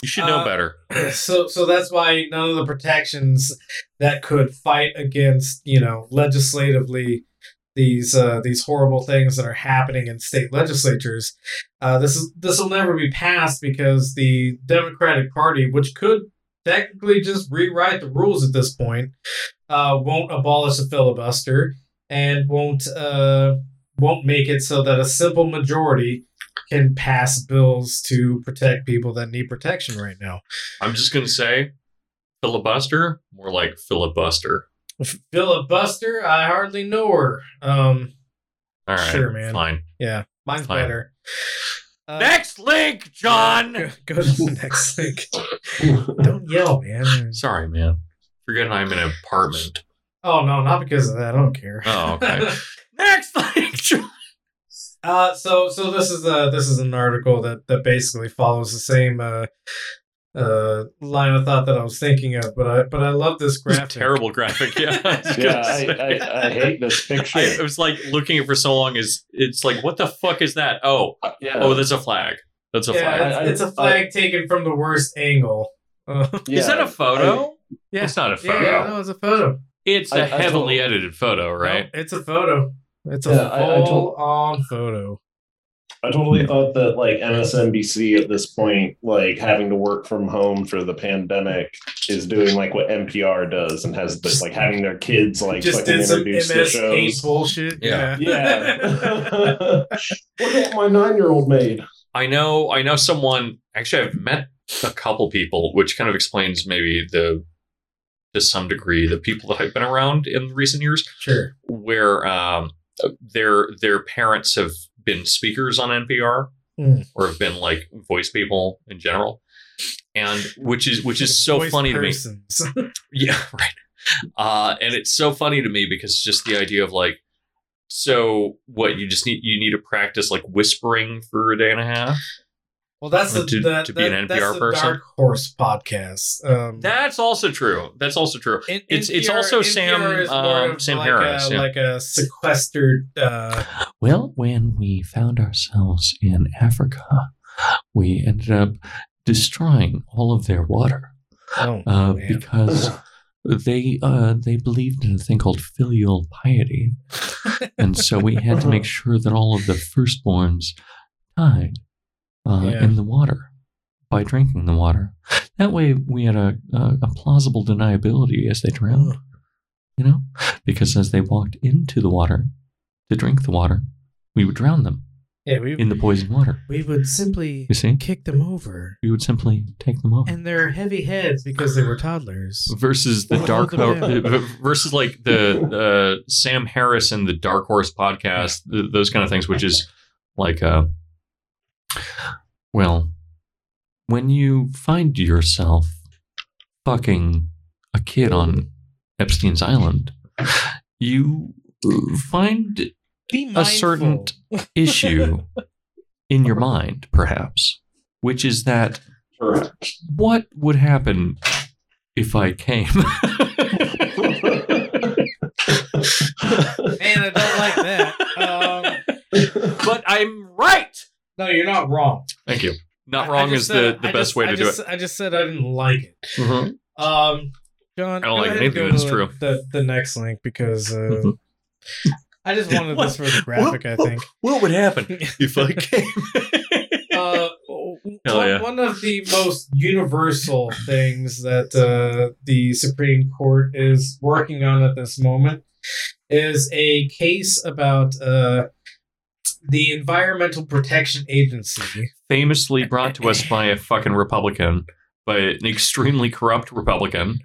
You should know Uh, better. so so that's why none of the protections that could fight against you know legislatively these uh, these horrible things that are happening in state legislatures uh, this is this will never be passed because the Democratic Party which could technically just rewrite the rules at this point uh, won't abolish the filibuster and won't uh, won't make it so that a simple majority can pass bills to protect people that need protection right now. I'm just gonna say, filibuster, more like filibuster. Filibuster, I hardly know her. Um, All right, Sure, man. Fine. yeah, mine's Fine. better. Uh, Next link, John. Go, go to the next link. Don't yell, man. Sorry, man. Forgetting I'm in an apartment. Oh no, not because of that. I don't care. Oh, okay. Next link, John. uh, so so this is uh this is an article that that basically follows the same uh uh line of thought that I was thinking of, but I but I love this graphic. Terrible graphic. Yeah. I yeah, I. I, I hate this picture. I, I was like looking at it for so long. Is it's like what the fuck is that? Oh, yeah. oh, that's a flag. That's a Yeah, flag. it's, it's a flag taken from the worst angle. Uh, yeah, is that a photo? yeah, It's not a photo. yeah, no, it's a photo. It's I- a I heavily totally- edited photo, right? No, it's a photo. It's a Yeah, I- I told- full-on photo. I totally thought that like MSNBC at this point, like having to work from home for the pandemic, is doing like what NPR does and has this like having their kids like Just fucking did some introduce the MS hate shows. bullshit. Yeah. Yeah. Look what my nine-year-old made. I know I know someone actually I've met a couple people, which kind of explains maybe the to some degree the people that I've been around in recent years sure. where um their their parents have been speakers on NPR Mm. or have been like voice people in general. And which is which is so Voice funny persons. to me. Yeah, right. Uh and it's so funny to me because just the idea of like so what you just need you need to practice like whispering for a day and a half well, that's the, To- that, to be an NPR that's person? Dark Horse podcast. Um, That's also true. That's also true. N- it's- it's NPR also Sam, um, Sam like Harris, a, yeah. like a sequestered. Uh, Well, when we found ourselves in Africa, we ended up destroying all of their water oh, uh, because they uh, they believed in a thing called filial piety, and so we had to make sure that all of the firstborns died uh, Yeah. in the water by drinking the water. That way, we had a, a, a plausible deniability as they drowned. You know, because as they walked into the water to drink the water, we would drown them yeah, we in the poisoned water. we would simply You see, kick them over, we would simply take them over. and their heavy heads because they were toddlers. versus the dark them Ho- versus like the uh, Sam Harris and the Dark Horse podcast, th- those kind of things, which is like, uh, Well, when you find yourself fucking a kid on Epstein's Island, you find a certain issue in your mind, perhaps, which is that Perhaps. what would happen if I came? Man, I don't like that. Um, but I'm right. No, you're not wrong. Thank you. Not I- I wrong just is said- the, the I best just- way to I do it. I just said I didn't like it. Mhm. Um, John, I don't like anything go that's true. The, the next link because uh, Mhm. I just wanted this for the graphic. I think. What would happen if I came? Uh, Hell one, yeah. one of the most universal things that uh, the Supreme Court is working on at this moment is a case about uh, the Environmental Protection Agency. Famously brought to us by a fucking Republican, but an extremely corrupt Republican.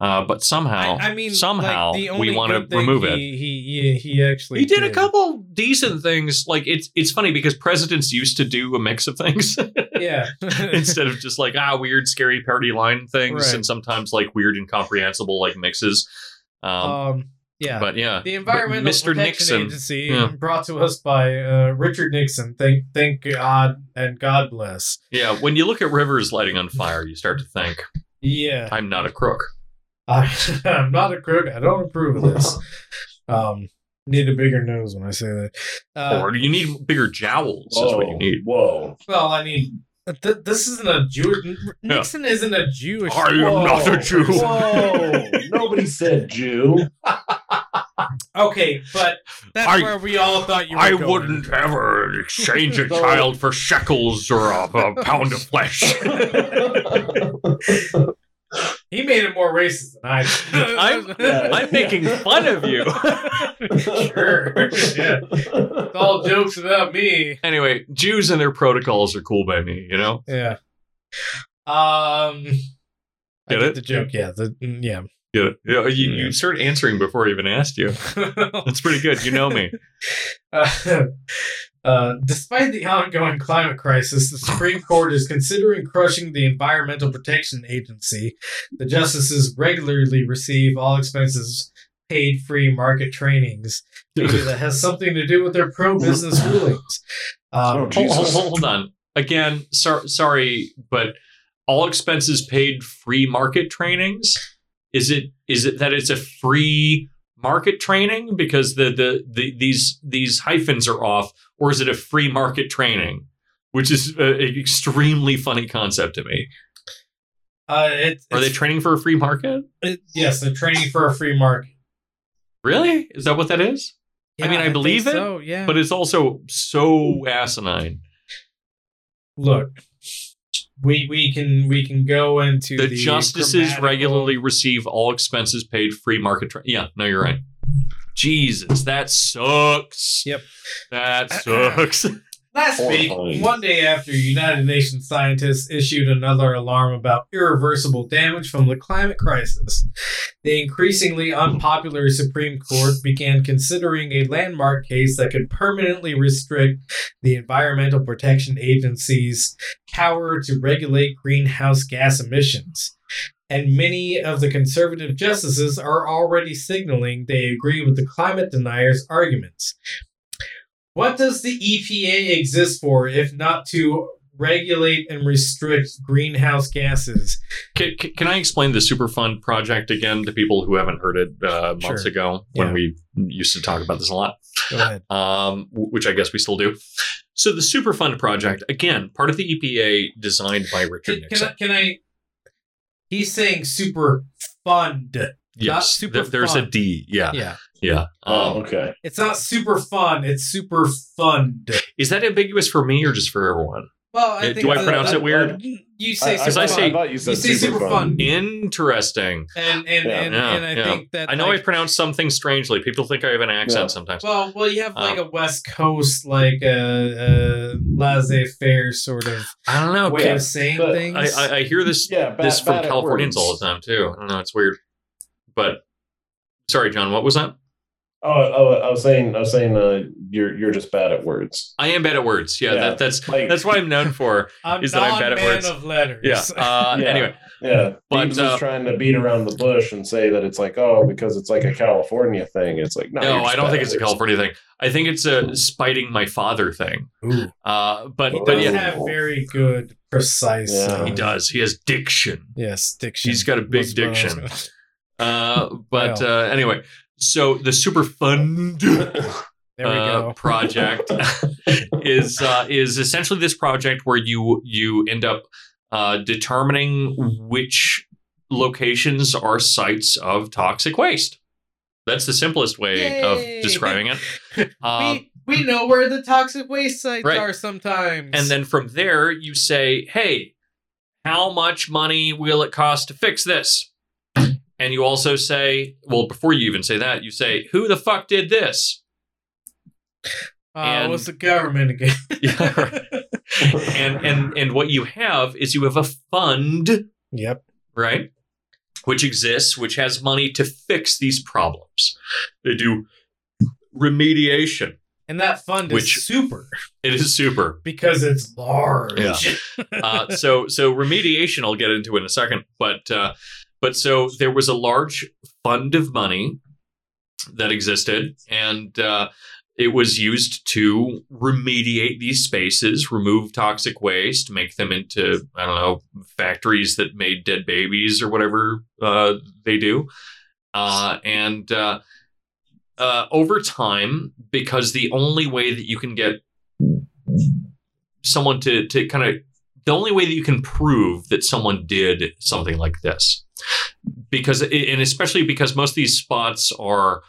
Uh, but somehow, I, I mean, somehow like, we want to remove it. He, he he he actually He did a couple decent things. Like it's it's funny because presidents used to do a mix of things Yeah. instead of just like ah weird scary party line things Right. and sometimes like weird incomprehensible like mixes. Um, um. Yeah. but yeah, The But Environmental Mr. Protection Nixon. Agency, Yeah. brought to us by uh, Richard Nixon. Thank, thank God and God bless. Yeah, when you look at rivers lighting on fire, you start to think, Yeah, I'm not a crook. I, I'm not a crook. I don't approve of this. Um, need a bigger nose when I say that. Uh, or you need bigger jowls, is what you need. Whoa. well, I need. Th- this isn't a Jewish. Nixon isn't a Jewish. I am Whoa. not a Jew. Whoa. Nobody said Jew. Okay, but that's I- where we all thought you were I going. wouldn't ever exchange a child for shekels or a, a pound of flesh. He made it more racist than I did. I'm- Yeah. I'm making fun of you. sure. yeah. It's all jokes about me. anyway, Jews and their protocols are cool by me, you know? Yeah. Um. I Get get it? the joke. Yeah. The mm, yeah. Yeah, yeah you, you start answering before I even asked you. That's pretty good. You know me. Uh, uh, despite the ongoing climate crisis, the Supreme Court is considering crushing the Environmental Protection Agency. The justices regularly receive all expenses paid free market trainings. Maybe that has something to do with their pro business rulings. Um, Oh, Hold, hold, hold on. Again, sor- sorry, but all expenses paid free market trainings? Is it is it that it's a free market training because the, the the these these hyphens are off, or is it a free market training? Which is an extremely funny concept to me. uh, it, Are they training for a free market? it- yes, they're training for a free market. Really? Is that what that is? I mean, I think believe it, So yeah, But it's also so asinine. look, we we can we can go into The, the, justices grammatical- regularly receive all expenses paid free market. Tra- yeah, no, you're right. Jesus, that sucks. Yep. That sucks. Last week, one day after United Nations scientists issued another alarm about irreversible damage from the climate crisis, the increasingly unpopular Supreme Court began considering a landmark case that could permanently restrict the Environmental Protection Agency's power to regulate greenhouse gas emissions. And many of the conservative justices are already signaling they agree with the climate deniers' arguments. What does the EPA exist for if not to regulate and restrict greenhouse gases? can, can- can I explain the Superfund project again to people who haven't heard it uh, months Sure. ago when Yeah. we used to talk about this a lot? Go ahead. um, which I guess we still do. So the Superfund project, again, part of the EPA designed by Richard Can, can, Nixon. I, can I? He's saying super fund. not yes, super th- there's a fun. Yeah, Yeah. Yeah. Oh, Um, okay. It's not super fun. It's super fun. is that ambiguous for me or just for everyone? Well, I Uh, think do I the- pronounce it weird? You say I, super I say- I you said you say super fun. Interesting. and and Yeah. and, Yeah, and I yeah. think that I know like, I pronounce something strangely. People think I have an accent Yeah. sometimes. Well, well, you have like Um, a West Coast, like a, a laissez-faire sort of I don't know. Way of saying but things. I, I, I hear this Yeah, bad, this from Californians all the time too. I don't know. It's weird. But sorry, John. What was that? Oh, oh, I was saying, I was saying, uh, you're you're just bad at words. I am bad at words. Yeah, Yeah, That, that's like- that's what I'm known for. I'm Is that I'm bad at non-man words. of letters. Yeah. Uh, Yeah. Anyway, Yeah, But, Deebs uh, was trying to beat around the bush and say that it's like, oh, because it's like a California thing. It's like, no, no, I don't think it's a. California thing. I think it's a spiting my father thing. Ooh. Uh, but He but does yeah, have very good, precise. Yeah. uh, he does. He has diction. Yes, diction. He's got a big was what I was diction. Uh, but Well. uh, anyway, so the super fund There we uh, go. project is uh, is essentially this project where you you end up uh, determining which locations are sites of toxic waste. That's the simplest way Yay. of describing it. Um, we we know where the toxic waste sites Right. are sometimes. and then from there, you say, "Hey, how much money will it cost to fix this?" And you also say, well, before you even say that, you say, "Who the fuck did this?" uh, and- what's the government again? Yeah, right. and and and what you have is you have a fund, Yep. right, which exists, which has money to fix these problems. They do remediation. And that fund Which- is super It is super. because it's large. Yeah. Uh, so so remediation I'll get into in a second, but uh, but so there was a large fund of money that existed, and uh, it was used to remediate these spaces, remove toxic waste, make them into I don't know factories that made dead babies or whatever uh, they do, uh, and. Uh, uh, over time, because the only way that you can get someone to to kind of the only way that you can prove that someone did something like this. Because and especially because most of these spots are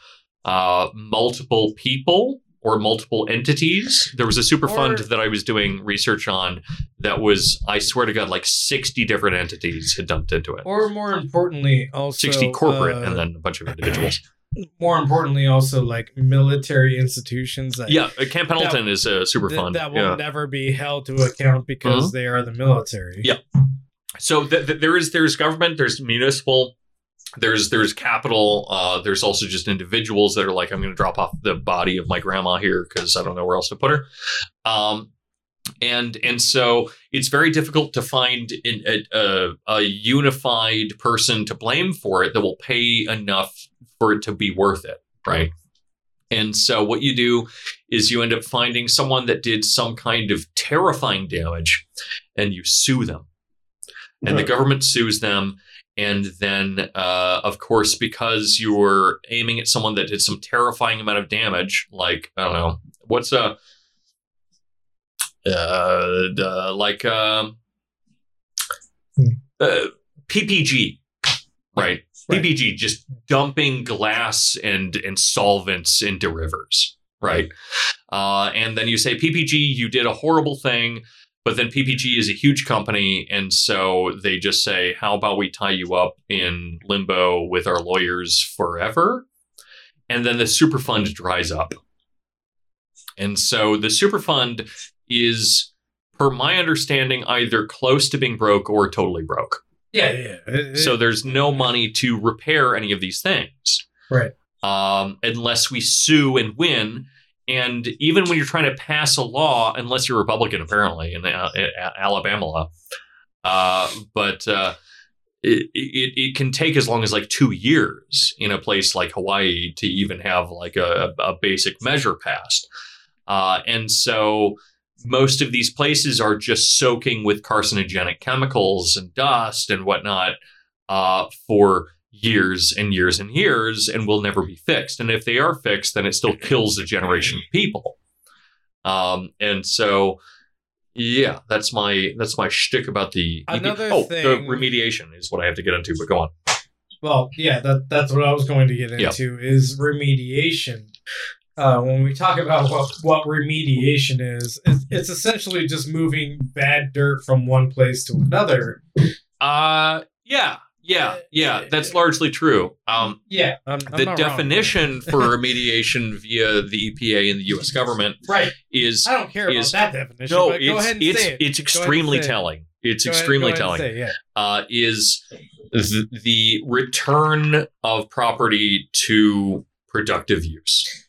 uh, multiple people or multiple entities. There was a super Or- that i was doing research on that was i swear to god like 60 different entities had dumped into it. Or more importantly, also 60 corporate uh, and then a bunch of individuals more importantly, also like military institutions that yeah uh, camp pendleton is a super th- fund that will yeah. never be held to account because they are the military. Yeah. so th- th- there is there's government there's municipal there's there's capital uh, there's also just individuals that are like i'm going to drop off the body of my grandma here because i don't know where else to put her um, and and so it's very difficult to find in, a, a, a unified person to blame for it that will pay enough for it to be worth it right? And so what you do is you end up finding someone that did some kind of terrifying damage and you sue them. And the government sues them. And then uh, of course because you're aiming at someone that did some terrifying amount of damage like i don't know what's a uh, uh like um Hmm. uh, ppg right Right. ppg just dumping glass and and solvents into rivers right uh, and then you say ppg you did a horrible thing but then PPG is a huge company, and so they just say, "How about we tie you up in limbo with our lawyers forever?" And then the Superfund dries up, and so the Superfund is, per my understanding, either close to being broke or totally broke. Yeah, yeah. yeah. So there's no money to repair any of these things, Right. Um, unless we sue and win. And even when you're trying to pass a law, unless you're Republican, apparently in uh, A- Alabama, uh, but uh, it, it it can take as long as like two years in a place like Hawaii to even have like a, a basic measure passed. Uh, and so most of these places are just soaking with carcinogenic chemicals and dust and whatnot uh, for years and years and years and will never be fixed. And if they are fixed, then it still kills a generation of people. Um, and so, yeah, that's my that's my shtick about the Another oh thing- the remediation is what I have to get into. But go on. Well, yeah, that that's what I was going to get Yeah. into is remediation. Uh, when we talk about what, what remediation is, it's, it's essentially just moving bad dirt from one place to another. Uh, yeah, yeah, yeah. That's largely true. Um, Yeah, I'm, I'm the not wrong. definition for remediation via the EPA and the U.S. government right? is I don't care about is- that definition. no, but go it's ahead and it's say it. it's Go ahead and extremely say it. telling. It's Go extremely ahead telling. say it, yeah. uh, is th- the return of property to productive use,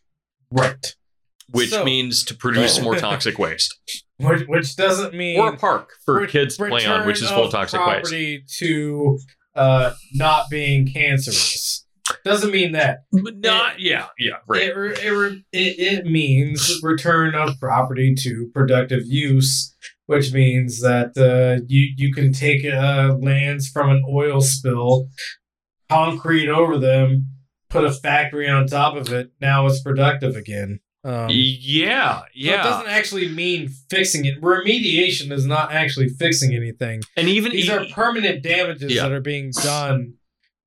Right. which So- means to produce more toxic waste, Which, which doesn't mean or a park for re- kids to play on, which is return full of of toxic waste. property to uh, not being cancerous. Doesn't mean that. But not, yeah, yeah, right. It, re- it, re- it, it means return of property to productive use, which means that uh, you you can take uh, lands from an oil spill, concrete over them, put a factory on top of it. Now it's productive again. Um, yeah, so it doesn't actually mean fixing it. Remediation is not actually fixing anything. and even These e- are permanent damages Yeah. that are being done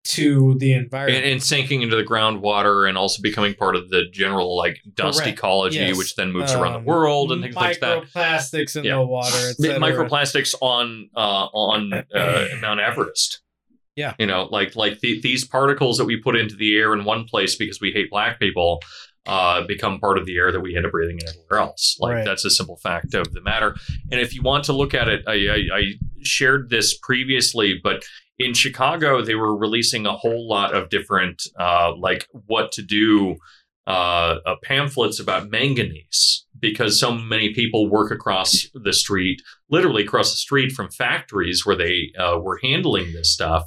to the environment. and sinking into the groundwater and also becoming part of the general like dust Correct. ecology, Yes. which then moves around Um, the world and things like that. Microplastics in Yeah. the water, etc. microplastics on uh, on uh, Mount Everest. Yeah. you know, like like the, these particles that we put into the air in one place because we hate black people uh, become part of the air that we end up breathing in everywhere else. Like Right. that's a simple fact of the matter. And if you want to look at it, I, I, I shared this previously, but in Chicago they were releasing a whole lot of different uh, like what to do uh, uh, pamphlets about manganese because so many people work across the street, literally across the street from factories where they uh, were handling this stuff.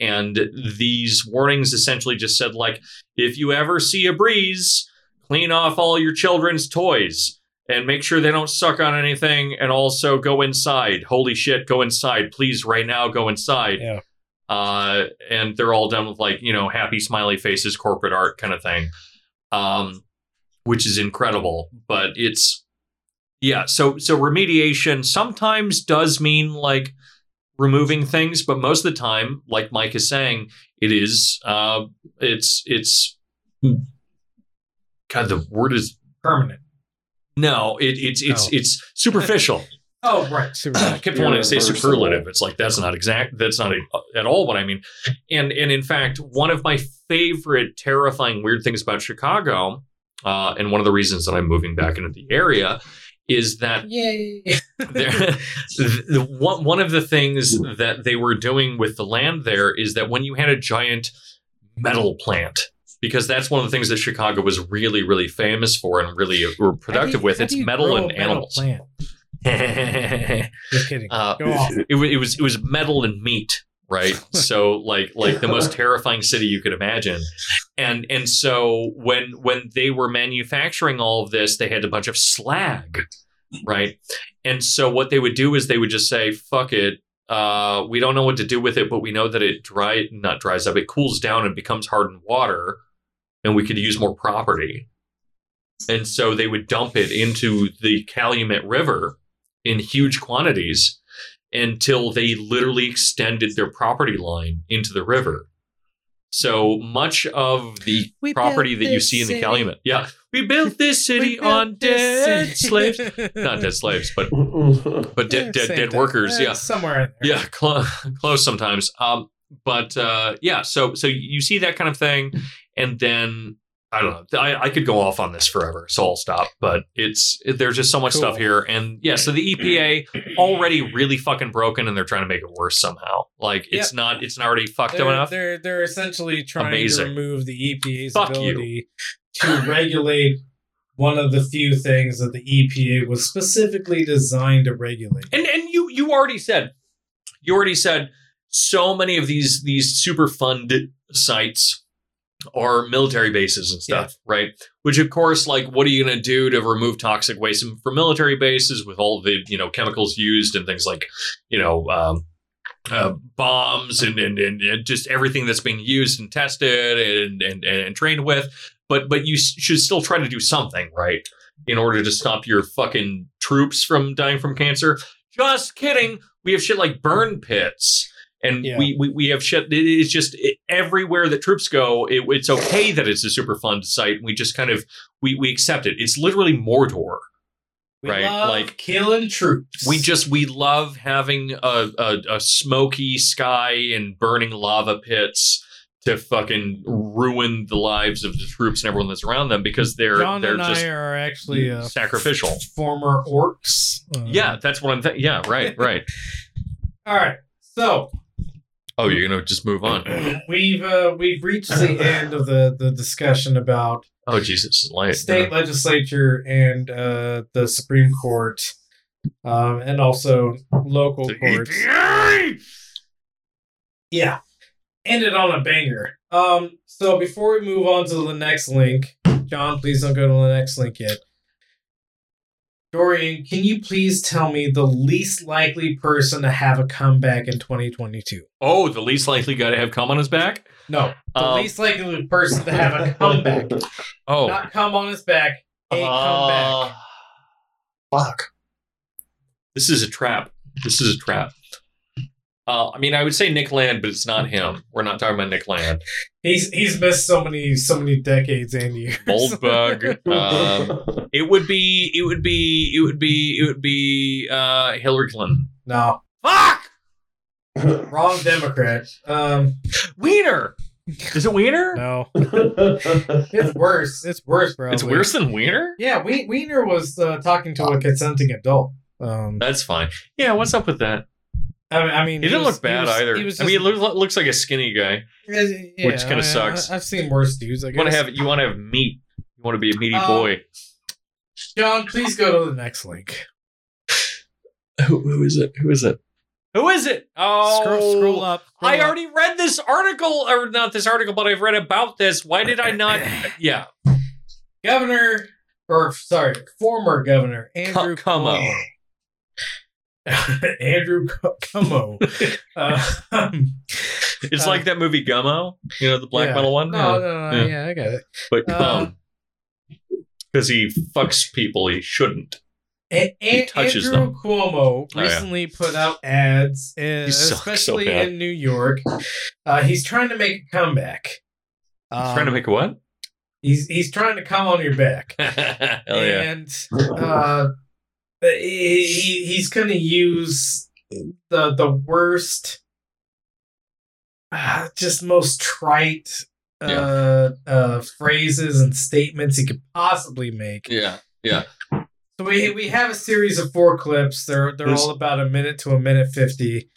And these warnings essentially just said, like, if you ever see a breeze, clean off all your children's toys and make sure they don't suck on anything and also go inside. Holy shit, go inside. Please, right now, go inside. Yeah. Uh, and they're all done with like, you know, happy smiley faces, corporate art kind of thing um, which is incredible. But it's yeah. So so remediation sometimes does mean like removing things, but most of the time, like Mike is saying, it is uh, it's it's God. The word is permanent. no. It, it's it's Oh. it's superficial. Oh, right. Super. I kept wanting to say superlative. It's like that's not exact. That's not a, at all what I mean. And and in fact, one of my favorite terrifying weird things about Chicago, uh, and one of the reasons that I'm moving back into the area, is that there, the, one one of the things that they were doing with the land there is that when you had a giant metal plant. Because that's one of the things that Chicago was really, really famous for and really were productive with. It's metal and metal animals. Just kidding. Uh, it, it was it was metal and meat right? So like like the most terrifying city you could imagine. And and so when when they were manufacturing all of this they had a bunch of slag right? And so what they would do is they would just say fuck it uh, we don't know what to do with it but we know that it dry not dries up it cools down and becomes hardened water and we could use more property. And so they would dump it into the calumet river in huge quantities until they literally extended their property line into the river. So much of the We property that you see in the city. Calumet, yeah, we built this city built on this dead city. slaves, not dead slaves, but but Yeah, dead dead, dead workers, yeah, Somewhere there. yeah, cl- close sometimes. Um, but uh, yeah, so so you see that kind of thing, and then I don't know. I, I could go off on this forever, so I'll stop. But it's it, there's just so much Cool. stuff here, and yeah. So the EPA already really fucking broken, and they're trying to make it worse somehow. Like it's not it's not already fucked up They're, enough. they're they're essentially trying Amazing. to remove the EPA's Fuck you. ability to regulate one of the few things that the EPA was specifically designed to regulate. And and you you already said you already said so many of these these super fund sites are military bases and stuff, right? Which of course, like, what are you going to do to remove toxic waste from military bases with all the you know chemicals used and things like you know um, uh, bombs and, and and and just everything that's being used and tested and and and trained with. But but you s- should still try to do something, right? In order to stop your fucking troops from dying from cancer. Just kidding. We have shit like burn pits. And Yeah. we, we we have shit. It is just it, everywhere that troops go. It, it's okay that it's a super fun site. We just kind of we we accept it. It's literally Mordor. We Right, like- killing troops. We just we love having a, a, a smoky sky and burning lava pits to fucking ruin the lives of the troops and everyone that's around them because they're John they're just are actually uh, sacrificial. former orcs. Uh, Yeah, that's what I'm. Th- yeah, right, right. All right. So Oh, you're gonna just move on. we've uh, we've reached the end of the the discussion about Oh Jesus, light. state legislature and uh, the Supreme Court, um, and also local courts. Yeah, ended on a banger. Um, so before we move on to the next link, John, please don't go to the next link yet. Dorian, can you please tell me the least likely person to have a comeback in 2022? Oh, the least likely guy to have come on his back. No, the Um, least likely person to have a comeback. Oh, Not come on his back, a comeback. Uh, Fuck. This is a trap. This is a trap. Uh, I mean, I would say Nick Land, but it's not him. We're not talking about Nick Land. He's he's missed so many so many decades and years. Moldbug. um, it would be. It would be. It would be. It would be. Uh, Hillary Clinton. no, Fuck. wrong Democrat. Um, Weiner. Is it Weiner? no, it's worse. It's worse, bro. It's worse than Weiner. Yeah, we, Weiner was uh, talking to a consenting adult. Um, That's fine. Yeah. What's up with that? I mean, I mean, He didn't was- look bad was- either. He was I mean, he just- looks, looks like a skinny guy. yeah, which kinda sucks. I, have seen worse dudes. I You want to have. You want to have meat. You want to be a meaty Um, boy. John? Please go to the next link. Who, who is it? Who is it? Who is it? Oh, scroll, scroll up. scroll I up. already read this article, or not this article, but I've read about this. Why did I not? Yeah, Governor, or sorry, former Governor Andrew Cuomo. Cuomo. Andrew Cuomo. uh, um, it's Uh, like that movie Gummo. You know the black yeah. metal one. No, Yeah. no, no, Yeah. yeah, I got it. but uh, come because he fucks people he shouldn't. A- He touches Andrew them. Cuomo Oh, yeah. recently put out ads, He sucks so especially in New York. Uh, he's trying to make a comeback. Um, Trying to make a what? He's he's trying to come on your back. Hell yeah! and uh, he, he- he's going to use the the worst, uh, just most trite uh, uh, phrases and statements he could possibly make. Yeah, yeah. So we we have a series of four clips. They're they're This- all about a minute to a minute fifty.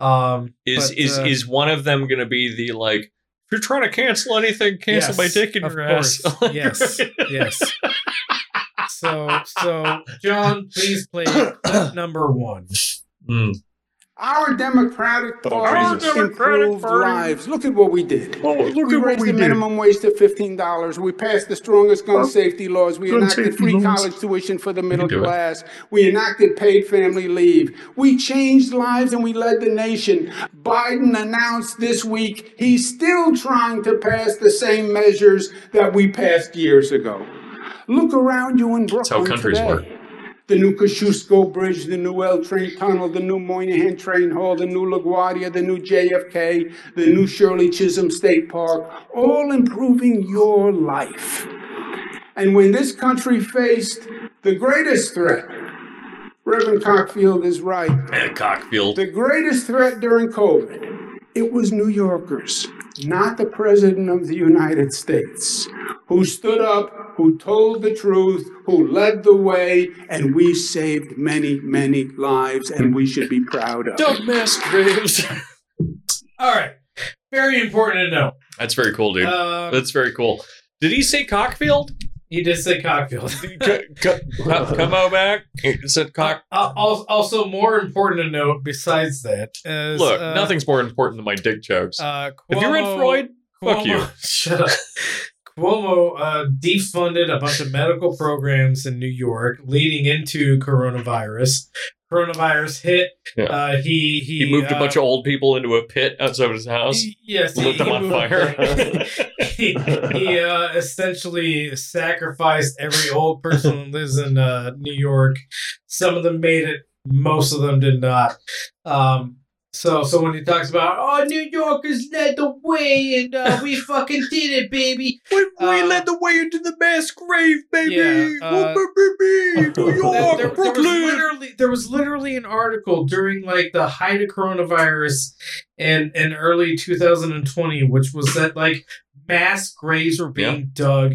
Um, Is but, is uh, is one of them going to be the like? If you're trying to cancel anything, cancel Yes, my dick in your course. ass. yes, yes. So so John, please play clip number one. Mm. Our Democratic Oh, Party Jesus. improved lives. Look at what we did. Oh, look we at what raised we the did. minimum wage to fifteen dollars. We passed the strongest gun safety laws. We enacted free laws. college tuition for the middle do it. class. We enacted paid family leave. We changed lives and we led the nation. Biden announced this week he's still trying to pass the same measures that we passed years ago. Look around you in Brooklyn That's how countries today. work. The new Kosciuszko Bridge, the new L train tunnel, the new Moynihan train hall, the new LaGuardia, the new JFK, the new Shirley Chisholm State Park, all improving your life. And when this country faced the greatest threat, Reverend Cockfield is right. Eh, Cockfield. The greatest threat during COVID, it was New Yorkers, not the President of the United States, who stood up, who told the truth, who led the way, and we saved many, many lives, and we should be proud of. Doug Graves. All right, very important to know. That's very cool, dude. Um, That's very cool. Did he say Cockfield? He just said Cockfield. C- c- Come on back. He said cock. Uh, also, more important to note, besides that, is Look, uh, nothing's more important than my dick jokes. Uh, Have you read Cuomo- Freud? Fuck you. Shut up. Cuomo uh, defunded a bunch of medical programs in New York leading into coronavirus. Coronavirus hit. Yeah. Uh, he, he He moved a uh, bunch of old people into a pit outside of his house, Yes, he, lit them he on moved- fire. he he uh, essentially sacrificed every old person who lives in uh, New York. Some of them made it. Most of them did not. Um, so so when he talks about oh New Yorkers led the way and uh, we fucking did it, baby. We, we led the way into the mass grave, baby. Yeah, uh, baby, New There- there, there was literally there was literally an article during like the height of coronavirus and in early 2020, which was that like mass graves were being dug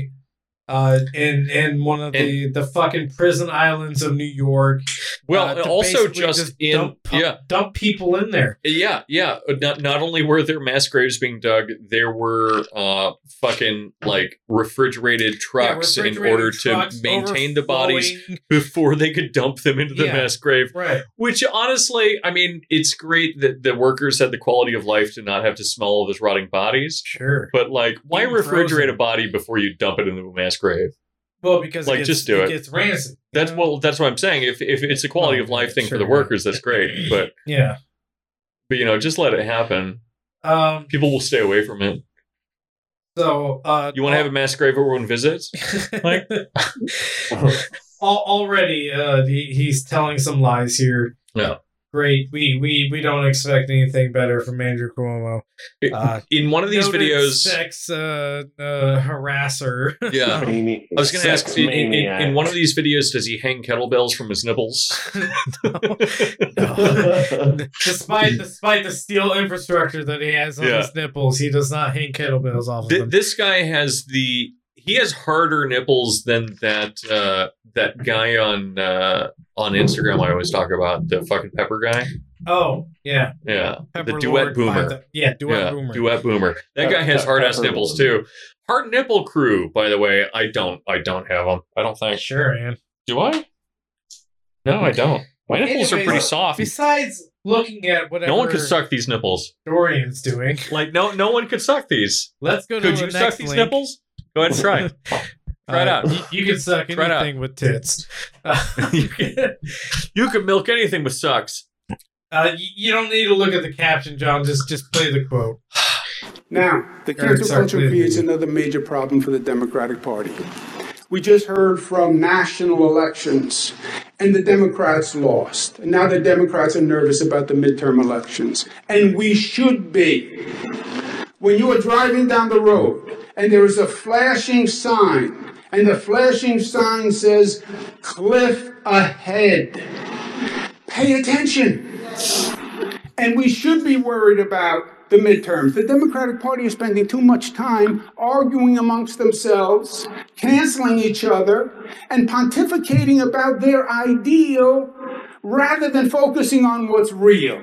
uh, in in one of the the fucking prison islands of New York. Well, uh, also basically just, in dump, yeah, dump people in there. yeah, yeah. Not not only were there mass graves being dug, there were uh fucking like refrigerated trucks Yeah, in order trucks to maintain the bodies before they could dump them into the Yeah. mass grave. Right. Which honestly, I mean, it's great that the workers had the quality of life to not have to smell all those rotting bodies. Sure. But like, why Even refrigerate frozen. a body before you dump it into the mass grave? Well, because Like, it gets, just do it. gets rancid. That's well, that's what I'm saying. If if it's a quality Oh, of life thing for the yeah. workers, that's great. But Yeah. but you know, just let it happen. Um. People will stay away from it. So, uh, You want to have a mass grave everyone visits? Mike? Al- already, uh, he, he's telling some lies here. Yeah. Great. We we we don't expect anything better from Andrew Cuomo. Uh, In one of these videos, sex uh, uh, harasser. yeah. Mani- I was going to ask in, in, in, one of these videos, does he hang kettlebells from his nipples? despite despite the steel infrastructure that he has on Yeah. his nipples, he does not hang kettlebells off of Th- them. this guy has the he has harder nipples than that uh, that guy on uh, on Instagram. I always talk about the fucking pepper guy. oh yeah, Yeah, Pepper the duet Lord boomer. 5000 Yeah, duet yeah, boomer. duet boomer. That guy has hard ass nipples Lord. too. Hard nipple crew, by the way. I don't. I don't have them. I don't think. Sure, man. Do I? No, I don't. My nipples are pretty soft. Besides looking at whatever No one could suck these nipples. Dorian's doing, Like no, no one could suck these. let's go to Could the you suck next these link. nipples? Go ahead and try. Try it Uh, out. You, you can suck Try it out. anything with tits. you, can, you can milk anything with sucks. Uh, you, you don't need to look at the caption, John. Just just play the quote. Now, the Or, cancel sorry, culture creates another major problem for the Democratic Party. We just heard from national elections, and the Democrats lost. And now the Democrats are nervous about the midterm elections. And we should be. When you are driving down the road and there is a flashing sign, and the flashing sign says, Cliff ahead, pay attention. And we should be worried about the midterms. The Democratic Party is spending too much time arguing amongst themselves, canceling each other, and pontificating about their ideal rather than focusing on what's real.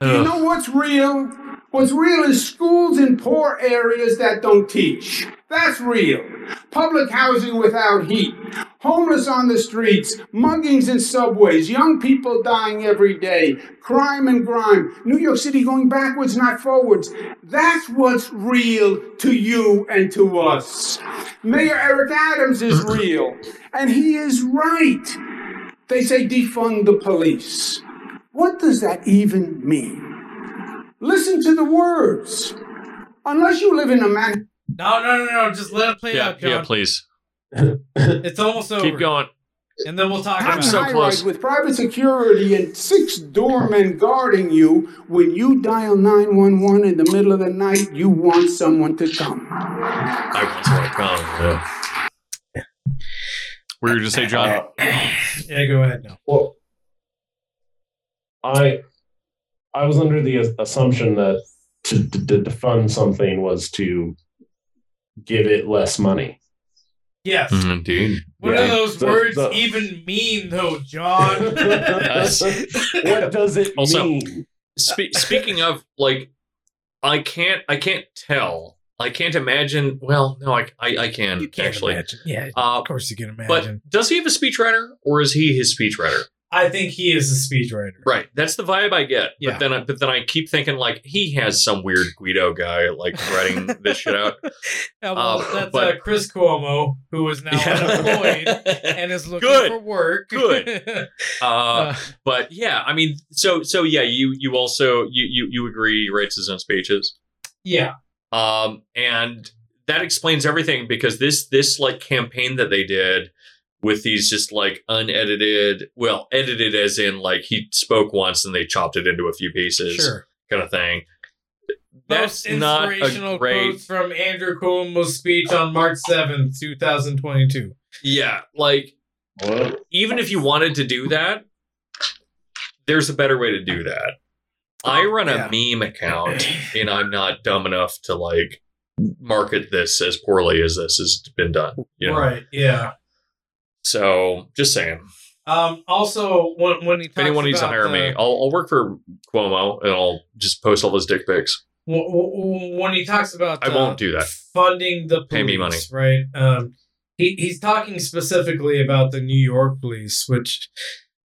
Do you know what's real? What's real is schools in poor areas that don't teach. That's real. Public housing without heat. Homeless on the streets. Muggings in subways. Young people dying every day. Crime and grime. New York City going backwards, not forwards. That's what's real to you and to us. Mayor Eric Adams is real. And he is right. They say defund the police. What does that even mean? Listen to the words. Unless you live in a man. No, no, no, no. Just let it play Yeah, out, John. yeah, please It's almost over. keep going. and then we'll talk I'm about so it. high close. with private security and six doormen guarding you. When you dial 911 in the middle of the night, you want someone to come. I once want to come. Yeah. What were you going to say, John? Uh, Yeah, go ahead now. well, I I was under the assumption that to, to, to fund something was to give it less money. Yes. Mm, Indeed. What Yeah. do those The- words the- even mean, though, John? what does it Also- mean? Spe- speaking of, like, I can't, I can't tell. I can't imagine. Well, no, I, I, I can you can't actually. imagine. Yeah, Uh, of course you can imagine. but does he have a speechwriter, or is he his speechwriter? I think he is a speechwriter. Right. That's the vibe I get. Yeah. But then, I, but then I keep thinking like he has some weird Guido guy like writing this shit out. Yeah, well, Uh, that's but- uh, Chris Cuomo, who is now unemployed and is looking Good. for work. Good. Uh, Uh, but yeah, I mean, so so yeah, you you also you you you agree he writes his own speeches. yeah. Um, and that explains everything because this this like campaign that they did with these just like unedited, well, edited as in like he spoke once and they chopped it into a few pieces, Sure. kind of thing. Most That's not inspirational a great. quotes from Andrew Cuomo's speech on March seventh, 2022. Yeah, like What? even if you wanted to do that, there's a better way to do that. I oh, run a meme account and I'm not dumb enough to like market this as poorly as this has been done. You know? Right. Yeah. So just saying. Um. Also, when when he If talks anyone needs to hire the- me, I'll, I'll work for Cuomo and I'll just post all those dick pics. w- w- when he talks about I uh, won't do that. funding the police, Pay me money. right? Um, he he's talking specifically about the New York police, which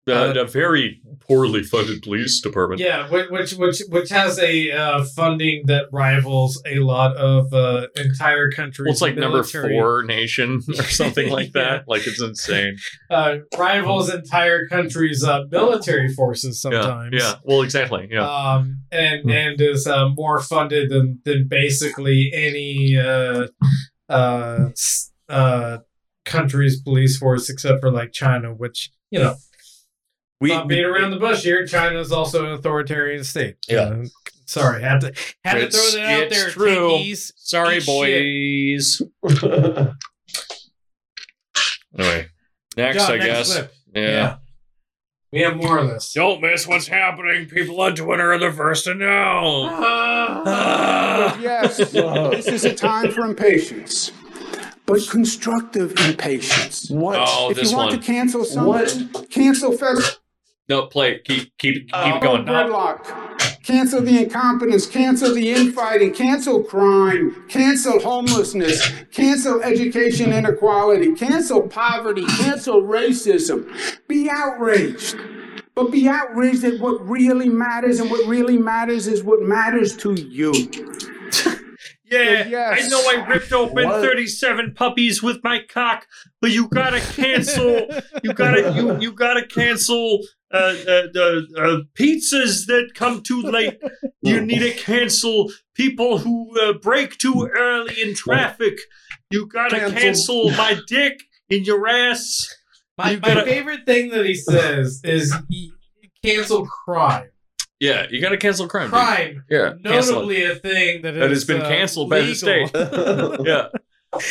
Uh, Uh, a very poorly funded police department. yeah, which which which, has a uh, funding that rivals a lot of uh, entire countries. Well, it's like number four nation or something like Yeah. that. Like it's insane. Uh, rivals entire countries' uh, military forces sometimes. Yeah. Yeah. Well, exactly. Yeah. um, and Hmm. and is uh, more funded than than basically any uh, uh, uh, country's police force except for like China, which you know, we not being around the bush here. China is also an authoritarian state. Yeah. Uh, sorry, had to had to throw that out there. true. Tankies. Sorry, Eat boys. Anyway, next, John, I next guess. clip. Yeah. We have more of this. Don't miss what's happening. People on Twitter are the first to know. Ah. Yes, this is a time for impatience, but constructive impatience. what? Oh, if you want one. to cancel something, cancel federal No, play. it. Keep keep keep it going. gridlock, cancel the incompetence, cancel the infighting, cancel crime, cancel homelessness, cancel education inequality, cancel poverty, cancel racism. Be outraged. But be outraged at what really matters, and what really matters is what matters to you. Yeah, Yes. I know I ripped open What? 37 puppies with my cock, but you gotta cancel. you gotta you you gotta cancel uh, uh, the uh, pizzas that come too late. You need to cancel people who uh, break too early in traffic. You gotta Cancel. cancel my dick in your ass. My, You my gotta- favorite thing that he says is he- cancel crime. Yeah, you gotta cancel crime. dude. Crime, Yeah, cancel it. notably a thing that, That is, has been uh, canceled by the legal. state. yeah.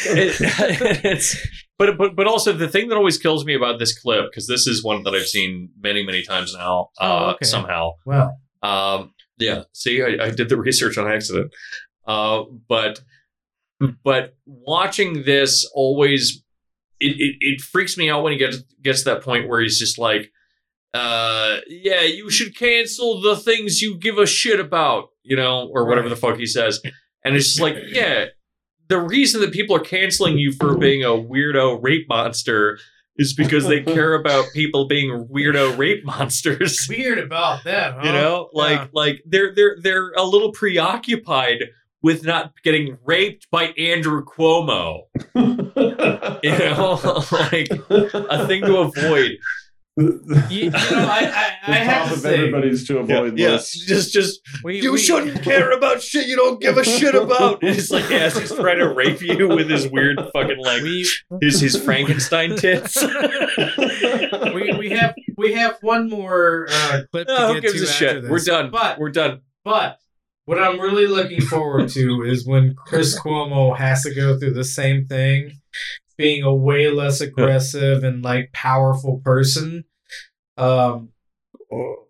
It- it's but but but also the thing that always kills me about this clip because this is one that I've seen many many times now Oh, uh, okay. somehow Well, um, yeah see I, I did the research on accident uh, but but watching this always it, it, it freaks me out when he gets gets to that point where he's just like uh yeah you should cancel the things you give a shit about you know or whatever the fuck he says. And it's just like yeah the reason that people are canceling you for being a weirdo rape monster is because they care about people being weirdo rape monsters. Weird about that, huh? you know like Yeah. like they're they're they're a little preoccupied with not getting raped by Andrew Cuomo. You know like a thing to avoid You, you know, I, I, I have to of say, everybody's to avoid this. just just we, you we- shouldn't care about shit you don't give a shit about. It's like as he's trying to rape you with his weird fucking like We, his his Frankenstein tits. We, we have we have one more uh, clip to Oh, who gives to a shit? this. we're done. But we're done. But what I'm really looking forward to is when Chris Cuomo has to go through the same thing, being a way less aggressive and like powerful person. Um,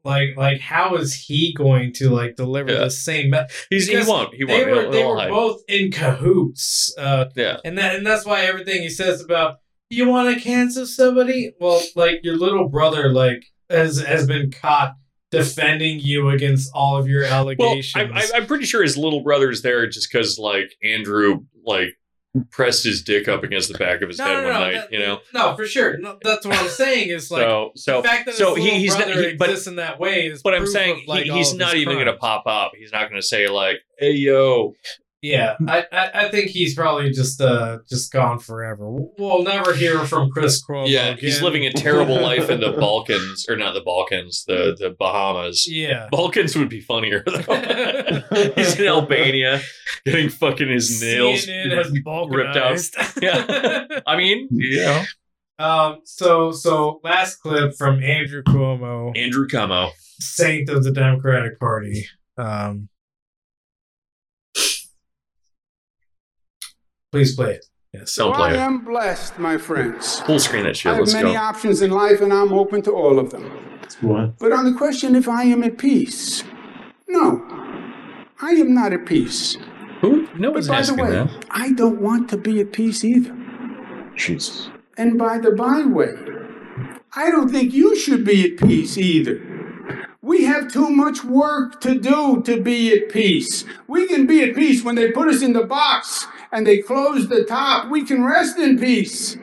like like how is he going to like deliver Yeah. the same? Me- he's he won't he won't were they were hide. both in cahoots. Uh, yeah and that and that's why everything he says about you want to cancel somebody, well, like your little brother, like has has been caught defending you against all of your Well, allegations. I, I, I'm pretty sure his little brother's there just because like Andrew like pressed his dick up against the back of his head one night, that- you know. No, for sure. No, that's what I'm saying. Is like so so the fact that so his he, he's not, he, but exists in that way is. but I'm saying of, like, he, he's not even gonna pop up. He's not gonna say like, "Hey yo." Yeah, I, I, I think he's probably just uh just gone forever. We'll never hear from Chris Cuomo. Yeah, he's living a terrible life in the Balkans or not the Balkans, the the Bahamas. Yeah. Balkans would be funnier though. he's in Albania getting fucking his nails ripped out. Yeah. I mean, yeah. Um. So so last clip from Andrew Cuomo, Andrew Cuomo. saint of the Democratic Party. Um. Please play it. Yes. Don't I play it. am blessed, my friends. Full screen that shit. I have Let's many go. options in life, and I'm open to all of them. What? But on the question if I am at peace, no, I am not at peace. Who? No But one's by the asking way, that. I don't want to be at peace either. Jesus. And by the byway, I don't think you should be at peace either. We have too much work to do to be at peace. We can be at peace when they put us in the box and they close the top. We can rest in peace.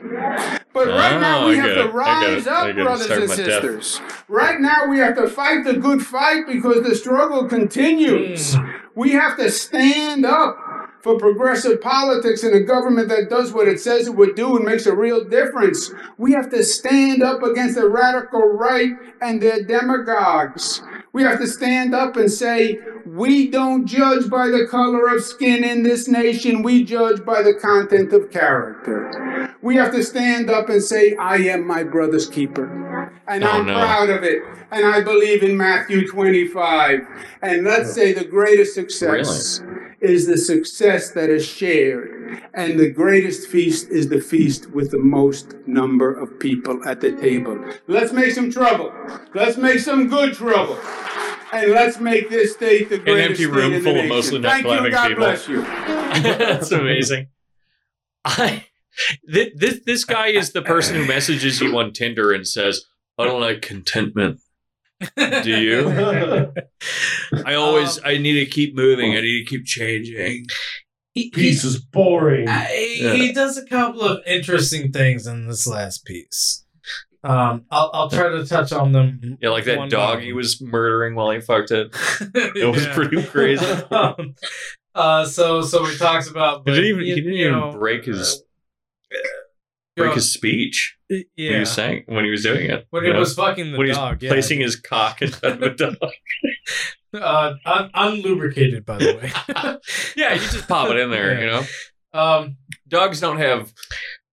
But right ah, now Oh, we I have to it. Rise up, brothers and my death. sisters. Right now we have to fight the good fight because the struggle continues. Hmm. We have to stand up for progressive politics and a government that does what it says it would do and makes a real difference. We have to stand up against the radical right and their demagogues. We have to stand up and say, we don't judge by the color of skin in this nation, we judge by the content of character. We have to stand up and say, I am my brother's keeper. And Oh, I'm no. proud of it. And I believe in Matthew 25. And let's say the greatest success is the success that is shared. And the greatest feast is the feast with the most number of people at the table. Let's make some trouble. Let's make some good trouble. And let's make this state the greatest empty room state in full the of nation. mostly not Thank you. God people. bless you. That's amazing. I this, this this guy is the person who messages you on Tinder and says, "I don't like contentment." Do you? I always Um, I need to keep moving. I need to keep changing. He, he, is boring. I- he does a couple of interesting things in this last piece. Um, I'll, I'll try to touch on them. Yeah, like that dog by he was murdering while he fucked it. It was Yeah. pretty crazy. Um, uh, so so he talks about. He didn't even you- he didn't even know, break his uh, break his speech know, when he was saying when he was doing it. when he was fucking the when he's dog. yeah. placing his cock inside of a dog. uh, un- unlubricated, by the way. yeah, you just pop it in there, Yeah. you know. um, Dogs don't have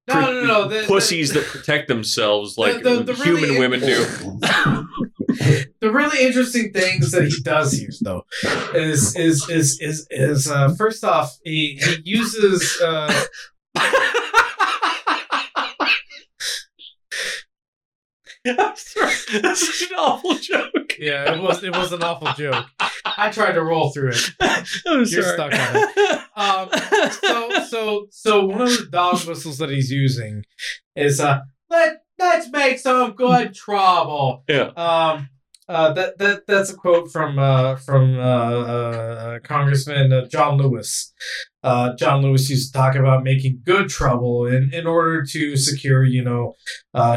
no, no, no, no. the- the- pussies that protect themselves like the- the human really- women do. the really interesting things that he does use, though is is is is is uh first off he he uses uh I'm sorry. That's such an awful joke. yeah it was it was an awful joke i tried to roll through it I'm You're sorry. stuck on it. um so so so one of the dog whistles that he's using is uh let let's make some good trouble Yeah. um uh, that that that's a quote from uh, from uh, uh, Congressman uh, John Lewis. John Lewis used to talk about making good trouble in, in order to secure, you know,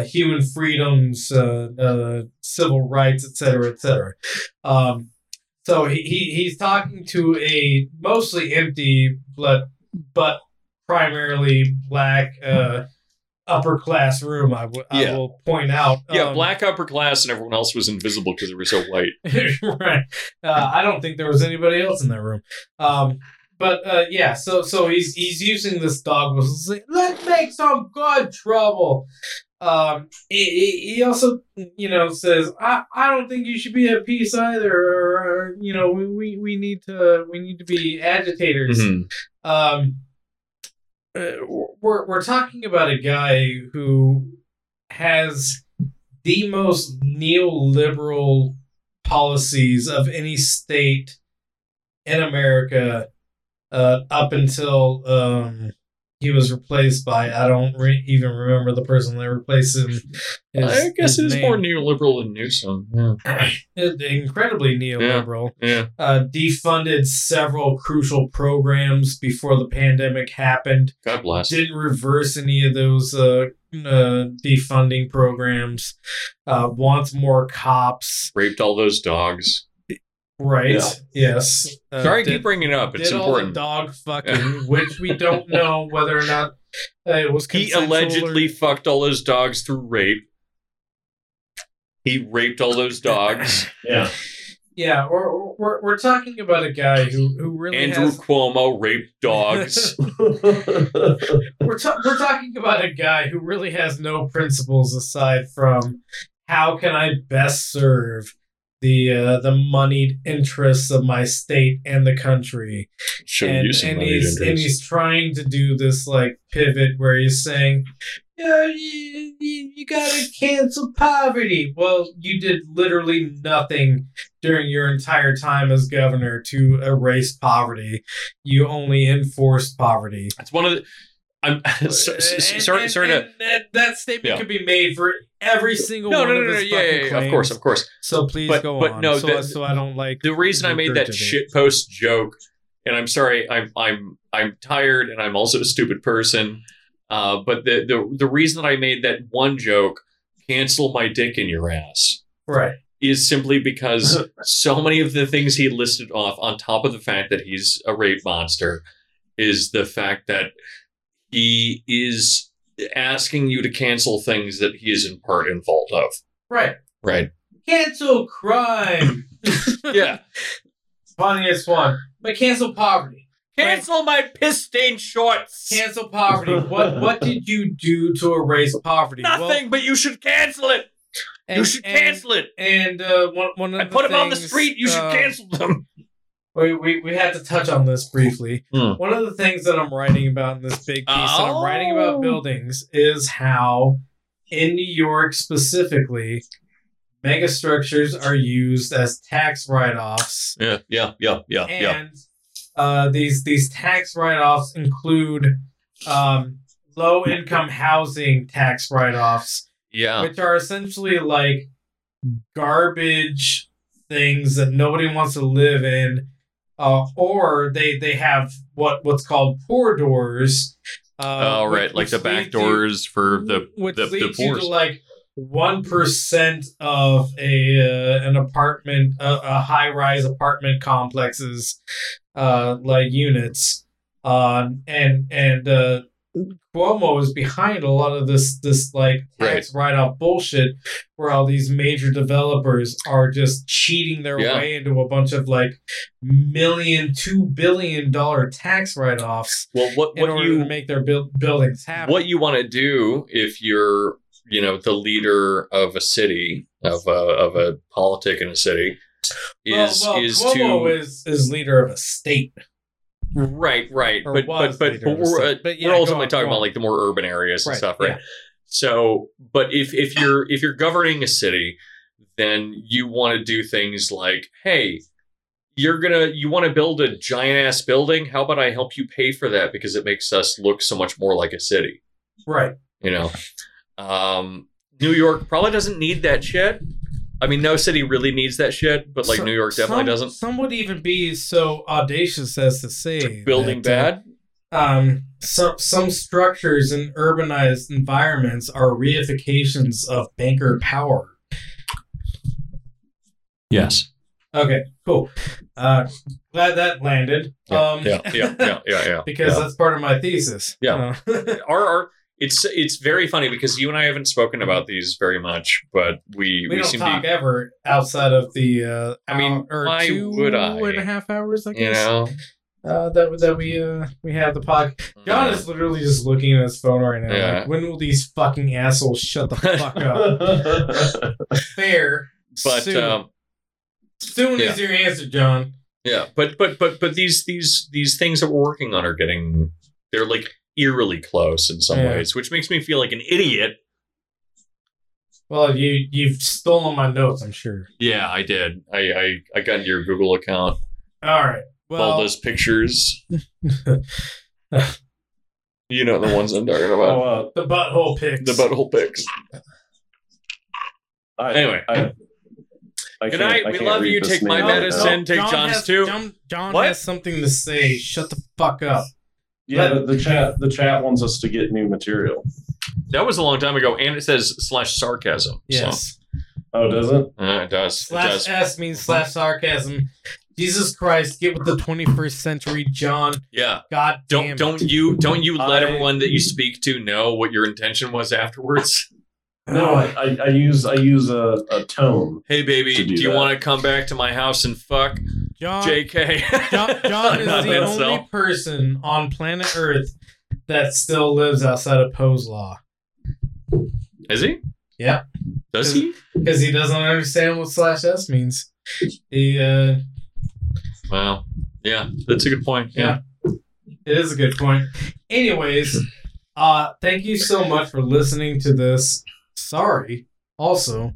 human freedoms, civil rights, et cetera, et cetera. Um, so he, he he's talking to a mostly empty, but but primarily black upper class room. I w- I Yeah. will point out. Yeah, Um, black upper class and everyone else was invisible because they were so white. right. Uh, I don't think there was anybody else in that room. Um, but uh, yeah, so so he's he's using this dog whistle. to say, Let's make some good trouble. Um, he, he also you know says I, I don't think you should be at peace either. Or, you know we, we, we need to we need to be agitators. Mhm. Um, uh, we're we're talking about a guy who has the most neoliberal policies of any state in America uh, up until um, he was replaced by I don't re- even remember the person that replaced him. His- I guess his it is name. more neoliberal than Newsom. Yeah. incredibly neoliberal. Yeah. Uh, defunded several crucial programs before the pandemic happened. God bless. Didn't reverse any of those uh, uh, defunding programs. Uh, wants more cops. Raped all those dogs. Right. Yeah. Yes. Uh, Sorry, I keep bringing it up. It's did all the important. dog fucking, which we don't know whether or not uh, it was He allegedly or- fucked all those dogs through rape. He raped all those dogs. Yeah. Yeah, we're, we're, we're talking about a guy who, who really Andrew has. Cuomo raped dogs. We're, ta- we're talking about a guy who really has no principles aside from how can I best serve the uh, the moneyed interests of my state and the country. And, some and he's and he's trying to do this like pivot where he's saying, "Yeah, you, you, you gotta cancel poverty." Well, you did literally nothing during your entire time as governor to erase poverty. You only enforced poverty. It's one of the. I'm so, so- And- sorry. and- sorry to. and that, that statement Yeah. could be made for every single No, one no, no, of no. his Yeah, yeah, yeah, of course, of course. So please But- go but on. no, so, the- so I don't like The reason I made that regurgitate. shit post joke, and I'm sorry, I'm I'm I'm tired, and I'm also a stupid person. Uh, but the the the reason that I made that one joke, cancel my dick in your ass, right. is simply because so many of the things he listed off, on top of the fact that he's a rape monster, is the fact that he is asking you to cancel things that he is in part in fault of. Right. Right. Cancel crime. Yeah. Funniest one. But cancel poverty. Cancel my piss stained shorts. Cancel poverty. What what did you do to erase poverty? Nothing, but you should cancel it. and, you should and- cancel it. And uh, one one of I the put them on the street. You should uh, cancel them. We, we, we had to touch on this briefly. Hmm. One of the things that I'm writing about in this big piece that I'm writing Oh. about buildings is how, in New York specifically, megastructures are used as tax write-offs, Yeah, yeah, yeah, yeah, yeah. and uh, these these tax write-offs include um, low-income housing tax write-offs, Yeah. which are essentially like garbage things that nobody wants to live in uh, or they they have what what's called poor doors uh, oh, right. which- like which the back you- doors for the which the, the leads you to like one percent of a uh, an apartment uh, a high rise apartment complexes uh like units um and and uh Cuomo is behind a lot of this this like tax write off bullshit where all these major developers are just cheating their Yeah. way into a bunch of like million two billion dollar tax write offs well, what in what order you to make their buil- buildings happen. what you want to do if you're you know the leader of a city of a of a politic in a city is well, well, is Cuomo to is is leader of a state. Right right. But but but, but of a we're uh, But yeah, we're ultimately on, talking about like the more urban areas and stuff right? Yeah. so but if if you're if you're governing a city then you want to do things like hey you're gonna you want to build a giant ass building? How about i help you pay for that because it makes us look so much more like a city? Right. you know? Um new york probably doesn't need that shit i mean no city really needs that shit but like So- new york definitely some, doesn't Some would even be so audacious as to say building that, uh, bad um, some some structures in urbanized environments are reifications of banker power. Yes. Okay, cool. Uh, glad that landed. Yeah, um, yeah, yeah, yeah, yeah, yeah. because yeah. that's part of my thesis. Yeah. Uh, our, our it's it's very funny because you and I haven't spoken about these very much, but we we we, don't seem talk to ever outside of the. Uh, I mean, hour or why two would I? and a half hours. I be, you guess. know. uh, that that we uh we have the pod. John is literally just looking at his phone right now. Yeah. Like, when will these fucking assholes shut the fuck up? Fair, but soon. um, soon yeah. is your answer, John. yeah, but but but but these these these things that we're working on are getting they're like eerily close in some Yeah. ways, which makes me feel like an idiot. Well, you you've stolen my notes, I'm sure. Yeah, I did. I I, I got into your Google account, All right. all Well, those pictures. You know the ones I'm talking Oh, about. uh, the butthole pics. the butthole pics. I, Anyway. I, I Good night. I We love you. Take my name No, out medicine. take John John's has, too. John, John What? has something to say. Shut the fuck up. Yeah, the, the chat the chat wants us to get new material. That was a long time ago, and it says slash sarcasm. Yes. Oh, does it? So, uh, it does. It Slash does. S means slash sarcasm. Jesus Christ, get with the 21st century, John. Yeah. God Don't it. don't you don't you let I- everyone that you speak to know what your intention was afterwards? No, I, I, I use I use a, a tone. Hey baby, To do, do you want to come back to my house and fuck? John, JK. John, John is Not the only self. person on planet Earth that still lives outside of Poe's Law. Is he? Yeah. Does he? because he doesn't understand what slash s means. He uh, Well, yeah, that's a good point. Yeah. It is a good point. Anyways, uh thank you so much for listening to this. Sorry. Also,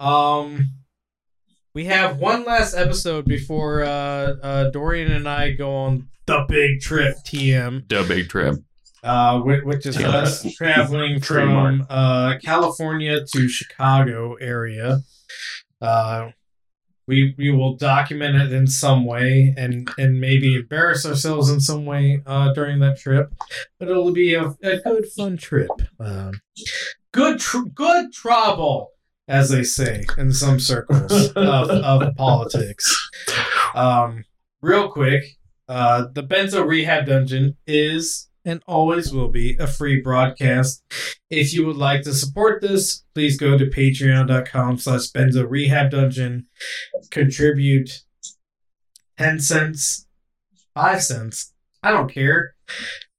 um we have one last episode before uh, uh Dorian and I go on the big trip TM, The big trip. uh which, which is Yeah. us traveling Trademark. from uh California to Chicago area. Uh we we will document it in some way and and maybe embarrass ourselves in some way uh, during that trip, but it'll be a, a good fun trip. Um, good tr- good trouble, as they say in some circles of, of politics. Um, real quick, uh, the Benzo Rehab Dungeon is and always will be a free broadcast. If you would like to support this, please go to patreon.com slash benzo rehab dungeon. Contribute 10 cents, 5 cents. I don't care.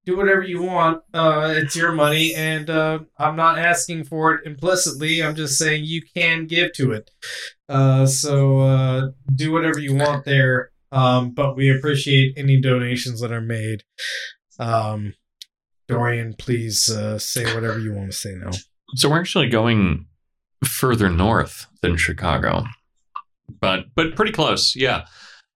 Do whatever you want. Uh, it's your money, and uh, I'm not asking for it implicitly. I'm just saying you can give to it. Uh, so uh, do whatever you want there. Um, but we appreciate any donations that are made. Um, Dorian, please uh, say whatever you want to say now. So we're actually going further north than Chicago, but but pretty close. Yeah.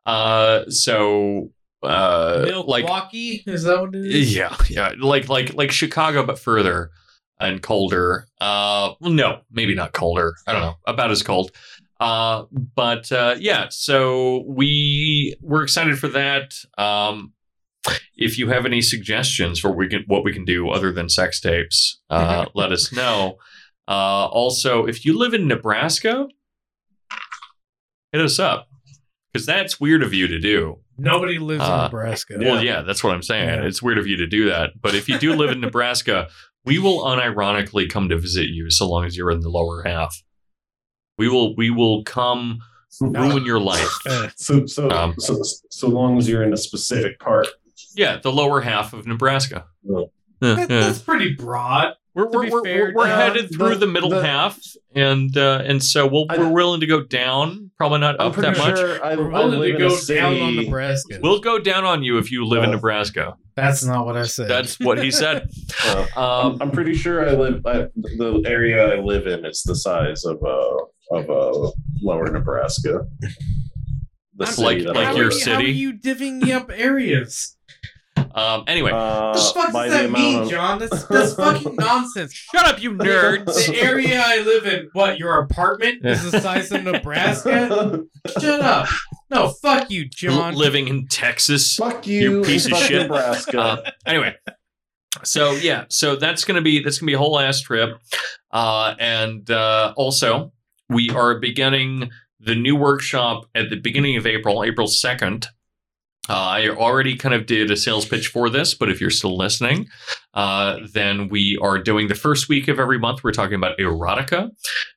Uh, so uh, like Milwaukee, is that what it is? yeah, yeah, like like like Chicago, but further and colder. Uh, well, no, maybe not colder. I don't know, about as cold. Uh, but uh, yeah, so we we're excited for that. Um, if you have any suggestions for we can what we can do other than sex tapes, uh, let us know. Uh, also, if you live in Nebraska, hit us up because that's weird of you to do. Nobody lives Uh, in Nebraska. Well, yeah, that's what I'm saying. Yeah. It's weird of you to do that. But if you do live in Nebraska, we will unironically come to visit you so long as you're in the lower half. We will we will come ruin your life. Uh, So so, Um, so so long as you're in a specific part. Yeah, the lower half of Nebraska. Well, that- that's pretty broad. We're, to we're, be we're, fair, we're uh, headed through the- the, middle the- half, and uh, and so we'll, I- we're willing to go down. Probably not I'm up pretty that much. I, we're willing to go down on Nebraska. We'll go down on you if you live in Uh, Nebraska. That's not what I said. That's what he said. Uh, Um, I'm, I'm pretty sure I live. I, the area I live in is the size of uh of uh lower Nebraska. The I'm city like- like I how your are live you, in. How are city? you divvying up areas? Um, anyway, Uh, What the fuck does that mean, of- John? That's that's fucking nonsense. shut up, you nerds. The area I live in, what your apartment is the size of Nebraska? Shut up. No, fuck you, John. L- living in Texas. Fuck you, You piece of shit. Nebraska. Uh, anyway, so yeah, so that's gonna be that's gonna be a whole ass trip, uh, and uh, also we are beginning the new workshop at the beginning of April, April second. Uh, I already kind of did a sales pitch for this, but if you're still listening, uh, then we are doing the first week of every month. We're talking about erotica.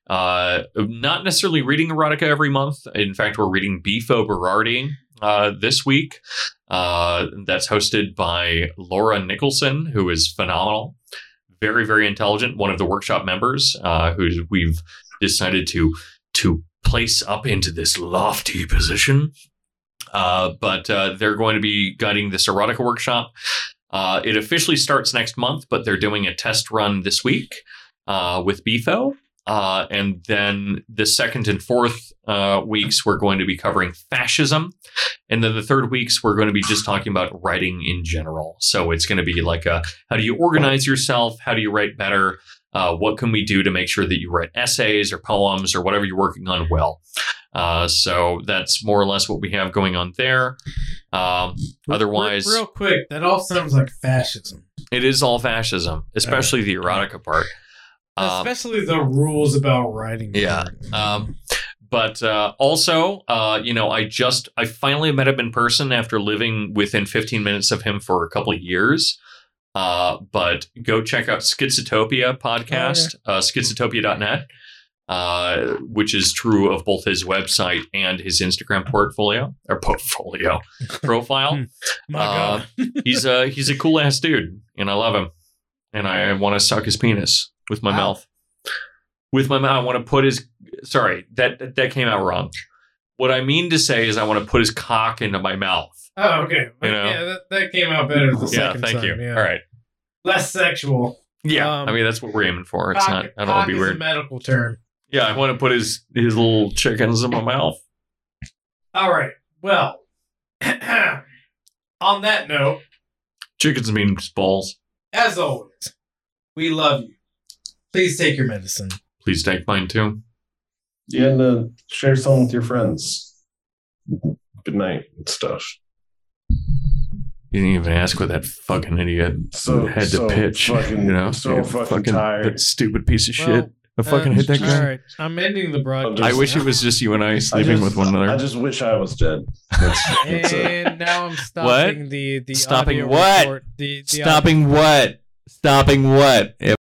Uh, not necessarily reading erotica every month. In fact, we're reading Bifo Berardi uh, this week. Uh, that's hosted by Laura Nicholson, who is phenomenal, very, very intelligent. One of the workshop members, uh, who we've decided to to place up into this lofty position. Uh, but uh, they're going to be guiding this erotica workshop. Uh, it officially starts next month, but they're doing a test run this week uh, with Bifo. Uh, and then the second and fourth weeks, we're going to be covering fascism. And then the third weeks, we're going to be just talking about writing in general. So it's going to be like a, how do you organize yourself? How do you write better? What can we do to make sure that you write essays or poems or whatever you're working on well? Uh, so that's more or less what we have going on there. Um, otherwise, real, real quick, that all sounds like fascism, it is all fascism, especially the erotica part. Um, especially the rules about writing. Yeah, um, but uh, also, uh, you know, I just I finally met him in person after living within 15 minutes of him for a couple of years. Uh, but go check out Schizotopia podcast, uh, schizotopia.net, uh, which is true of both his website and his Instagram portfolio or portfolio profile. My uh, he's a he's a cool ass dude, and I love him, and I want to suck his penis with my Wow. mouth. with my mouth. I want to put his. Sorry, that that came out wrong. What I mean to say is, I want to put his cock into my mouth. Oh, okay. You know? Yeah, that, that came out better the yeah, second thank time. you. Yeah. All right. Less sexual. Yeah, Um, I mean that's what we're aiming for. It's Cock- not. I don't want cock to be is a weird. medical term. Yeah, I want to put his his little chickens in my mouth. All right. Well, on that note, Chickens mean balls. as always, we love you. Please take your medicine. Please take mine too. Yeah, and uh, share some with your friends. Good night and stuff. You didn't even ask what that fucking idiot So had to pitch. Fucking, you know, so Yeah, fucking, tired. That stupid piece of Well, shit. I fucking uh, hit that guy. All right. I'm ending the broadcast. I wish it was just you and I I sleeping just- with one another. I just wish I was dead. That's, that's it. And now I'm stopping the the Stopping audio what? report- the, the Stopping what? Stopping what? If